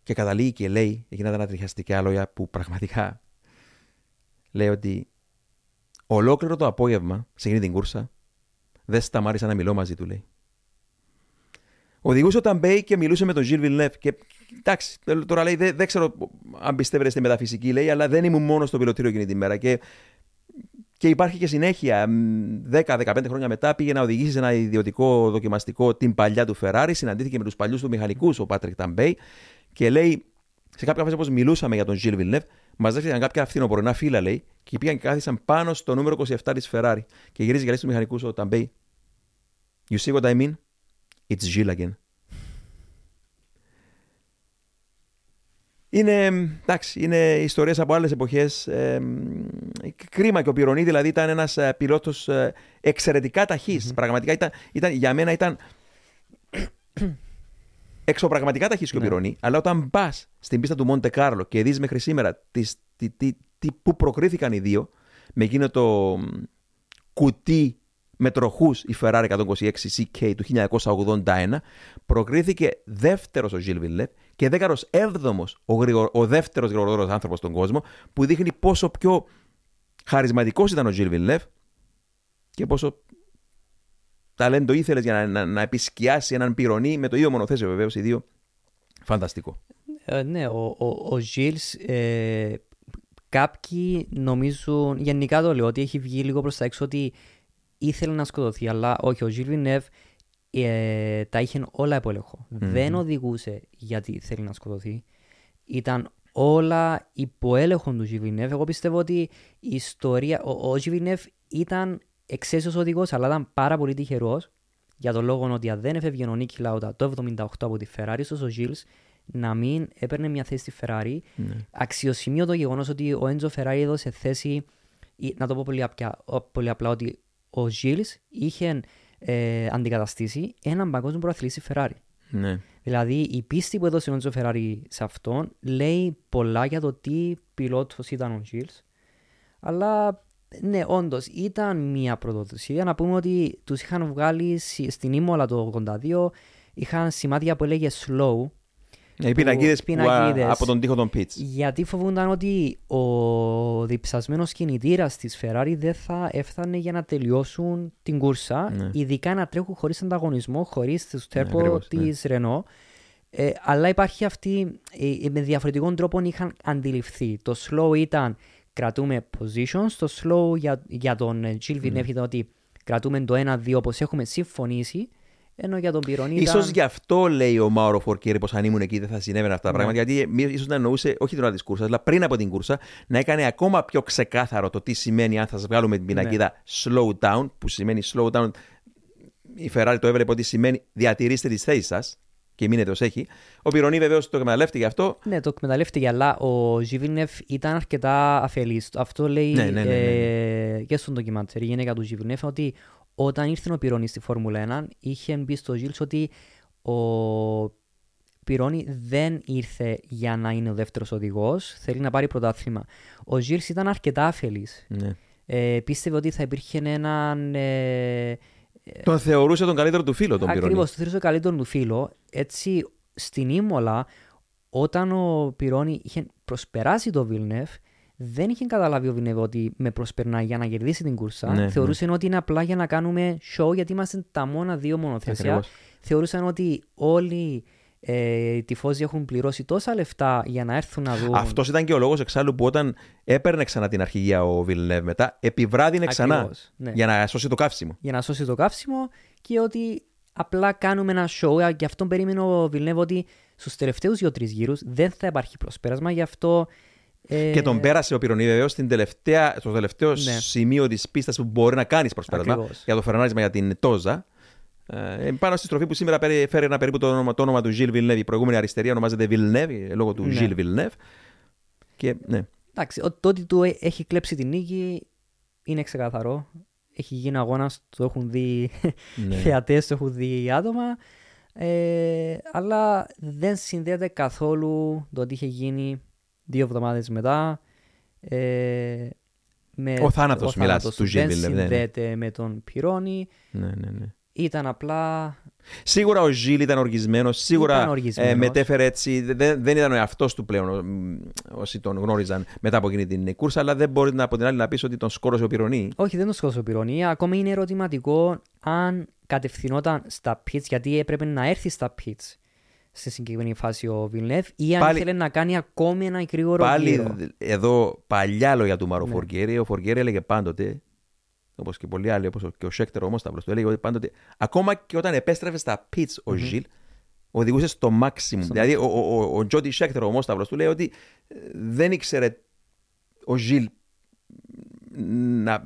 και καταλήγει και λέει εκείνα τα ανατριχιαστικά λόγια που πραγματικά λέει ότι ολόκληρο το απόγευμα σε εκείνη την κούρσα δεν σταμάτησα να μιλώ μαζί του, λέει. Οδηγούσε ο Ταμπέι και μιλούσε με τον Ζιλ Βιλνεύ και εντάξει, τώρα λέει, δεν, δεν ξέρω αν πιστεύετε στη μεταφυσική, λέει, αλλά δεν ήμουν μόνος στο πιλωτήριο εκείνη τη μέρα. Και, και υπάρχει και συνέχεια. 10-15 χρόνια μετά πήγε να οδηγήσει σε ένα ιδιωτικό δοκιμαστικό την παλιά του Ferrari. Συναντήθηκε με τους παλιούς του μηχανικούς, ο Πάτρικ Ταμπέι. Και λέει, σε κάποια φάση, όπως μιλούσαμε για τον Ζιλ Βιλνέβ, μαζεύτηκαν κάποια φθινοπωρινά φύλλα, λέει, και πήγαν και κάθισαν πάνω στο νούμερο 27 της Ferrari. Και γυρίζει και λέει στους μηχανικούς ο Ταμπέι. You see what I mean? It's Gilles again. Είναι, εντάξει, είναι ιστορίες από άλλες εποχές. Ε, κρίμα και ο Πυρονί δηλαδή ήταν ένας ε, πιλότος ε, εξαιρετικά Πραγματικά ήταν, ήταν, για μένα ήταν εξωπραγματικά ταχύς και ο ναι. Πυρονί. Αλλά όταν πας στην πίστα του Μοντε Κάρλο και δεις μέχρι σήμερα τις, τι, τι, τι, που προκρίθηκαν οι δύο με εκείνο το κουτί με τροχούς η Ferrari 126 CK του 1981, προκρίθηκε δεύτερος ο Γιλ Βιλνεύ και 17ο ο, γρηγορ, ο δεύτερος γρηγορότερος άνθρωπος στον κόσμο, που δείχνει πόσο πιο χαρισματικός ήταν ο Γιλ Βιλνεύ και πόσο ταλέντο ήθελες για να, να, να επισκιάσει έναν πυρονί με το ίδιο μονοθέσιο βεβαίως, οι δύο. Φανταστικό. Ε, ναι, ο, ο, ο Γιλς, ε, κάποιοι νομίζουν, γενικά το λέω, ότι έχει βγει λίγο προς τα έξω ότι ήθελε να σκοτωθεί, αλλά όχι, ο Ζιλ Βινεύ ε, τα είχε όλα υπό έλεγχο. Mm-hmm. Δεν οδηγούσε γιατί θέλει να σκοτωθεί. Ήταν όλα υπό έλεγχο του Ζιβινεύ. Εγώ πιστεύω ότι η ιστορία. Ο, ο Ζιβινεύ ήταν εξαίσιος οδηγός, αλλά ήταν πάρα πολύ τυχερός για τον λόγο ότι αν δεν έφευγε ο Νίκη Λάουτα το 1978 από τη Ferrari, ίσω ο Ζιλ να μην έπαιρνε μια θέση στη Ferrari. Mm. Αξιοσημείο το γεγονός ότι ο Έντζο Ferrari έδωσε θέση. Να το πω πολύ, πολύ απλά, ότι ο Ζιλ είχε ε, αντικαταστήσει έναν παγκόσμιο προαθλητή στη Ferrari. Ναι. Δηλαδή η πίστη που έδωσε ο Τζο Ferrari σε αυτόν λέει πολλά για το τι πιλότος ήταν ο Ζιλ. Αλλά ναι, όντως ήταν μια προδοτησία. Να πούμε ότι τους είχαν βγάλει στην Ήμολα το 82, είχαν σημάδια που έλεγε slow, ε, οι πινακίδες από τον τοίχο των Πιτ. Γιατί φοβούνταν ότι ο διψασμένος κινητήρας της Ferrari δεν θα έφτανε για να τελειώσουν την κούρσα, ναι. ειδικά να τρέχουν χωρίς ανταγωνισμό, χωρίς τους τέρπο ναι, της ναι. Renault. Ε, αλλά υπάρχει αυτή, ε, με διαφορετικών τρόπων είχαν αντιληφθεί. Το slow ήταν κρατούμε positions, το slow για, για τον Jill Villeneuve ήταν ότι κρατούμε το 1-2 όπως έχουμε συμφωνήσει ενώ για τον Πυρονί. σω γι' αυτό λέει ο Μάουρο Φορκέρη πως αν ήμουν εκεί δεν θα συνέβαιναν αυτά τα ναι. πράγματα. Γιατί ίσως να εννοούσε όχι την ώρα τη κούρσας, αλλά πριν από την κούρσα να έκανε ακόμα πιο ξεκάθαρο το τι σημαίνει αν θα σας βγάλουμε την πινακίδα ναι. slow down, που σημαίνει slow down. Η Ferrari το έβλεπε ότι σημαίνει διατηρήστε τις θέσεις σας και μείνετε ως έχει. Ο Πυρονί βεβαίως το εκμεταλλεύτηκε αυτό. Ναι, το εκμεταλλεύτηκε, αλλά ο Ζιβίνεφ ήταν αρκετά αφελή. Αυτό λέει ναι, ναι, ναι, ε, και στον ντοκιμαντέρ η γυναίκα του Ζιβίνεφ ότι όταν ήρθε ο Πυρώνη στη Φόρμουλα 1, είχε μπει στο Ζήλ ότι ο Πυρώνη δεν ήρθε για να είναι ο δεύτερος οδηγός, θέλει να πάρει πρωτάθλημα. Ο Ζήλ ήταν αρκετά αφελή. Ναι. Ε, πίστευε ότι θα υπήρχε έναν. Ε, τον θεωρούσε τον καλύτερο του φίλο, τον Πυρώνη. Ακριβώ, τον θεωρούσε τον καλύτερο του φίλο. Έτσι, στην Ήμολα, όταν ο Πυρώνη είχε προσπεράσει τον Βίλνεφ, δεν είχε καταλάβει ο Βινεβό ότι με προσπερνάει για να κερδίσει την κούρσα. Ναι, Θεωρούσε ναι. ότι είναι απλά για να κάνουμε show γιατί είμαστε τα μόνα δύο μονοθέσια. Ακριβώς. Θεωρούσαν ότι όλοι ε, οι τυφώζοι έχουν πληρώσει τόσα λεφτά για να έρθουν να δουν. Αυτός ήταν και ο λόγος εξάλλου που όταν έπαιρνε ξανά την αρχηγία ο Βιλνεύ μετά, επιβράδυνε ξανά ναι. για να σώσει το καύσιμο. Για να σώσει το καύσιμο και ότι απλά κάνουμε ένα show. Γι' αυτό περίμενε ο Βιλνεύ ότι στους τελευταίους δύο-τρεις γύρους δεν θα υπάρχει προσπέρασμα. Γι' αυτό ε... Και τον πέρασε ο Πυρονί βεβαίως στο τελευταίο ναι. σημείο της πίστας που μπορεί να κάνεις προσπέρασμα για το φερνάρισμα για την Τόζα. Ε, πάνω στη στροφή που σήμερα φέρει ένα περίπου το όνομα, το όνομα του Γιλ Βιλνεύ. Η προηγούμενη αριστερή ονομάζεται Βιλνεύ λόγω του Γιλ ναι. Βιλνεύ. Και, ναι. Εντάξει, το ότι του έχει κλέψει την νίκη είναι ξεκαθαρό. Έχει γίνει αγώνας, το έχουν δει ναι. θεατές, το έχουν δει άτομα. Ε, αλλά δεν συνδέεται καθόλου το ότι είχε γίνει δύο εβδομάδες μετά. Ε, με ο θάνατος, μιλάς του Δεν ναι, ναι. συνδέεται με τον Πυρώνη. Ναι, ναι, ναι. Ήταν απλά... Σίγουρα ο Ζήλ ήταν οργισμένος, σίγουρα ήταν οργισμένος. Ε, μετέφερε έτσι, δεν, δεν ήταν ο εαυτός του πλέον όσοι τον γνώριζαν μετά από εκείνη την κούρσα, αλλά δεν μπορεί να, από την άλλη να πεις ότι τον σκόρωσε ο Πυρονή. Όχι, δεν τον σκόρωσε ο Πυρονή. Ακόμα είναι ερωτηματικό αν κατευθυνόταν στα pits, γιατί έπρεπε να έρθει στα pits σε συγκεκριμένη φάση ο Βιλνεύ ή αν Πάλι- ήθελε να κάνει ακόμη ένα γρήγορο Πάλι γύρο. δ- εδώ παλιά λόγια του Μάρο Ναι. Φοργκέρι. Ο Φοργκέρι έλεγε πάντοτε, όπως και πολλοί άλλοι, όπως και ο Σέκτερ όμως, του έλεγε ότι πάντοτε, ακόμα και όταν επέστρεφε στα πιτ ο Ζιλ, οδηγούσε στο maximum. δηλαδή, ο, ο, ο, ο Τζόντι Σέκτερ, ο Μόσταυλο, του λέει ότι ε, δεν ήξερε ο Ζιλ να,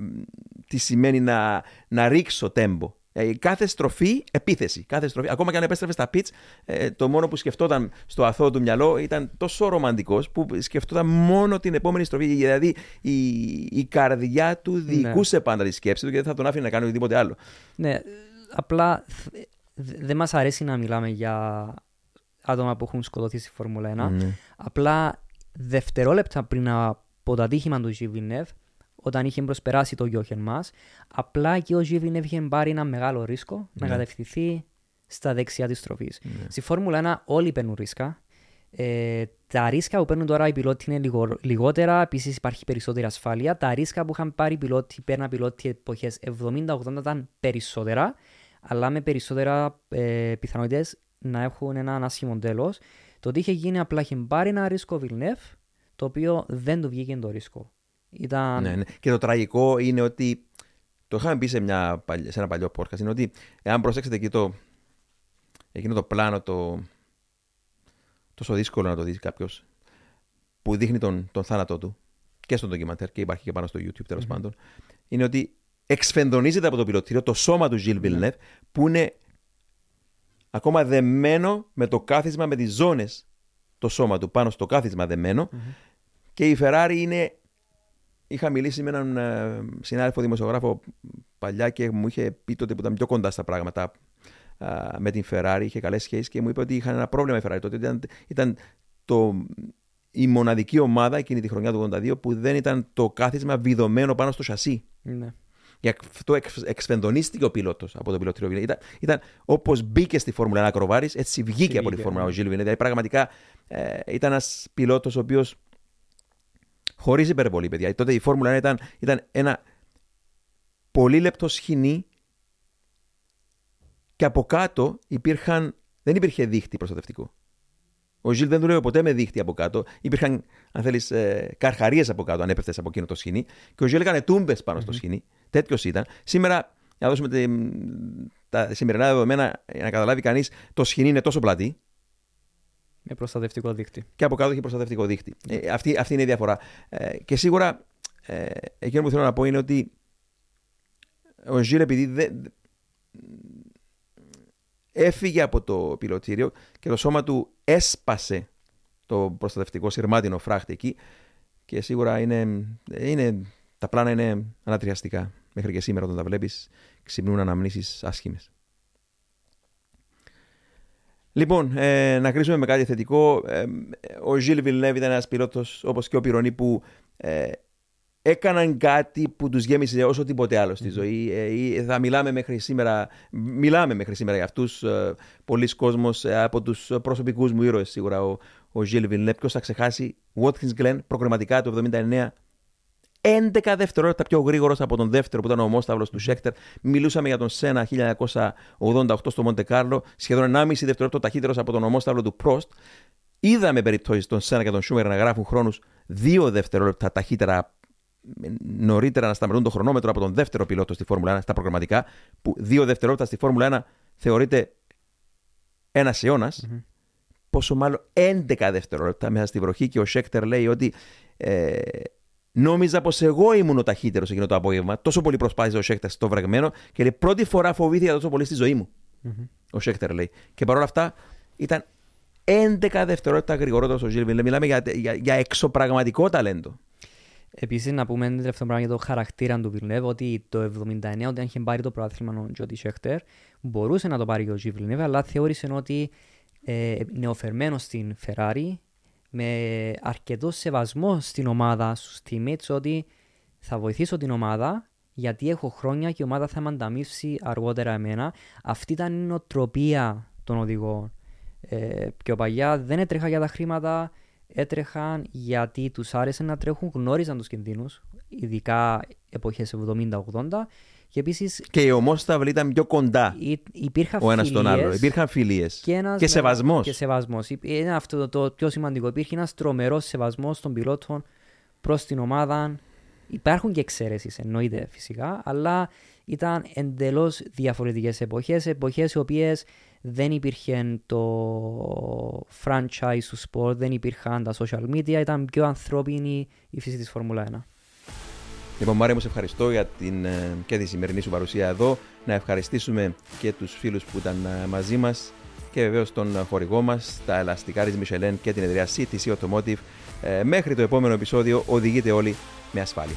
τι σημαίνει να, να ρίξω τέμπο. Ε, κάθε στροφή, επίθεση. Κάθε στροφή. Ακόμα και αν επέστρεφες στα πιτς, ε, το μόνο που σκεφτόταν στο αθώο του μυαλό ήταν τόσο ρομαντικός που σκεφτόταν μόνο την επόμενη στροφή. Δηλαδή η, η καρδιά του διοικούσε πάντα τη σκέψη του και δεν θα τον άφηνε να κάνει οτιδήποτε άλλο. Ναι, απλά δεν μας αρέσει να μιλάμε για άτομα που έχουν σκοτωθεί στη Φόρμουλα 1. Ναι. Απλά δευτερόλεπτα πριν από το ατύχημα του Ζιβινεύ, όταν είχε προσπεράσει το Γιώχεν μας, απλά και ο Ζιβινεύ είχε πάρει ένα μεγάλο ρίσκο να κατευθυνθεί στα δεξιά της στροφής. Στη Φόρμουλα 1 όλοι παίρνουν ρίσκα. Ε, τα ρίσκα που παίρνουν τώρα οι πιλότοι είναι λιγο- λιγότερα, επίσης υπάρχει περισσότερη ασφάλεια. Τα ρίσκα που είχαν πάρει οι πιλότοι, παίρναν πιλότοι εποχές 70-80 ήταν περισσότερα, αλλά με περισσότερα ε, πιθανότητες να έχουν έναν άσχημο τέλος. Το τι είχε γίνει απλά είχε πάρει ένα ρίσκο Βιλνεύ, το οποίο δεν του βγήκε το ρίσκο. Ήταν... Ναι, ναι. Και το τραγικό είναι ότι. Το είχαμε πει σε, μια, παλι- σε ένα παλιό podcast. Είναι ότι εάν προσέξετε εκεί το. Εκείνο το πλάνο το. Τόσο δύσκολο να το δεις κάποιος. Που δείχνει τον, τον θάνατό του. Και στο ντοκιμαντέρ και υπάρχει και πάνω στο YouTube τέλος πάντων. Είναι ότι εξφενδονίζεται από το πιλωτήριο το σώμα του Gilles Villeneuve που είναι ακόμα δεμένο με το κάθισμα, με τις ζώνες το σώμα του πάνω στο κάθισμα δεμένο και η Ferrari είναι Είχα μιλήσει με έναν ε, συνάδελφο δημοσιογράφο παλιά και μου είχε πει τότε που ήταν πιο κοντά στα πράγματα α, με την Ferrari, είχε καλές σχέσεις και μου είπε ότι είχαν ένα πρόβλημα η Ferrari τότε. Ήταν, ήταν το, η μοναδική ομάδα εκείνη τη χρονιά του 82 που δεν ήταν το κάθισμα βιδωμένο πάνω στο σασί. Ναι. Γι' αυτό εξ, εξφενδονίστηκε ο πιλότος από τον πιλωτήριο Βινέ. Ήταν, ήταν όπως μπήκε στη Φόρμουλα 1 Ακροβάρη, έτσι βγήκε από τη βγήκε, Φόρμουλα ναι. ο Ζιλ Βινέ. Δηλαδή πραγματικά ε, ήταν ένας πιλότος ο οποίος. Χωρίς υπερβολή, παιδιά. Τότε η Φόρμουλα 1 ήταν, ήταν ένα πολύ λεπτό σχοινί και από κάτω υπήρχαν, δεν υπήρχε δίχτυ προστατευτικό. Ο Ζιλ δεν δούλευε ποτέ με δίχτυ από κάτω. Υπήρχαν, αν θέλεις, ε, καρχαρίες από κάτω, αν έπεφτε από εκείνο το σχοινί. Και ο Ζιλ έκανε τούμπες πάνω στο σχοινί. Τέτοιος ήταν. Σήμερα, για να δώσουμε τη- τα σημερινά δεδομένα, για να καταλάβει κανείς, το σχοινί είναι τόσο πλατή Με προστατευτικό δίκτυο. και από κάτω έχει προστατευτικό δίχτυ. Ε, αυτή, αυτή είναι η διαφορά. Ε, και σίγουρα ε, εκείνο που θέλω να πω είναι ότι ο Ζιλ επειδή δεν, έφυγε από το πιλωτήριο και το σώμα του έσπασε το προστατευτικό σειρμάτινο φράχτη εκεί και σίγουρα είναι, είναι, τα πλάνα είναι ανατριαστικά. Μέχρι και σήμερα όταν τα βλέπεις ξυπνούν αναμνήσεις άσχημες. Λοιπόν, ε, να κλείσουμε με κάτι θετικό. Ε, ο Ζιλ Βιλνεύ ήταν ένας πιλότος όπως και ο Πυρονί που ε, έκαναν κάτι που τους γέμισε όσο τίποτε άλλο στη ζωή. Ε, ε, θα μιλάμε μέχρι σήμερα, μιλάμε μέχρι σήμερα για αυτούς. Ε, πολλοί κόσμος ε, από τους προσωπικούς μου ήρωες σίγουρα ο, ο Ζιλ Βιλνεύ. Ποιος θα ξεχάσει; Watkins Glen προκριματικά το 79 11 δευτερόλεπτα πιο γρήγορος από τον δεύτερο που ήταν ο Μόσταυλο του Σέκτερ. Μιλούσαμε για τον Σένα 1988 στο Μοντε Κάρλο, σχεδόν 1,5 δευτερόλεπτο ταχύτερος από τον ομόσταυλο του Πρόστ. Είδαμε περιπτώσεις τον Σένα και τον Σούμερ να γράφουν χρόνους 2 δευτερόλεπτα ταχύτερα νωρίτερα να σταματούν το χρονόμετρο από τον δεύτερο πιλότο στη Φόρμουλα 1 στα προγραμματικά, που 2 δευτερόλεπτα στη Φόρμουλα 1 θεωρείται ένας αιώνας. Πόσο μάλλον 11 δευτερόλεπτα μέσα στη βροχή και ο Σέκτερ λέει ότι ε, Νόμιζα πως εγώ ήμουν ο ταχύτερος εκείνο το απόγευμα. Τόσο πολύ προσπάθησε ο Σέκτερ στο βρεγμένο και λέει πρώτη φορά φοβήθηκα τόσο πολύ στη ζωή μου. Ο Σέκτερ λέει. Και παρόλα αυτά ήταν 11 δευτερόλεπτα γρηγορότερο ο Ζιλ Μιλάμε για, για, για εξωπραγματικό ταλέντο. Επίσης, να πούμε ένα τελευταίο πράγμα για το χαρακτήρα του Βιλνεύ, ότι το 79 όταν είχε πάρει το πρωτάθλημα ο Τζόντι Σέχτερ, μπορούσε να το πάρει και ο Ζι Βιλνεύ, αλλά θεώρησε ότι ε, νεοφερμένο στην Ferrari, με αρκετό σεβασμό στην ομάδα, στου teammates, ότι θα βοηθήσω την ομάδα γιατί έχω χρόνια και η ομάδα θα με ανταμείψει αργότερα εμένα. Αυτή ήταν η νοοτροπία των οδηγών. Ε, πιο παλιά δεν έτρεχα για τα χρήματα, έτρεχαν γιατί τους άρεσε να τρέχουν, γνώριζαν τους κινδύνους, ειδικά εποχές 70-80 Και επίσης. Και οι ομόσταυλοι ήταν πιο κοντά υπήρχαν ο ένας τον άλλο. Υπήρχαν φιλίες. Και, και σεβασμός. Και σεβασμός. Είναι αυτό το, πιο σημαντικό. Υπήρχε ένας τρομερός σεβασμός των πιλότων προς την ομάδα. Υπάρχουν και εξαίρεσει, εννοείται φυσικά, αλλά ήταν εντελώς διαφορετικές εποχές. Εποχές οι οποίες δεν υπήρχε το franchise του sport, δεν υπήρχαν τα social media, ήταν πιο ανθρώπινη η φύση της Φόρμουλα 1. Λοιπόν, Μάρια, μου σε ευχαριστώ για την, ε, και τη σημερινή σου παρουσία εδώ. Να ευχαριστήσουμε και τους φίλους που ήταν ε, μαζί μας και βεβαίως τον χορηγό μας, τα ελαστικά της Michelin και την εταιρεία CTC Automotive. Ε, μέχρι το επόμενο επεισόδιο οδηγείτε όλοι με ασφάλεια.